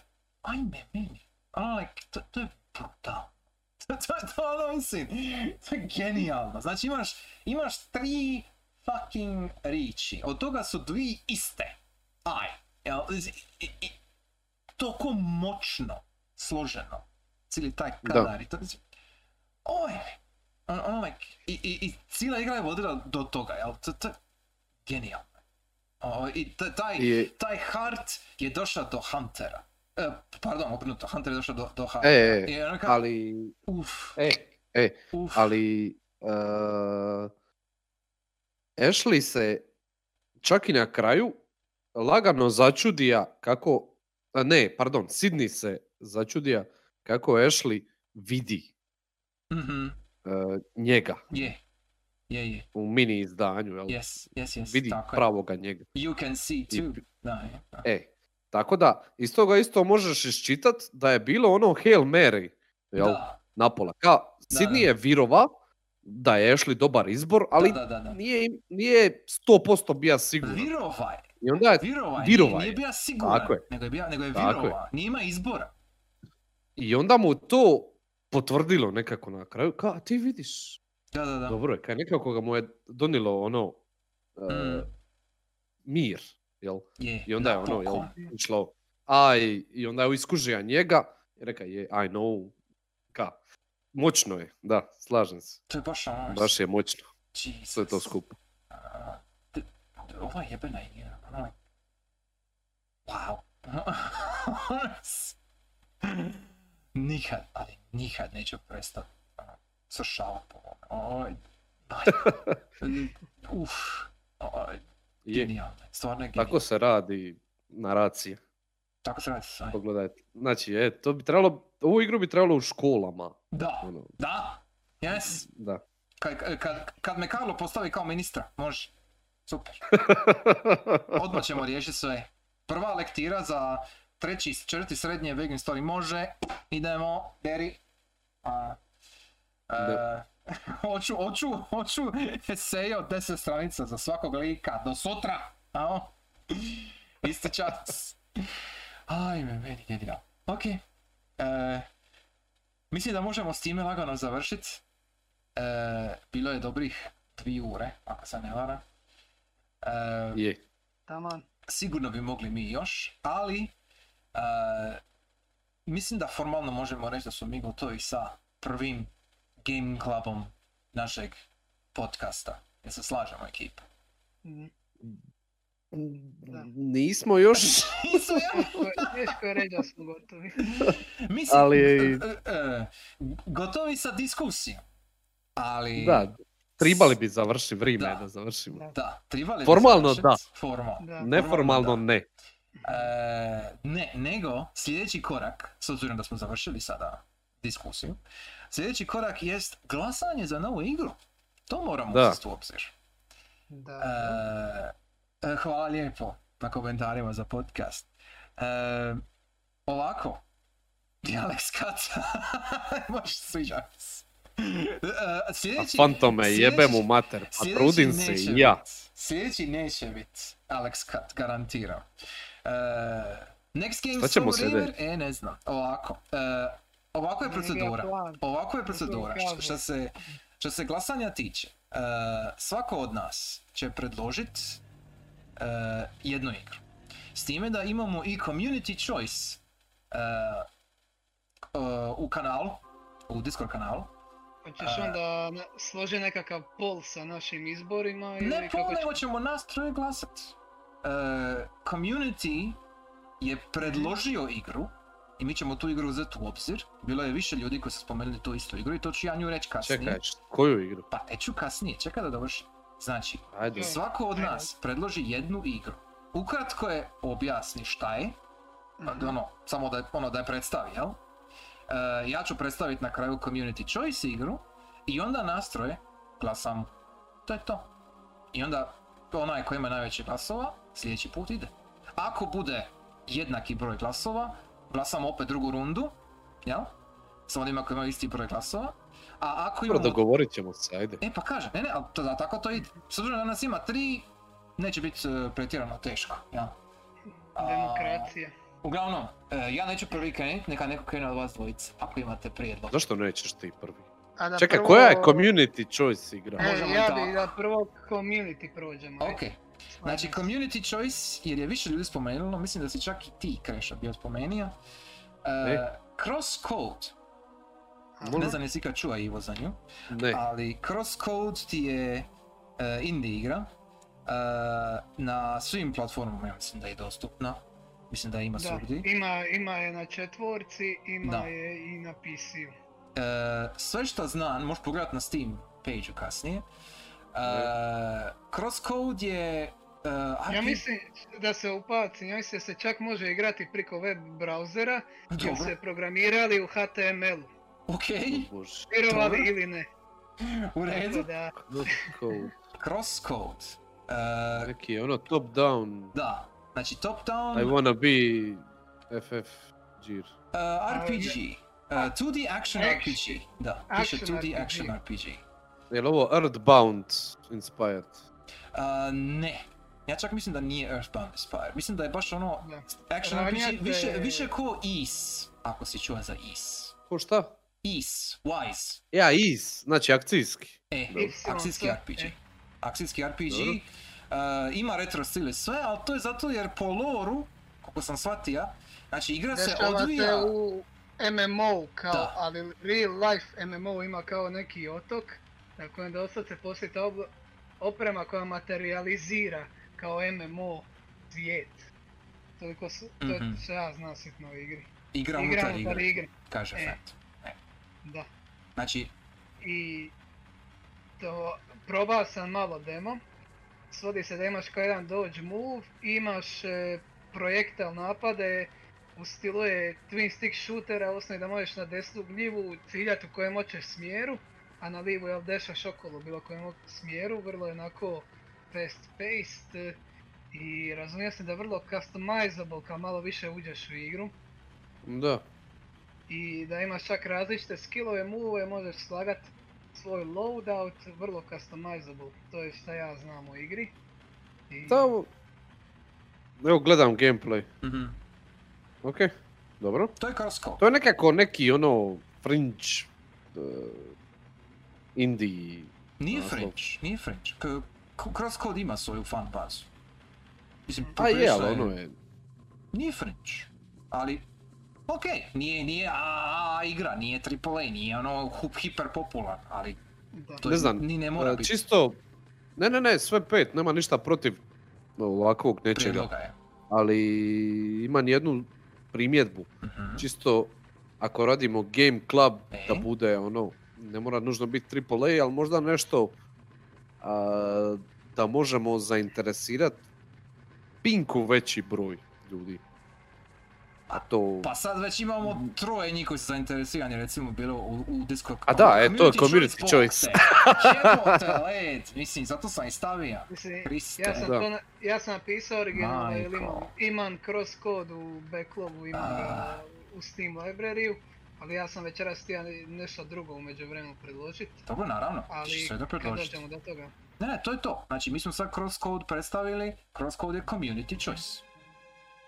ajme meni. Ono, like, to, to je brutalno. [LAUGHS] To, to, to, ono, mislim, to je genijalno. Znači, imaš, imaš tri fucking riči. Od toga su dvi iste. Aj. Jel, i, i, i, toliko moćno složeno. Cijeli taj Da. kadar. i To, oj, ono, ono, like, i, i, i cijela igra je vodila do toga, jel? To, to je genijalno. O, I taj, taj Hart je došao do Huntera. E, pardon, obrnuto, Hunter je došao do, do Harta. E, I e, ono kao, ali... Uf, E, e, uf. ali... Uh, Ashley se čak i na kraju lagano začudija kako... a ne, pardon, Sidney se začudija kako Ashley vidi Mhm, uh, njega je, je, je. u mini izdanju, jel? Yes, yes, yes, vidi tako je. pravoga njega. You can see I- too. Da, je, da. E, tako da, iz toga isto možeš iščitat da je bilo ono Hail Mary, jel, Da, napola. Ka, Da, Sidney je virova da je Ashley dobar izbor, ali da, da, da. nije, nije 100% bija siguran. Virova je, I onda je, virova je, Virova nije, nije je. bio siguran, Tako je. nego je, bio, nego je Tako je. virova, nije ima izbora. I onda mu to potvrdilo nekako na kraju. Ka, ti vidiš, Da, da, da. dobro je, kaj nekako ga mu je donilo ono, e, Mm. mir, jel? Je, I onda je ono, jel, išlo, aj, i onda je iskužija njega i reka je, I know, ka, moćno je, da, slažem se, To je baš ono, baš je moćno, Jesus. sve to skupa. Uh, ova jebena igra, ono like, wow. [LAUGHS] nikad, ali nikad neću prestati ono, sršavati po ovome. Oj. [LAUGHS] Uf, oj, Je, genijalno, stvarno je genijalno. tako se radi naracija, Tako se radi sve. pogledajte. Znači, e, to bi trebalo, ovu igru bi trebalo u školama, Da, ono, da, yes. da. Kad, kad, kad me Karlo postavi kao ministra, može. Super. [LAUGHS] Odmah ćemo riješiti sve. Prva lektira za treći, četvrti srednje vegan story može. Idemo, Deri. A, e, Da. [LAUGHS] hoću, hoću, hoću esej od 10 stranica za svakog lika. Do sutra. A, Isti čas. Ajme, meni genijalno. Ok. E, mislim da možemo s time lagano završiti. E, bilo je dobrih dvije ure, ako se ne varam. E, Je, Taman. sigurno bi mogli mi još, ali e, mislim da formalno možemo reći da smo mi gotovi sa prvim gaming clubom našeg podcasta. Jel se slažemo ekipa? Mhm. [LAUGHS] nismo još, Teško je- Teško je reći da smo gotovi. [LAUGHS] Mislim, Ali- e, e, gotovi sa diskusijom. Ali, da, tribali bi završiti, vrijeme je Da. da završimo. Da. da, tribali bi Formalno završit. da. Formalno. Da. Neformalno da. ne. E, ne, nego sljedeći korak, s obzirom da smo završili sada diskusiju, sljedeći korak jest glasanje za novu igru. To moramo Da. uzeti u obzir. Da. E, e, hvala lijepo na komentarima za podcast. E, ovako, Alex Kat, [LAUGHS] baš sviđa. E, A sljedeći, fantome, jebe mu sljedeći- mater, pa sljedeći trudim se i ja. bit. Sljedeći neće biti Alex Cut, garantiram. E, next Game Šta ćemo sljedeći? E, ne znam. Ovako. E, ovako je procedura. Ovako je procedura. Što, se, što se glasanja tiče, e, svako od nas će predložiti jednu igru. S time da imamo i community choice e, e, u kanalu, u Discord kanalu. Hoćeš onda složi nekakav pol sa našim izborima ili Ne pol, će- nego ćemo nas troje glasat. E, community je predložio igru i mi ćemo tu igru uzeti u obzir. Bilo je više ljudi koji su spomenuli tu istu igru i to ću ja nju reći kasnije. Čekaj, koju igru? Pa neću kasnije, čekaj da dovršim. Znači, Ajde. svako od Ajde. nas predloži jednu igru. Ukratko je objasni šta je, Mhm. ono, samo da je, ono, da je predstavi, jel? E, ja ću predstaviti na kraju Community Choice igru i onda nastroje glasam. To je to. I onda onaj koji ima najveće glasova sljedeći put ide. Ako bude jednaki broj glasova, glasamo opet drugu rundu, jel? sa onima koji imaju isti broj glasova. A ako Dobro, imamo... dogovorit ćemo se, ajde. E pa kaže, ne ne, ali to, da, tako to ide. S obzirom da nas ima tri, neće biti uh, pretjerano teško, ja. A, Demokracija. Uglavnom, e, ja neću prvi krenut, neka neko krene od vas dvojice, ako imate prijedlog. Zašto nećeš ti prvi? A da Čekaj, prvo- koja je community choice igra? E, Možemo ja bi da prvo community prođemo. aj. Ok, znači community choice, jer je više ljudi spomenulo, mislim da si čak i ti Kreša bio spomenio. E, E. Crosscode, Aha. ne znam jesi ikad čuo Ivo za nju, Ne. ali Crosscode ti je e, indie igra. E, na svim platformama ja mislim da je dostupna. Mislim da ima Da, svugdje. ima, ima je na četvorci, ima Da. je i na PC-u. Sve što znam, možeš pogledat na Steam page kasnije. E, Crosscode je... e, Ja mislim da se upaci, ja mislim da se čak može igrati preko web brauzera, jer se programirali u HTML-u. Ok, Bože. Vjerovali ili ne. u redu. Da, Crosscode. Crosscode. E, Neki ono top down. da, znači top down I wanna be FF Gear. e, RPG. E, 2D action Action. RPG. Da, piše Action 2D RPG. action RPG. Je li ovo Earthbound inspired? E, ne. Ja čak mislim da nije Earthbound Inspired. Mislim da je baš ono da. action Ranjate- RPG, više, više ko Is, ako si čuo za Is. Ko šta? Is, Wise. Ja, is, znači akcijski. E, akcijski RPG. e. Akcijski RPG. Uh, ima retro stil i sve, ali to je zato jer po loru, koliko sam shvatio, znači igra se Dešava se odvija... u MMO kao, Da. ali real life MMO ima kao neki otok na kojem doslovce postoji ta oprema koja materializira kao MMO svijet. Toliko su, to je Mhm. što ja znam sitno u igri. Igra unutar igre, igre, kaže E. Fat. da. Znači, I to, probao sam malo demo. Svodi se da imaš kao jedan dodge move, imaš e, projektal napade, u stilu je twin stick shootera, osnovi da možeš na desnu gljivu ciljati u kojem hoćeš smjeru, a na livu jel dešaš okolo bilo kojem smjeru, vrlo je onako fast paced e, i razumijem se da je vrlo customizable kao malo više uđeš u igru Da. i da imaš čak različite skillove, move, možeš slagat svoj loadout, vrlo customizable, to je šta ja znam u igri. I Evo gledam gameplay. mhm. Ok, dobro. to je Crosscode. To je nekako neki ono fringe uh, indie. Nije naslov. Fringe, nije Fringe. K- Crosscode ima svoju fan bazu. Mislim, A je, ali ono je... Nije Fringe, ali... Ok, nije, nije AAA igra, nije AAA, nije ono hiper popular, ali to Ne je- znam, ni ne mora e, biti Čisto... Ne, ne, ne, sve pet, nema ništa protiv ovakvog nečega. prijedloga je. Ali imam jednu primjedbu. Mhm. Čisto ako radimo game club da E? bude ono, ne mora nužno biti AAA, ali možda nešto a, da možemo zainteresirati pinku veći broj ljudi. A to... Pa sad već imamo troje njih koji su zainteresirani, recimo bilo u, u Discord. A da, e, to je community choice. [LAUGHS] Jebote, led, mislim, zato sam i stavio. Mislim, Kriste. ja sam, Da. to na- ja sam napisao originalno jer imam, imam crosscode u backlogu, imam ga Ah. u Steam librariju, ali ja sam večeras htio nešto drugo u međuvremenu predložiti, Dobro, naravno, ali sve da kad predložiti. dođemo do toga. Ne, ne, to je to. Znači, mi smo sad Crosscode predstavili, Crosscode je community choice.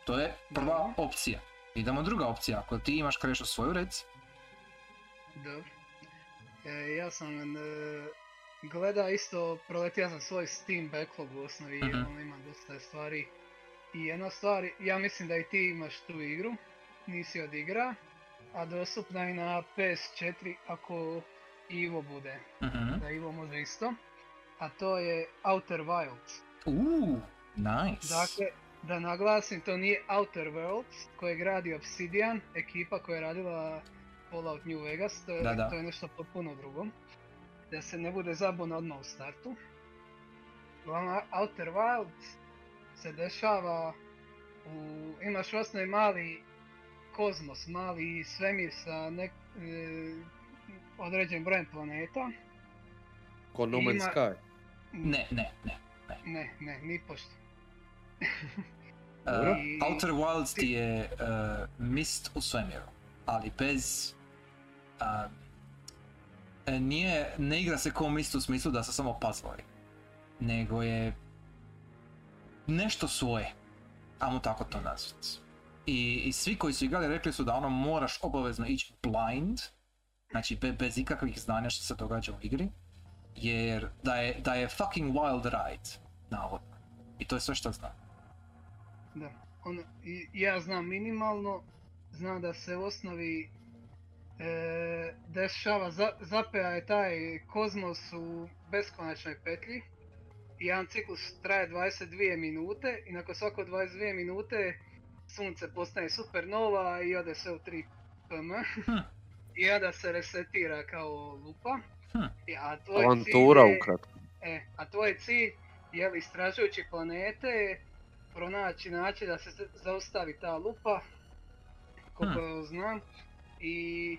To je prva Dobro. opcija. Idemo druga opcija, ako ti imaš krešo svoju rec, Dobro. E, ja sam e, gleda isto, proletio sam svoj Steam backlog u osnovi, Mhm. ono imam dosta stvari. I jedna stvar, ja mislim da i ti imaš tu igru, nisi odigra, a dostupna je na PS4 ako Ivo bude, Mhm. da Ivo može isto. A to je Outer Wilds. Uuu, nice. Dakle, da naglasim, to nije Outer Worlds koje gradi Obsidian, ekipa koja je radila Fallout New Vegas, to je, Da, da. to je nešto potpuno drugo. Da se ne bude zabuna odmah u startu. Uglavnom, Outer Wilds se dešava u... Imaš osnovi mali kozmos, mali svemir sa nek, e, određenim brojem planeta. Ko No Man's ima- Sky. Ne, ne, ne. Ne, ne, ni pošto. [LAUGHS] Uh, Outer Wilds ti je uh, mist u svemiru, ali bez a, e, nije, ne igra se ko isto u smislu da su samo puzzlovi, nego je nešto svoje, ajmo tako to nazvati. I, I svi koji su igrali rekli su da ono moraš obavezno ići blind, znači be, bez ikakvih znanja što se događa u igri, jer da je, da je fucking wild ride, navodno. I to je sve što znam. Da. Ono, ja znam minimalno, znam da se u osnovi e, dešava, za, zapeja je taj kozmos u beskonačnoj petlji. Jedan ciklus traje 22 minute i nakon svako 22 minute sunce postane supernova i ode sve u 3 pm. Hm. I onda se resetira kao lupa. Hm. I, a tvoj Avantura cilj je- ukratko. E, a tvoj cilj je li istražujući planete pronaći način da se zaustavi ta lupa, koliko znam, i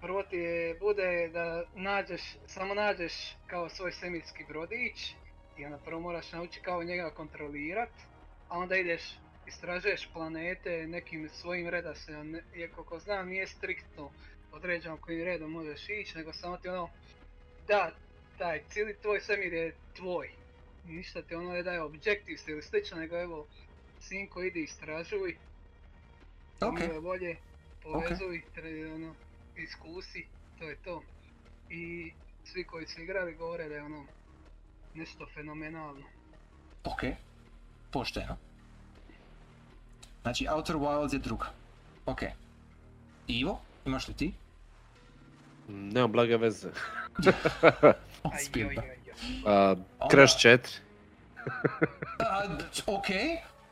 prvo ti je, bude da nađeš, samo nađeš kao svoj svemirski brodić i onda prvo moraš naučiti kao njega kontrolirat, a onda ideš, istražuješ planete nekim svojim redoslijedom, ne- jer koliko znam nije striktno određeno kojim redom možeš ići, nego samo ti ono, da, taj cijeli tvoj svemir je tvoj. Ništa ti ono ne daje objectives ili slično, nego evo, sinko idi istražuj, Ok, mile volje, povezuj, tre- ono, iskusi, to je to. I svi koji su igrali govore da je ono nešto fenomenalno. ok, pošteno. Znači Outer Wilds je druga. Ok. Ivo, imaš li ti? Nemam blage veze. [LAUGHS] Spilda. A, Crash 4. A, d- ok,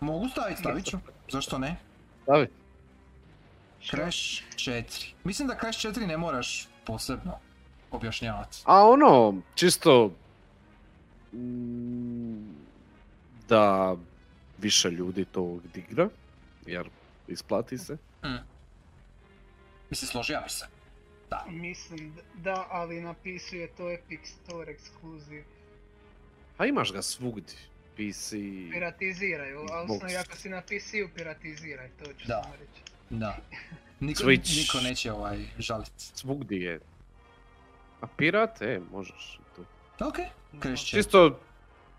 mogu staviti, stavit ću. Zašto ne? Stavi. Crash 4. Mislim da Crash 4 ne moraš posebno objašnjavati. A ono, čisto... mm, Da više ljudi to odigra, jer isplati se. Mislim, složio bi se. Da. Mislim da, ali napisuje to Epic Store ekskluziv. A imaš ga svugdje. PC... Piratiziraju, a Xbox. osnovi ako si na PC-u piratiziraj, to ću Da. samo reći. Da. [LAUGHS] Niko, Switch. niko neće ovaj žaliti. Svugdje je. A pirat, e, možeš i to. Ok, Crash 4. Čisto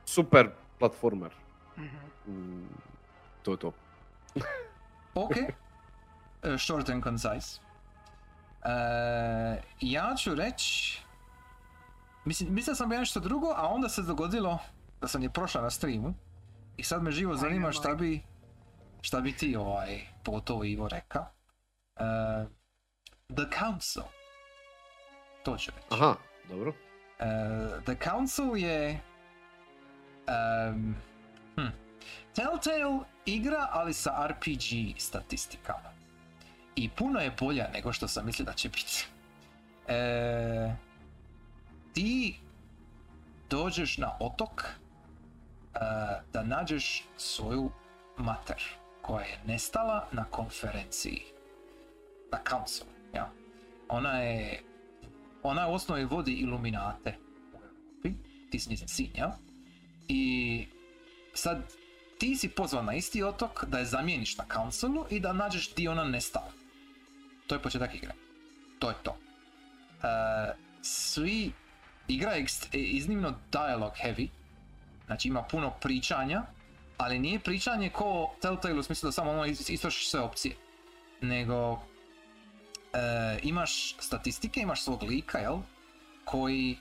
super platformer. Mhm. Mm, to je to. Ok. E, Short and concise. E, ja ću reći... Mislim, mislio sam bi nešto drugo, a onda se dogodilo da sam je prošla na streamu. I sad me živo zanima Ajde, šta bi, šta bi ti ovaj, pogotovo Ivo reka. E, The Council. To ću reći. Aha, dobro. Uh, The Council je... Um, hm, Telltale igra, ali sa RPG statistikama. I puno je bolja nego što sam mislio da će biti. E, ti dođeš na otok e, da nađeš svoju mater koja je nestala na konferenciji. Na Council, ja. Ona je ona u osnovi vodi iluminate u Europi, ti si njezin sin, jel? I sad ti si pozvan na isti otok da je zamijeniš na councilu i da nađeš di ona nestala. To je početak igre. To je to. E, svi, igra je ekst- iznimno dialogue heavy, znači ima puno pričanja, ali nije pričanje ko Telltale u smislu da samo ono is- istrošiš sve opcije, nego e, imaš statistike, imaš svog lika, jel? Koji,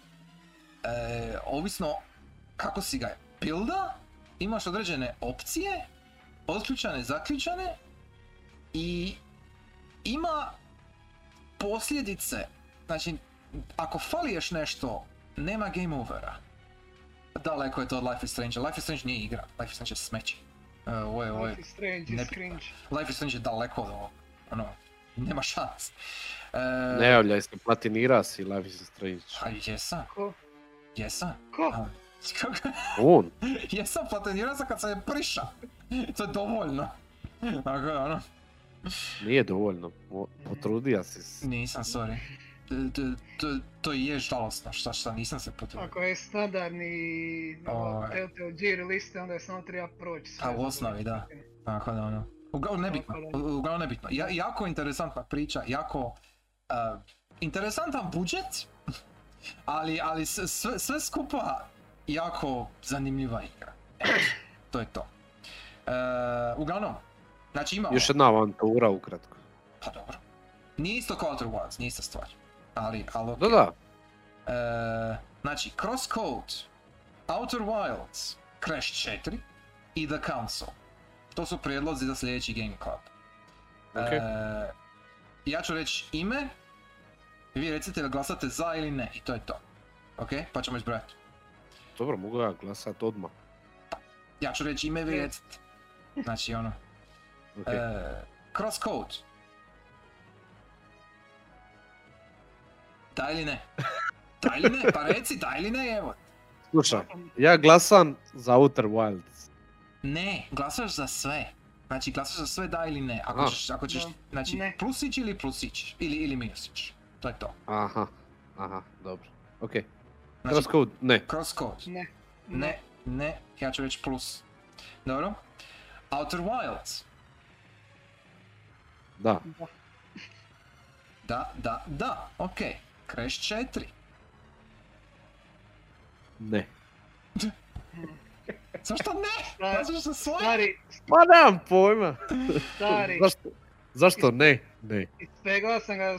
e, ovisno kako si ga builda, imaš određene opcije, otključane, zaključane i ima posljedice. Znači, ako fali još nešto, nema game overa. Daleko je to od Life is Strange. Life is Strange nije igra, Life is Strange je smeće. E, ovo je, ovo je Life is Strange ne- is cringe. Life is Strange je daleko od ovog. Ono, nema šans. E, Ne javljaj se, platinira si Life is Strange. A jesam, Ko? jesam. Ko? A, [LAUGHS] On? jesam, platinirao sam kad sam je priša. To je dovoljno. Tako je, ono. Nije dovoljno. Potrudio si se. Nisam, sorry. To, je žalosno, šta šta, nisam se potrudio. Ako je standardni Ovaj. Telltale G liste, onda je samo treba proći. sve A, u osnovi, da. Tako da, ono. Uglavnom nebitno, da. uglavnom nebitno. Ja, jako interesantna priča, jako uh, interesantan budžet, [LAUGHS] ali, ali sve, sve skupa jako zanimljiva igra. To je to. E, uglavnom, znači imamo... Još jedna avantura ukratko. Pa dobro. Nije isto kao Outer Wilds, nije ista stvar. Ali, ali Da, okej. da. E, znači, Crosscode, Outer Wilds, Crash 4 i The Council. To su prijedlozi za sljedeći Game Club. E, ja ću reći ime, vi recite da glasate za ili ne i to je to. Ok, pa ćemo izbrojati. Dobro, mogu ja glasat odmah. Ja ću reći ime, vi Ok. recite. Znači ono, Ok. e, Crosscode. Da ili ne? [LAUGHS] Da ili ne? Pa reci da ili ne, evo. Slušaj, ja glasam za Outer Wilds. Ne, glasaš za sve. Znači glasaš za sve da ili ne. Ako Aha. ćeš, ako ćeš znači Ne. plusić ili plusić. Ili, ili minusić. To je to. Aha, aha, dobro. Ok. Znači, Crosscode, ne. crosscode. Ne. Ne, ne, ja ću reći plus. Dobro. Outer Wilds. Da. Da. Da, da, da. Ok. Crash 4. Ne. [LAUGHS] Zašto ne? Da. Glasaš za sve? Stari, Pa nemam pojma. stari, Zašto? Zašto ne? Ne. ispegao sam ga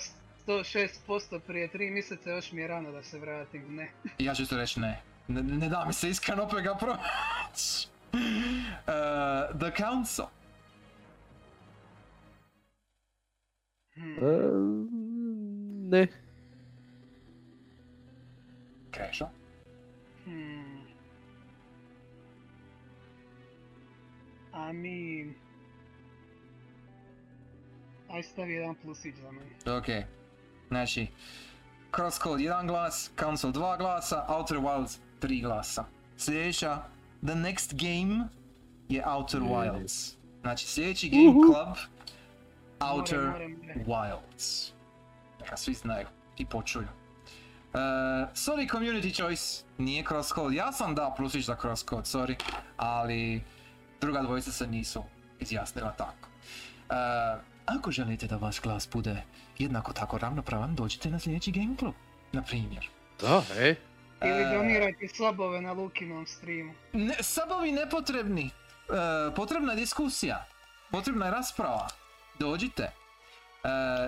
106% prije 3 mjeseca, još mi je rano da se vratim, ne. Ja ću to reći ne. Ne, ne da mi se iskreno opet ga proći. Uh, The Council. Hmm. E, ne. Krešo. Hmm. A mi... Aj stavi jedan plusić za mene. Ok. Znači, Crosscode 1 glas, Council 2 glasa, Outer Wilds 3 glasa. Sljedeća, the next game je Outer. Wilds. Znači, sljedeći Game Uhu. Club, Outer More, more, more. Wilds. Neka svi znaju i počuju. Uh, sorry community choice, nije Crosscode. Ja sam dao plusić za Crosscode, sorry, ali druga dvojica se nisu izjasnila tako. Uh, ako želite da vaš glas bude jednako tako ravnopravan, dođite na sljedeći Game Club, na primjer. Da, e. Ili E, donirajte slabove na Lukinom streamu. Ne, sabovi nepotrebni. E, potrebna je diskusija. Potrebna je rasprava. Dođite. E,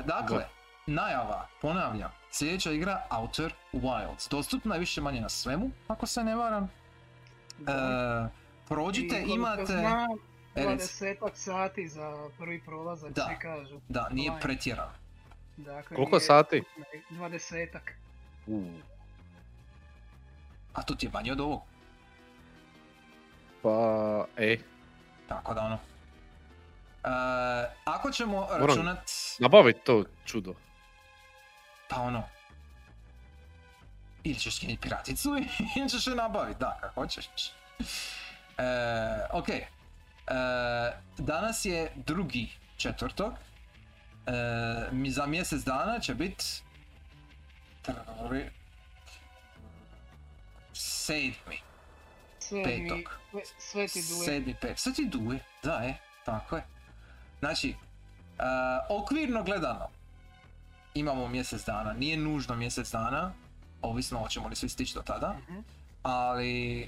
dakle, najava, ponavljam. Sljedeća igra Outer Wilds. Dostupna je više manje na svemu, ako se ne varam. E, prođite, I imate... Znam, E, reci. 20 sati za prvi prolazak, Da. svi kažu. Da, nije Online. pretjerano. Dakle, Koliko sati? 20-ak. U, A to ti je manje od ovog. pa, e. Tako da ono. E, ako ćemo Moram- računat... Nabavit to čudo. Pa ono... Ili ćeš skinit piraticu [LAUGHS] ili ćeš je nabavit, da, kako hoćeš. E, ok. E, danas je drugi četvrtog. E, mi za mjesec dana će bit... tri- Sedmi, petog. sve, sve ti duje. Sedmi, pet. Sve ti duje, da je, tako je. Znači, e, okvirno gledano, imamo mjesec dana, nije nužno mjesec dana, ovisno hoćemo li svi stići do tada, Mhm. ali e,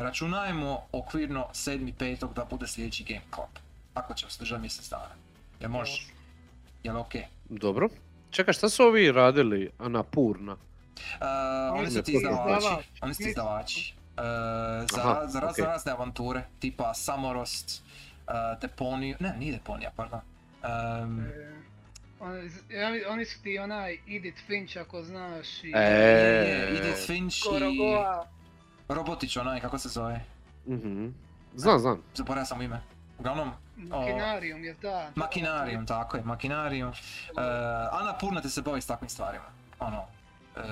računajmo okvirno 7.5. da bude sljedeći Game Club, ako ćemo se držati mjesec dana. Jel može? Jel ok? E, Dobro. Čekaj, šta su ovi radili? Anapurna. oni su ti izdavači, Izdavač. oni su ti izdavači. E, za, Aha, za razne ok. razne avanture, tipa Samorost, uh, Deponiju, ne, nije Deponija, pardon. Em, E, oni, oni- su ti onaj Edith Finch ako znaš i E, Edith Finch i. Robotić onaj, kako se zove? Mhm. Znam, znam. Zaboravio sam ime. Uglavnom, Makinarium je ta. Makinarium, tako je, Makinarium. Uh, Ana Purna ti se bavi s takvim stvarima. Ono, uh,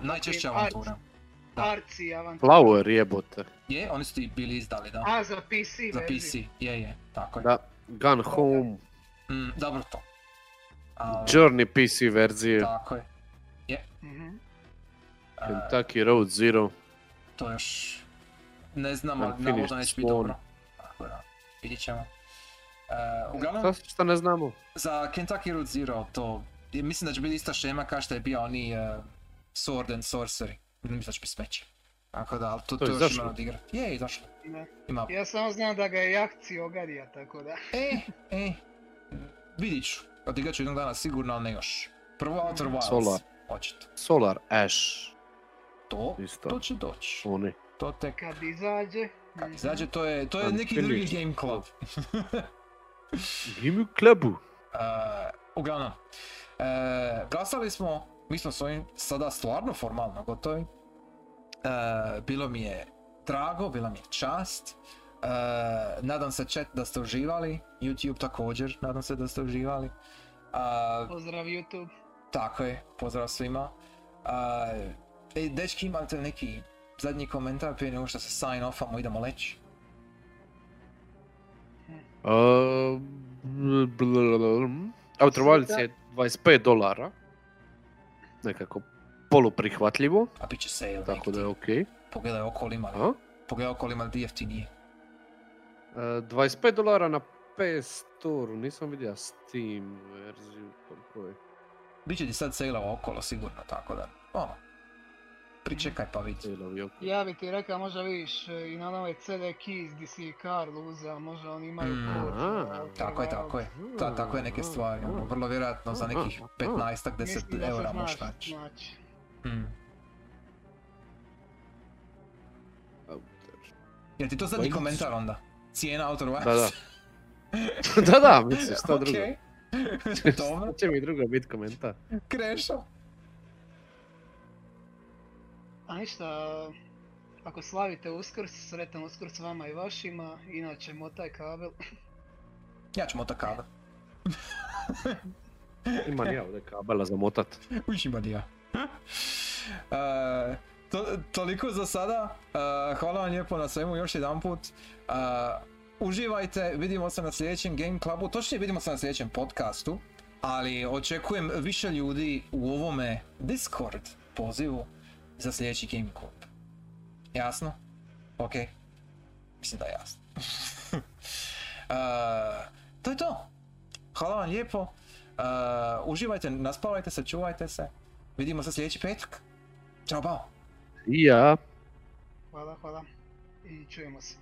najčešće Arts. avantura. Arci avantura. Flower jebote. Je, oni su ti bili izdali, da. A, za PC Za. PC, je, je, tako je. Da. Gun Home. Mm, dobro to. Ali, Journey PC verzije. tako je. Mhm. Uh, Kentucky Road Zero. to još ne znam, ali navodno neće biti dobro. Tako da, vidjet ćemo. Uh, uglavnom, Šta, šta ne znamo? za Kentucky Route Zero to mislim da će biti ista šema kao što je bio oni uh, Sword and Sorcery. Mislim da će biti smeće. Tako da, ali to, To to, je još izašlo? ima odigrat. Je, izašlo. Ima. Ja samo znam da ga je jakci ogadija, tako da. E, e, vidit ću. Odigrat ću jednog dana sigurno, ali ne još. Prvo Outer Wilds. Solar. Očito. Solar Ash. To, Isto. to će doći. Oni. To tek Kad izađe... mhm. izađe, to je, to je neki drugi Game Club. Give me klubu. Uh, uglavnom, uh, glasali smo, mi smo s ovim sada stvarno formalno gotovi. Uh, bilo mi je drago, bila mi je čast. Uh, nadam se chat da ste uživali, YouTube također, nadam se da ste uživali. Uh, Pozdrav YouTube. tako je, pozdrav svima. Uh, e, dečki, imate neki zadnji komentar prije nego što se sign offamo, idemo leći? Outer Wilds je 25 dolara. Nekako poluprihvatljivo, A bit će sale tako da je okej. Pogledaj okolo ima li, A? pogledaj okolo ima li jeftinije. Uh, 25 dolara na PS Store, nisam vidio Steam verziju koliko je. Biće ti sad sejlava okolo sigurno, tako da, ono, pričekaj pa vidi. Ja bi ti rekao, možda vidiš e, i na nove CD Keys gdje si Karl uzeo, možda oni imaju Mm, za Tako je, tako je. Ta, takve neke stvari, ono, vrlo vjerojatno za nekih 15-ak, 10 Mislim da se eura znaš možeš naći. znači. Mm. Jel ti to zadnji komentar onda? Cijena Outer Wilds? Da, da. [LAUGHS] da, da, misliš, šta drugo. [LAUGHS] Okej. Dobro, Šta će mi drugo biti komentar? krešo. A ništa, ako slavite uskrs, sretan uskrs vama i vašima, inače motaj kabel. [LAUGHS] Ja ću mota kava. [LAUGHS] Ima ja ovdje kabela za motat. Uš ima ja. [LAUGHS] E, to, toliko za sada. E, hvala vam lijepo na svemu još jedan put. uživajte, vidimo se na sljedećem Game Clubu. Točnije vidimo se na sljedećem podcastu. Ali očekujem više ljudi u ovome Discord pozivu za sljedeći Game Club. Jasno? Ok. Mislim da je jasno. [LAUGHS] E, to je to. Hvala vam lijepo. Uh, uživajte, naspavajte se, čuvajte se. Vidimo se sljedeći petak. Ćao, bao. Ja. Hvala, hvala. I čujemo se.